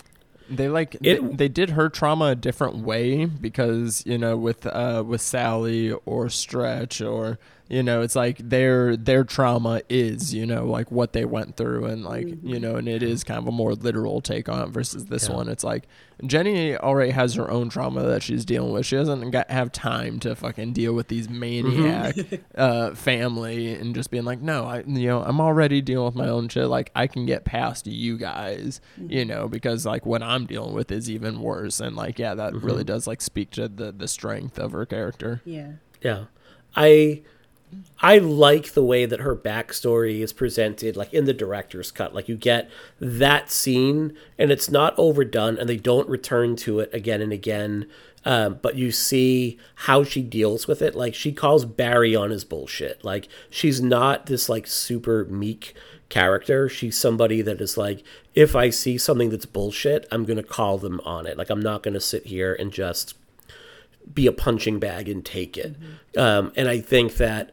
They like It- they, they did her trauma a different way because you know with uh with Sally or Stretch or you know it's like their their trauma is you know like what they went through and like you mm-hmm. know and it is kind of a more literal take on it versus this Yeah. one. It's like Jenny already has her own trauma that she's dealing with. She doesn't got have time to fucking deal with these maniac mm-hmm. uh family and just being like no I you know I'm already dealing with my own shit. Like I can get past you guys mm-hmm. you know because like what I'm dealing with is even worse. And like yeah that really does like speak to the the strength of her character. Yeah. Yeah. I I like the way that her backstory is presented, like in the director's cut. Like you get that scene, and it's not overdone, and they don't return to it again and again. Um, but you see how she deals with it. Like she calls Barry on his bullshit. Like she's not this like super meek character. She's somebody that is like, if I see something that's bullshit, I'm gonna call them on it. Like I'm not gonna sit here and just be a punching bag and take it. Um, and I think that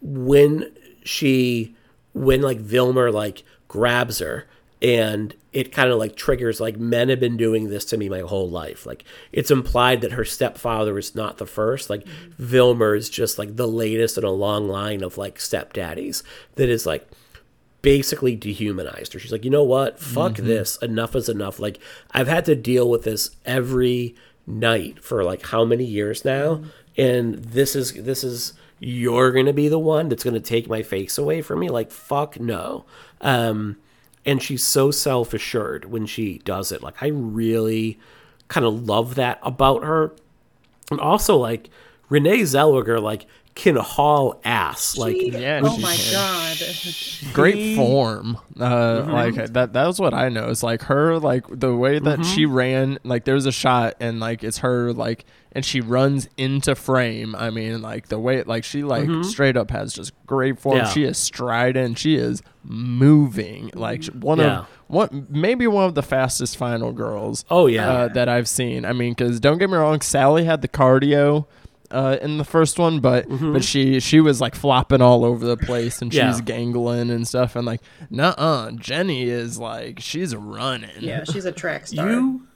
when she, when like Vilmer like grabs her and it kind of like triggers like men have been doing this to me my whole life. Like it's implied that her stepfather is not the first. Like Vilmer is just like the latest in a long line of like stepdaddies that is like basically dehumanized her. She's like, you know what? Fuck this. Enough is enough. Like I've had to deal with this every night for like how many years now, and this is this is you're gonna be the one that's gonna take my face away from me. Like fuck no. Um, and she's so self assured when she does it. Like I really kind of love that about her, and also like Renee Zellweger like can haul ass. Like She- yeah, oh she my god. great form uh like that that was what i noticed like her like the way that she ran like there's a shot and like it's her like and she runs into frame i mean like the way like she like straight up has just great form Yeah. she is striding. she is moving like one Yeah. of one maybe one of the fastest final girls Oh, yeah. uh, that i've seen i mean because don't get me wrong sally had the cardio uh, in the first one, but but she she was like flopping all over the place and she's Yeah. gangling and stuff and like nuh-uh jenny is like she's running Yeah, she's a track star. you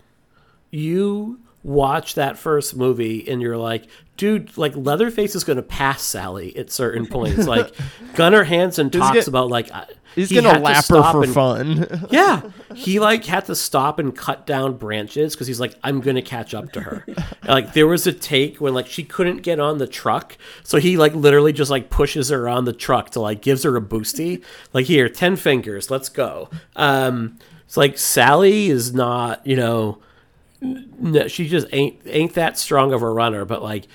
you watch that first movie and you're like dude like leatherface is gonna pass sally at certain points. Like gunnar hansen talks get- about like he's he gonna lap her for and- fun. Yeah. He like had to stop and cut down branches because he's like i'm gonna catch up to her. Like there was a take when like she couldn't get on the truck so he like literally just like pushes her on the truck to like gives her a boosty. Like here 10 fingers let's go. Um it's like sally is not you know no, she just ain't ain't that strong of a runner but like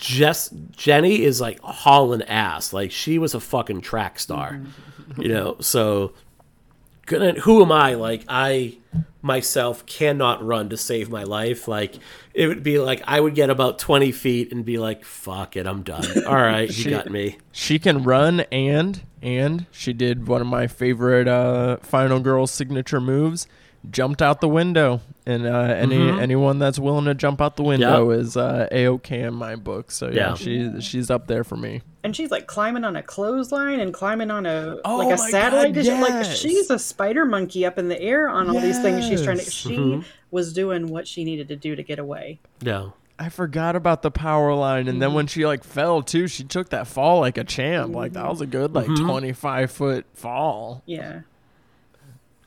just jenny is like hauling ass. Like she was a fucking track star you know? So who am i? Like i myself cannot run to save my life. Like it would be like i would get about 20 feet and be like fuck it i'm done. All right you She- got me. she can run and and she did one of my favorite uh final girl signature moves jumped out the window and uh any Mm-hmm. anyone that's willing to jump out the window is uh a-ok in my book so yeah, Yeah. she she's up there for me and she's like climbing on a clothesline and climbing on a Oh like a satellite God, dish. Like she's a spider monkey up in the air on all these things. She's trying to. She Mm-hmm. was doing what she needed to do to get away. yeah I forgot about the power line, and Mm-hmm. then when she like fell too, she took that fall like a champ. Like that was a good like Mm-hmm. twenty five foot fall. Yeah.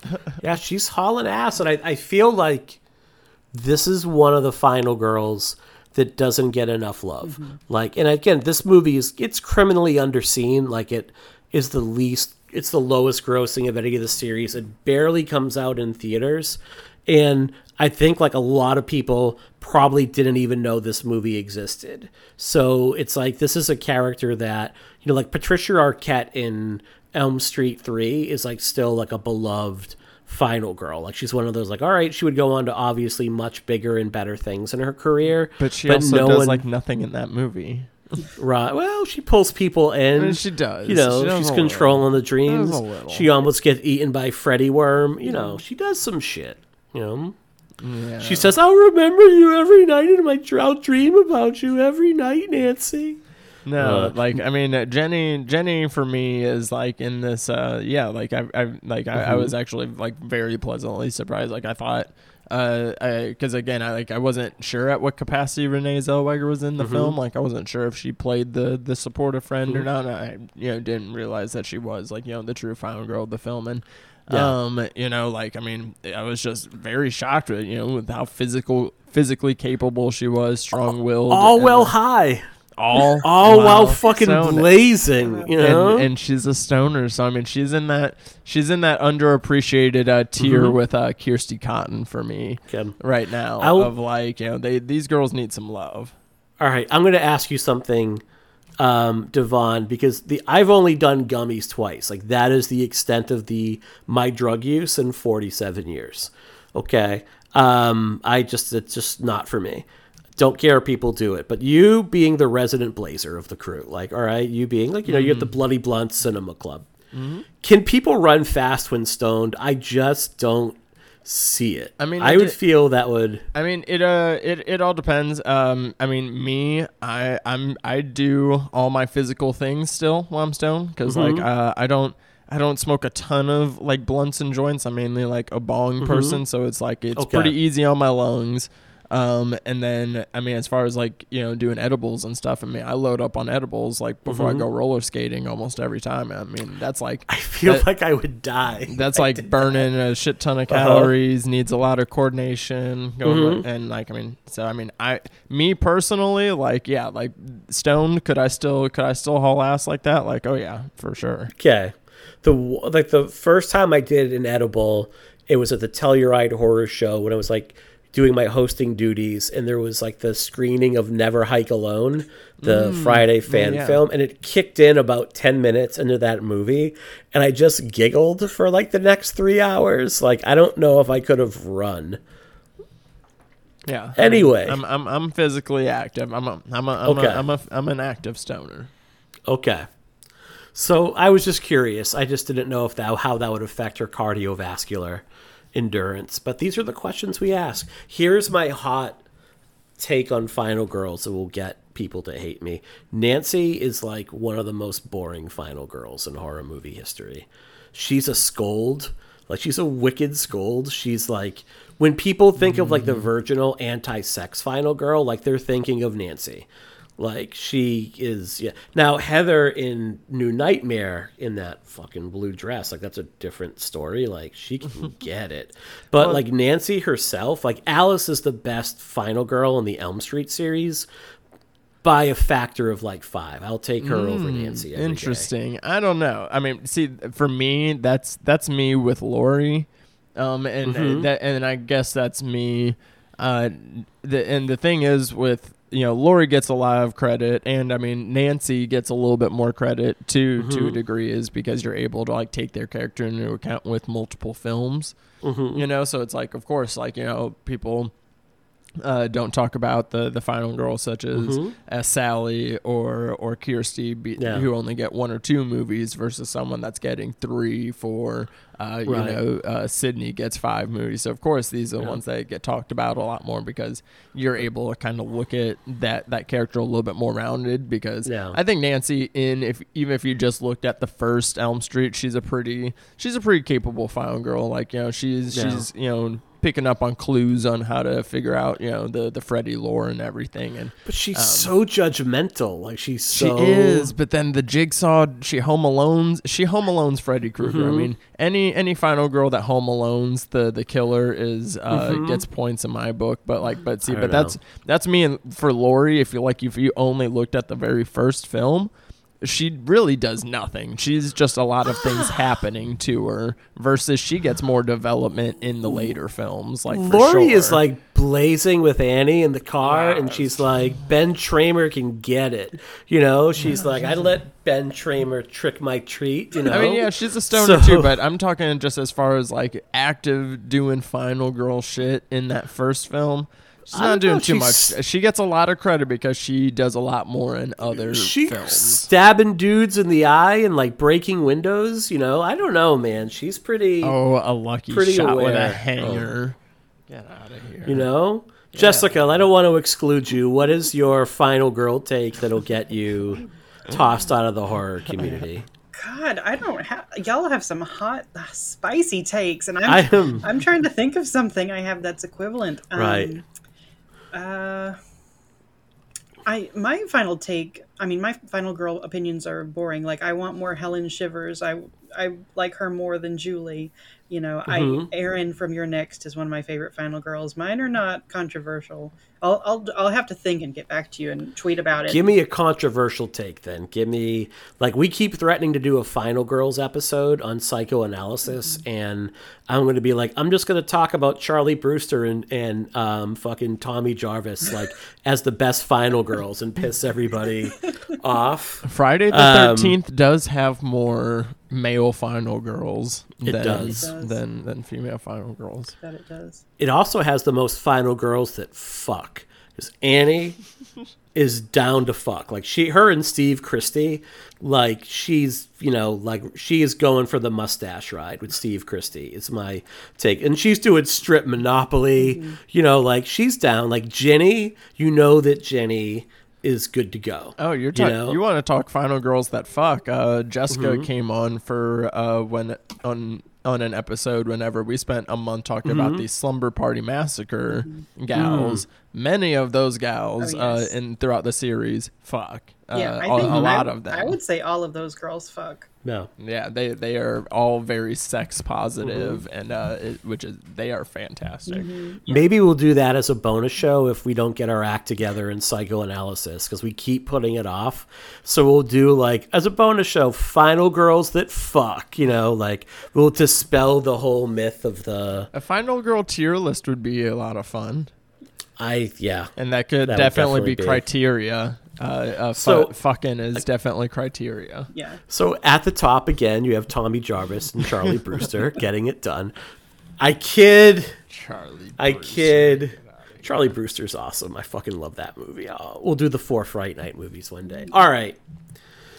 Yeah, she's hauling ass, and I, I feel like this is one of the final girls that doesn't get enough love. Mm-hmm. Like, and again, this movie is it's criminally underseen. Like, it is the least, it's the lowest grossing of any of the series. It barely comes out in theaters, and I think like a lot of people probably didn't even know this movie existed. So it's like this is a character that you know, like Patricia Arquette in Elm Street Three is like still like a beloved final girl. Like she's one of those like, all right, she would go on to obviously much bigger and better things in her career. But she also no does one- like nothing in that movie. right. Well, she pulls people in. I mean, she does. You know, She she's a little. controlling the dreams. Does a little. She almost gets eaten by Freddy Worm. You know, she does some shit. You know. Yeah. She says, "I'll remember you every night in my I'll dream about you every night, Nancy." No, Uh, like I mean, uh, Jenny. Jenny for me is like in this. uh Yeah, like I, I like I, Mm-hmm. I was actually like very pleasantly surprised. Like I thought, uh, because again, I like I wasn't sure at what capacity Renee Zellweger was in the Mm-hmm. film. Like I wasn't sure if she played the the supportive friend or not. I you know didn't realize that she was like you know the true final girl of the film and. Yeah. Um, you know, like I mean, I was just very shocked with you know with how physical, physically capable she was, strong willed, All well high, all all while while fucking stoned. blazing. You know. and, and she's a stoner. So I mean, she's in that she's in that underappreciated uh, tier Mm-hmm. with uh, Kirsty Cotton for me Okay. right now. I'll- of like you know, they these girls need some love. All right, I'm going to ask you something, um, Devon, because the I've only done gummies twice. Like that is the extent of the my drug use in 47 years. Okay, um, I just it's just not for me. Don't care people do it, but you being the resident blazer of the crew, like all right, you being like you know you're at the Bloody Blunt Cinema Club. Can people run fast when stoned? I just don't see it. I mean, I would feel that would. I mean, it uh, it, it all depends. Um, I mean, me, I I'm I do all my physical things still while I'm stoned because like uh, I don't. I don't smoke a ton of like blunts and joints. I'm mainly like a bong person, so it's like it's Okay. pretty easy on my lungs. Um, and then I mean, as far as like you know, doing edibles and stuff, I mean, I load up on edibles like before I go roller skating almost every time. I mean, that's like I feel that- like I would die. that's like burning a shit ton of Uh-huh. calories needs a lot of coordination going Mm-hmm. and like i mean so i mean i me personally like yeah like stoned could i still could i still haul ass like that like oh yeah for sure Okay. The like the first time I did an edible, it was at the Telluride Horror Show when I was like doing my hosting duties, and there was like the screening of Never Hike Alone, the mm. Friday oh, fan yeah. film, and it kicked in about ten minutes into that movie, and I just giggled for like the next three hours. Like I don't know if I could have run. yeah Anyway. i'm i'm, I'm physically active i'm a i'm a i'm, Okay. a, I'm, a, I'm an active stoner Okay. So I was just curious. I just didn't know if that how that would affect her cardiovascular endurance. But these are the questions we ask. Here's my hot take on Final Girls that will get people to hate me. Nancy is like one of the most boring Final Girls in horror movie history. She's a scold. Like she's a wicked scold. She's like when people think of like the virginal anti-sex Final Girl, like they're thinking of Nancy. Like she is, yeah. Now Heather in New Nightmare in that fucking blue dress, like that's a different story. Like she can get it, but like Nancy herself, like Alice is the best final girl in the Elm Street series by a factor of like five. I'll take her over Nancy. every day. Interesting. I don't know. I mean, see, for me, that's that's me with Laurie, um, and Mm-hmm. that, and I guess that's me. Uh, the and the thing is with you know Laurie gets a lot of credit, and I mean Nancy gets a little bit more credit to to a Mm-hmm. degree, is because you're able to like take their character into account with multiple films. Mm-hmm. You know, so it's like, of course, like you know, people uh, don't talk about the the final girls such as as Sally or or Kirsty, be, Mm-hmm. Yeah. who only get one or two movies versus someone that's getting three, four. Uh, you know, uh, Sydney gets five movies. So of course, these are the ones that get talked about a lot more because you're able to kind of look at that that character a little bit more rounded. Because Yeah. I think Nancy, in if even if you just looked at the first Elm Street, she's a pretty she's a pretty capable final girl. Like you know, she's Yeah. she's you know picking up on clues on how to figure out you know the the Freddy lore and everything. And But she's so judgmental. Like she's she is, but then the jigsaw, she home alones. She home alones Freddy Krueger. Mm-hmm. I mean, any any final girl that home alones the the killer is uh gets points in my book. But like, but see, Mm-hmm. But don't that's that's me and for Laurie. If you like, if you only looked at the very first film. She really does nothing. She's just a lot of things happening to her versus she gets more development in the later films. Like for Laurie sure. is like blazing with Annie in the car, and she's like, Ben Tramer can get it. You know, she's like, I let Ben Tramer trick my treat. You know, I mean, yeah, she's a stoner So- too, but I'm talking just as far as like active doing final girl shit in that first film. She's not doing know, too she's- much. She gets a lot of credit because she does a lot more in other she films. stabbing dudes in the eye and like breaking windows. You know, I don't know, man. She's pretty. Oh, a lucky Pretty shot with a hanger. Get out of here. You know, Jessica, I don't want to exclude you. What is your final girl take that'll get you tossed out of the horror community? God, I don't have. Y'all have some hot, uh, spicy takes, and I'm I am- I'm trying to think of something I have that's equivalent. Um, Right. Uh, I my final take. I mean, my final girl opinions are boring. Like, I want more Helen Shivers. I I like her more than Julie. You know, Mm-hmm. I Erin from You're Next is one of my favorite final girls. Mine are not controversial. I'll I'll I'll have to think and get back to you and tweet about it. Give me a controversial take then. Give me like we keep threatening to do a Final Girls episode on psychoanalysis, and I'm going to be like, I'm just going to talk about Charlie Brewster and and um, fucking Tommy Jarvis like as the best Final Girls and piss everybody off. Friday the Um, Thirteenth does have more male final girls It than, does. Than than female final girls. that it does. It also has the most Final Girls that fuck because Annie is down to fuck. Like she, her and Steve Christy, like she's you know like she is going for the mustache ride with Steve Christy. It's my take, and she's doing strip Monopoly. You know, like she's down. Like Jenny, you know that Jenny is good to go. Oh, you're talking. know? You, want to talk final girls that fuck? Uh, Jessica Mm-hmm. came on for uh, when on on an episode whenever we spent a month talking Mm-hmm. about the slumber party massacre gals. Many of those gals Mm. Oh, yes. uh, in throughout the series fuck. Uh, Yeah, I a, think a lot I, of them. I would say all of those girls fuck. No, Yeah, they they are all very sex positive, Mm-hmm. and uh, it, which is they are fantastic. Mm-hmm. Maybe we'll do that as a bonus show if we don't get our act together in psychoanalysis because we keep putting it off. So we'll do like as a bonus show, final girls that fuck. You know, like we'll dispel the whole myth of the. A final girl tier list would be a lot of fun, I yeah. and that could That definitely, definitely be, be. criteria. Uh, uh, fu- So- fucking is definitely criteria. Yeah. So at the top again, you have Tommy Jarvis and Charlie Brewster getting it done. I kid. Charlie, I kid. Charlie Brewster's awesome. I fucking love that movie. Oh, we'll do the four Fright Night movies one day. All right.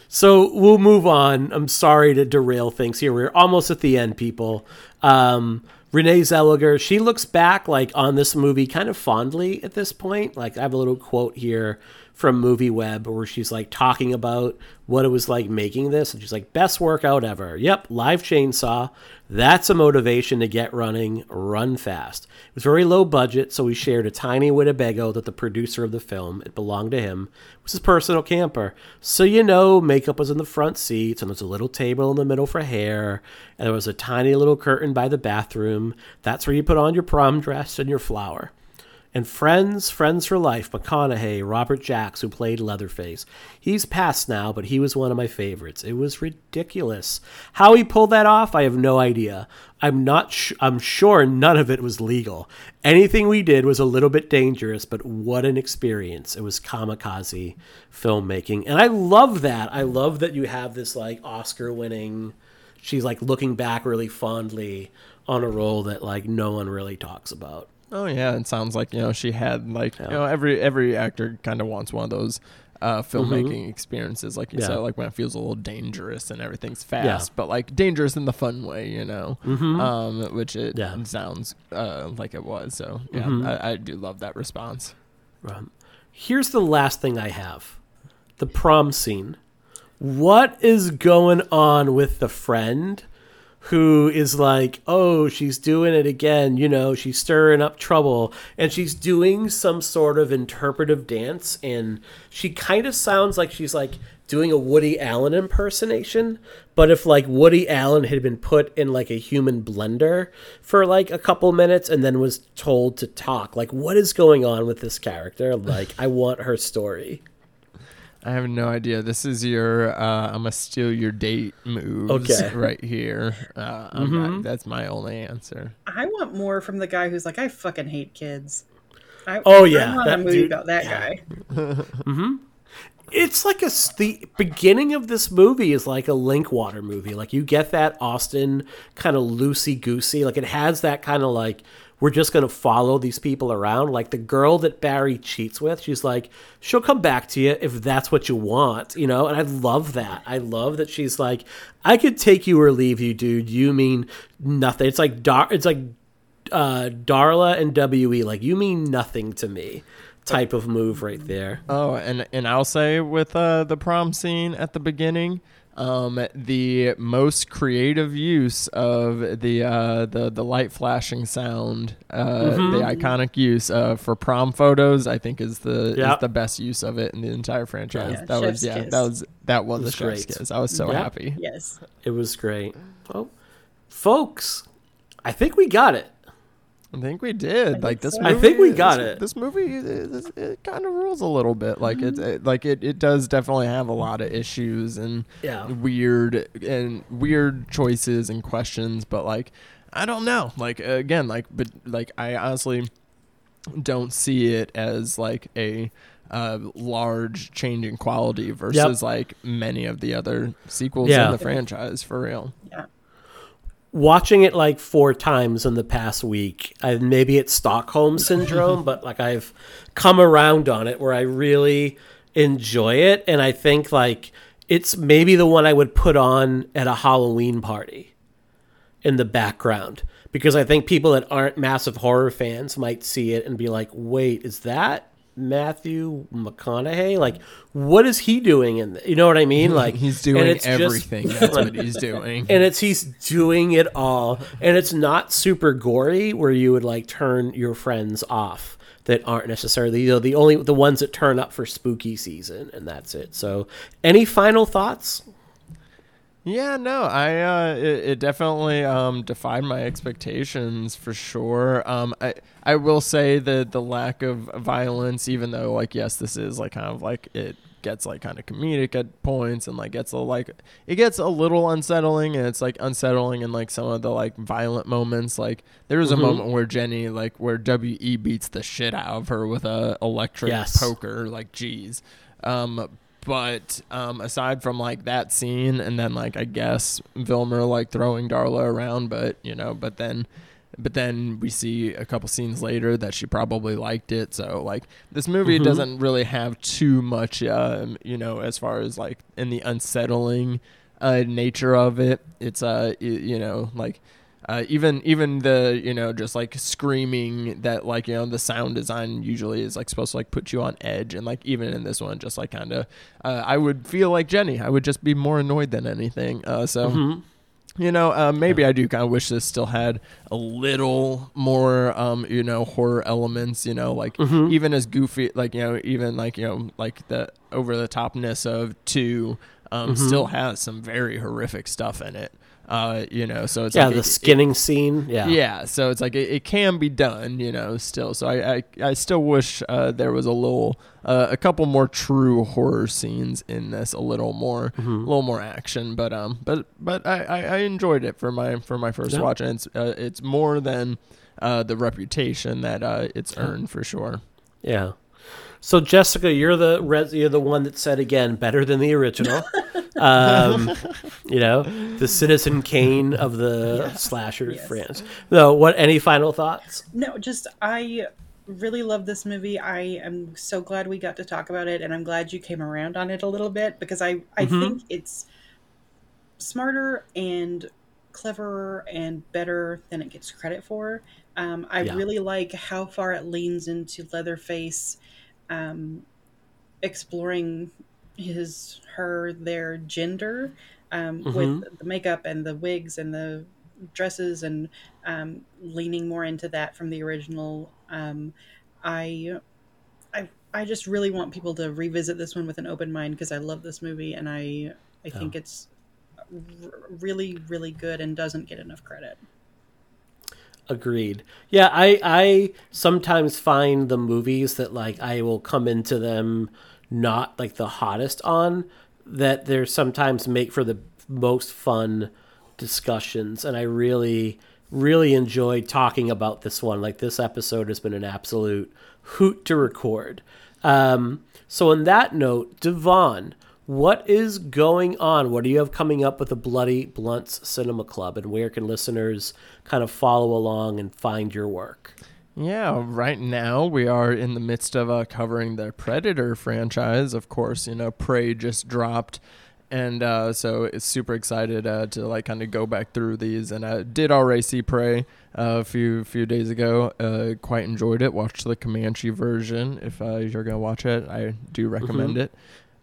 So we'll move on. I'm sorry to derail things here. We're almost at the end, people. Um, Renee Zellweger, she looks back like on this movie kind of fondly at this point. Like I have a little quote here from Movie Web where she's like talking about what it was like making this, and she's like, "Best workout ever." Yep, live chainsaw. That's a motivation to get running. Run fast. It was very low budget, so we shared a tiny Winnebago that the producer of the film, it belonged to him, was his personal camper. So you know, makeup was in the front seats, and there was a little table in the middle for hair, and there was a tiny little curtain by the bathroom. That's where you put on your prom dress and your flower. And friends, friends for life, McConaughey, Robert Jacks, who played Leatherface. He's passed now, but he was one of my favorites. It was ridiculous. How he pulled that off, I have no idea. I'm not sh- I'm sure none of it was legal. Anything we did was a little bit dangerous, but what an experience. It was kamikaze filmmaking. And I love that. I love that you have this like Oscar winning she's like looking back really fondly on a role that like no one really talks about. Oh yeah, it sounds like you know she had like you know every every actor kind of wants one of those uh, filmmaking experiences, like you Mm-hmm. Yeah. said, like when it feels a little dangerous and everything's fast, but like dangerous in the fun way, you know, um, which it Mm-hmm. Yeah. sounds uh, like it was. So yeah, Mm-hmm. I, I do love that response. Here's the last thing I have the prom scene. What is going on with the friend who is like, oh, she's doing it again. You know, she's stirring up trouble. And she's doing some sort of interpretive dance. And she kind of sounds like she's like doing a Woody Allen impersonation. But if like Woody Allen had been put in like a human blender for like a couple minutes and then was told to talk, like, what is going on with this character? Like, I want her story. I have no idea. This is your uh, I'm gonna steal your date moves Okay. right here. Uh, I'm not- that's my only answer. I want more from the guy who's like, I fucking hate kids. I, Oh, yeah, I want a that movie dude- about that guy. it's like a the beginning of this movie is like a Linklater movie. Like you get that Austin kind of loosey goosey. Like it has that kind of like we're just gonna follow these people around. Like the girl that Barry cheats with, she's like she'll come back to you if that's what you want, you know. And I love that. I love that she's like I could take you or leave you, dude. You mean nothing. It's like Dar. It's like uh, Darla and We. Like you mean nothing to me. Type of move right there. Oh, and and I'll say with uh, the prom scene at the beginning, um, the most creative use of the uh, the the light flashing sound, uh, the iconic use uh, for prom photos, I think is the is the best use of it in the entire franchise. Yeah, that was yeah, kiss. that was that was, was a chef's great. kiss. I was so Yep. happy. Yes. It was great. Well, folks, I think we got it. I think we did. Like this. Movie, I think we got this, it. This movie, it, it, it kind of rules a little bit. Like it, it, like it, it does definitely have a lot of issues and Yeah. weird and weird choices and questions. But like, I don't know. Like again, like but like I honestly don't see it as like a uh, large change in quality versus like many of the other sequels Yeah. in the franchise for real. Yeah. Watching it like four times in the past week, I, maybe it's Stockholm syndrome, but like I've come around on it where I really enjoy it, and I think like it's maybe the one I would put on at a Halloween party in the background because I think people that aren't massive horror fans might see it and be like, "Wait, is that Matthew McConaughey? Like, what is he doing in? The, you know what I mean? Like, He's doing it's just- everything. That's what he's doing. and it's he's doing it all and it's not super gory where you would like turn your friends off that aren't necessarily you know the only the ones that turn up for spooky season and that's it so any final thoughts Yeah, no, I uh, it, it definitely um, defied my expectations for sure. Um, I I will say that the lack of violence, even though like yes, this is like kind of like it gets like kind of comedic at points and like gets a like it gets a little unsettling and it's like unsettling in like some of the like violent moments like there was a moment where jenny like where we beats the shit out of her with a electric Yes. poker like geez um but um aside from like that scene and then like i guess vilmer like throwing darla around but you know but then but then we see a couple scenes later that she probably liked it. So like this movie doesn't really have too much um you know as far as like in the unsettling uh nature of it. It's uh you know like uh, even even the you know just like screaming that like you know the sound design usually is like supposed to like put you on edge. And like even in this one just like kind of uh, I would feel like Jenny. I would just be more annoyed than anything. Uh, so you know uh, maybe I do kind of wish this still had a little more um you know horror elements you know like even as goofy like you know even like you know like the over the topness of two um still has some very horrific stuff in it uh you know so it's yeah like the it- skinning scene yeah yeah, so it's like it, it can be done, you know, still. So I I, I still wish uh, there was a little uh, a couple more true horror scenes in this, a little more a little more action, but um but but I, I, I enjoyed it for my for my first Yeah. watch and it's uh, it's more than uh, the reputation that uh, it's earned for sure. yeah so Jessica, you're the res- you're the one that said again better than the original. um, you know, the Citizen Kane of the slasher Yes. France. No, what? Any final thoughts? No, just I really love this movie. I am so glad we got to talk about it, and I'm glad you came around on it a little bit because I I think it's smarter and cleverer and better than it gets credit for. Um, I Yeah. really like how far it leans into Leatherface, um, exploring his her their gender um, Mm-hmm. with the makeup and the wigs and the dresses and um, leaning more into that from the original. Um, I, I, I just really want people to revisit this one with an open mind because I love this movie and I, I think it's r- really, really good and doesn't get enough credit. Agreed. Yeah, I I sometimes find the movies that like I will come into them not like the hottest on that they're sometimes make for the most fun discussions and I really really enjoyed talking about this one. Like this episode has been an absolute hoot to record. Um so on that note, Devon, what is going on? What do you have coming up with the Bloody Blunts Cinema Club, and where can listeners kind of follow along and find your work? Yeah, right now we are in the midst of uh, covering the Predator franchise. Of course, you know, Prey just dropped. And uh, so it's super excited uh, to like kind of go back through these, and I did already see Prey uh, a few few days ago. Uh, quite enjoyed it. Watched the Comanche version. If uh, you're gonna watch it, I do recommend it.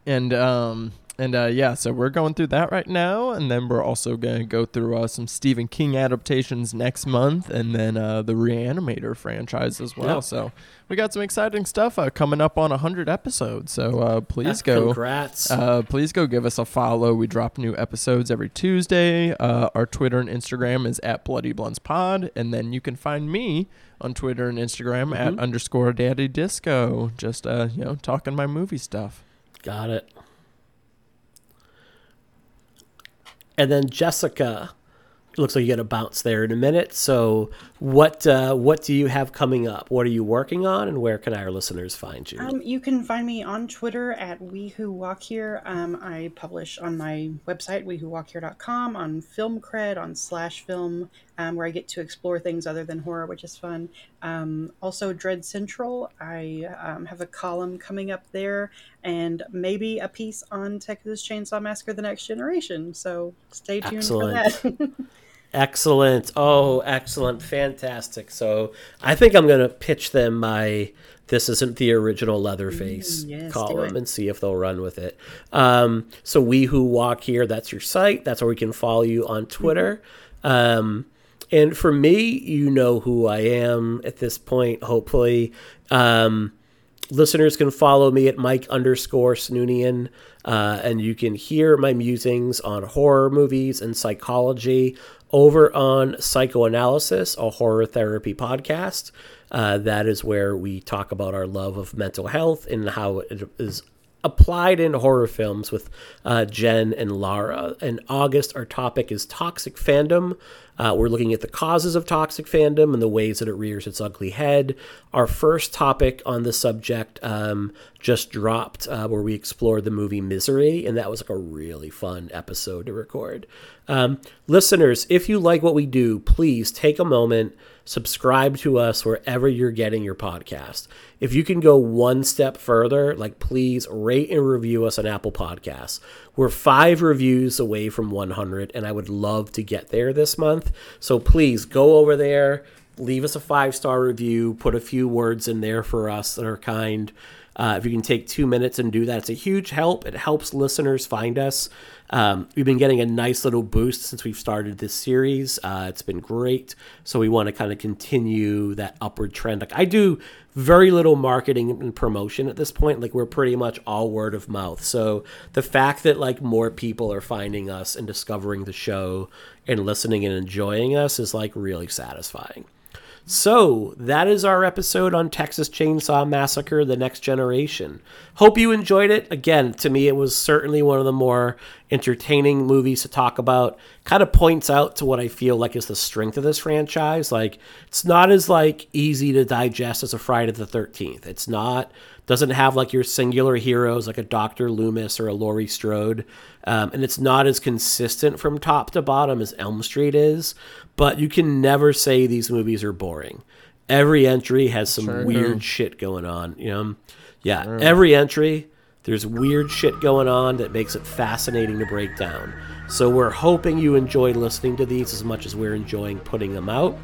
And um and uh, yeah, so we're going through that right now, and then we're also gonna go through uh, some Stephen King adaptations next month, and then uh, the Reanimator franchise as well. Yeah. So we got some exciting stuff uh, coming up on hundred episodes. So uh, please go, Congrats. uh, please go give us a follow. We drop new episodes every Tuesday. Uh, our Twitter and Instagram is at Bloody Blunts Pod, and then you can find me on Twitter and Instagram at underscore Daddy Disco. Just uh, you know, talking my movie stuff. Got it. And then Jessica, looks like you get a bounce there in a minute. So, what uh, what do you have coming up? What are you working on, and where can our listeners find you? Um, you can find me on Twitter at We Who Walk Here. Um, I publish on my website, WeWhoWalkHere.com, on Film Cred, on Slash Film, um, where I get to explore things other than horror, which is fun. Um, also, Dread Central, I um, have a column coming up there, and maybe a piece on Texas Chainsaw Massacre: The Next Generation. So stay tuned Excellent. for that. Excellent. Oh, excellent. Fantastic. So I think I'm going to pitch them my This Isn't the Original Leatherface Mm, yes, column and see if they'll run with it. Um, so We Who Walk Here, that's your site. That's where we can follow you on Twitter. Um, and for me, you know who I am at this point, hopefully. Um, listeners can follow me at Mike underscore Snoonian, uh, and you can hear my musings on horror movies and psychology over on Psychoanalysis, a horror therapy podcast. Uh, that is where we talk about our love of mental health and how it is applied in horror films with uh, Jen and Lara. In August, our topic is toxic fandom. Uh, we're looking at the causes of toxic fandom and the ways that it rears its ugly head. Our first topic on the subject um, just dropped, uh, where we explored the movie Misery, and that was like a really fun episode to record. Um, listeners, if you like what we do, please take a moment subscribe to us wherever you're getting your podcast. If you can go one step further, like please rate and review us on Apple Podcasts. We're five reviews away from 100, and I would love to get there this month. So please go over there, leave us a five star review, put a few words in there for us that are kind. Uh, if you can take two minutes and do that, it's a huge help. It helps listeners find us. Um, we've been getting a nice little boost since we've started this series. Uh, it's been great. So we want to kind of continue that upward trend. Like I do very little marketing and promotion at this point. Like we're pretty much all word of mouth. So the fact that like more people are finding us and discovering the show and listening and enjoying us is like really satisfying. So, that is our episode on Texas Chainsaw Massacre The Next Generation. Hope you enjoyed it. Again, to me, it was certainly one of the more entertaining movies to talk about. Kind of points out to what I feel like is the strength of this franchise. Like, it's not as like easy to digest as a Friday the 13th. It's not doesn't have like your singular heroes like a Dr. Loomis or a Laurie Strode. Um, and it's not as consistent from top to bottom as Elm Street is, but you can never say these movies are boring. Every entry has some Sure. weird shit going on, you know? Yeah, every entry there's weird shit going on that makes it fascinating to break down. So we're hoping you enjoy listening to these as much as we're enjoying putting them out.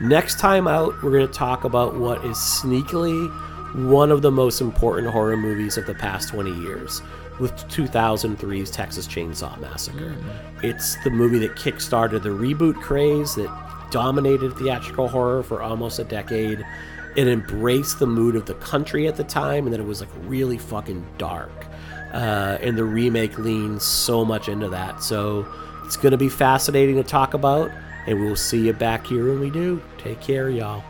Next time out, we're going to talk about what is sneakily one of the most important horror movies of the past 20 years. with 2003's Texas Chainsaw Massacre. It's the movie that kickstarted the reboot craze that dominated theatrical horror for almost a decade. It embraced the mood of the country at the time, and then it was like really fucking dark. Uh, and the remake leans so much into that. So it's going to be fascinating to talk about, and we'll see you back here when we do. Take care, y'all.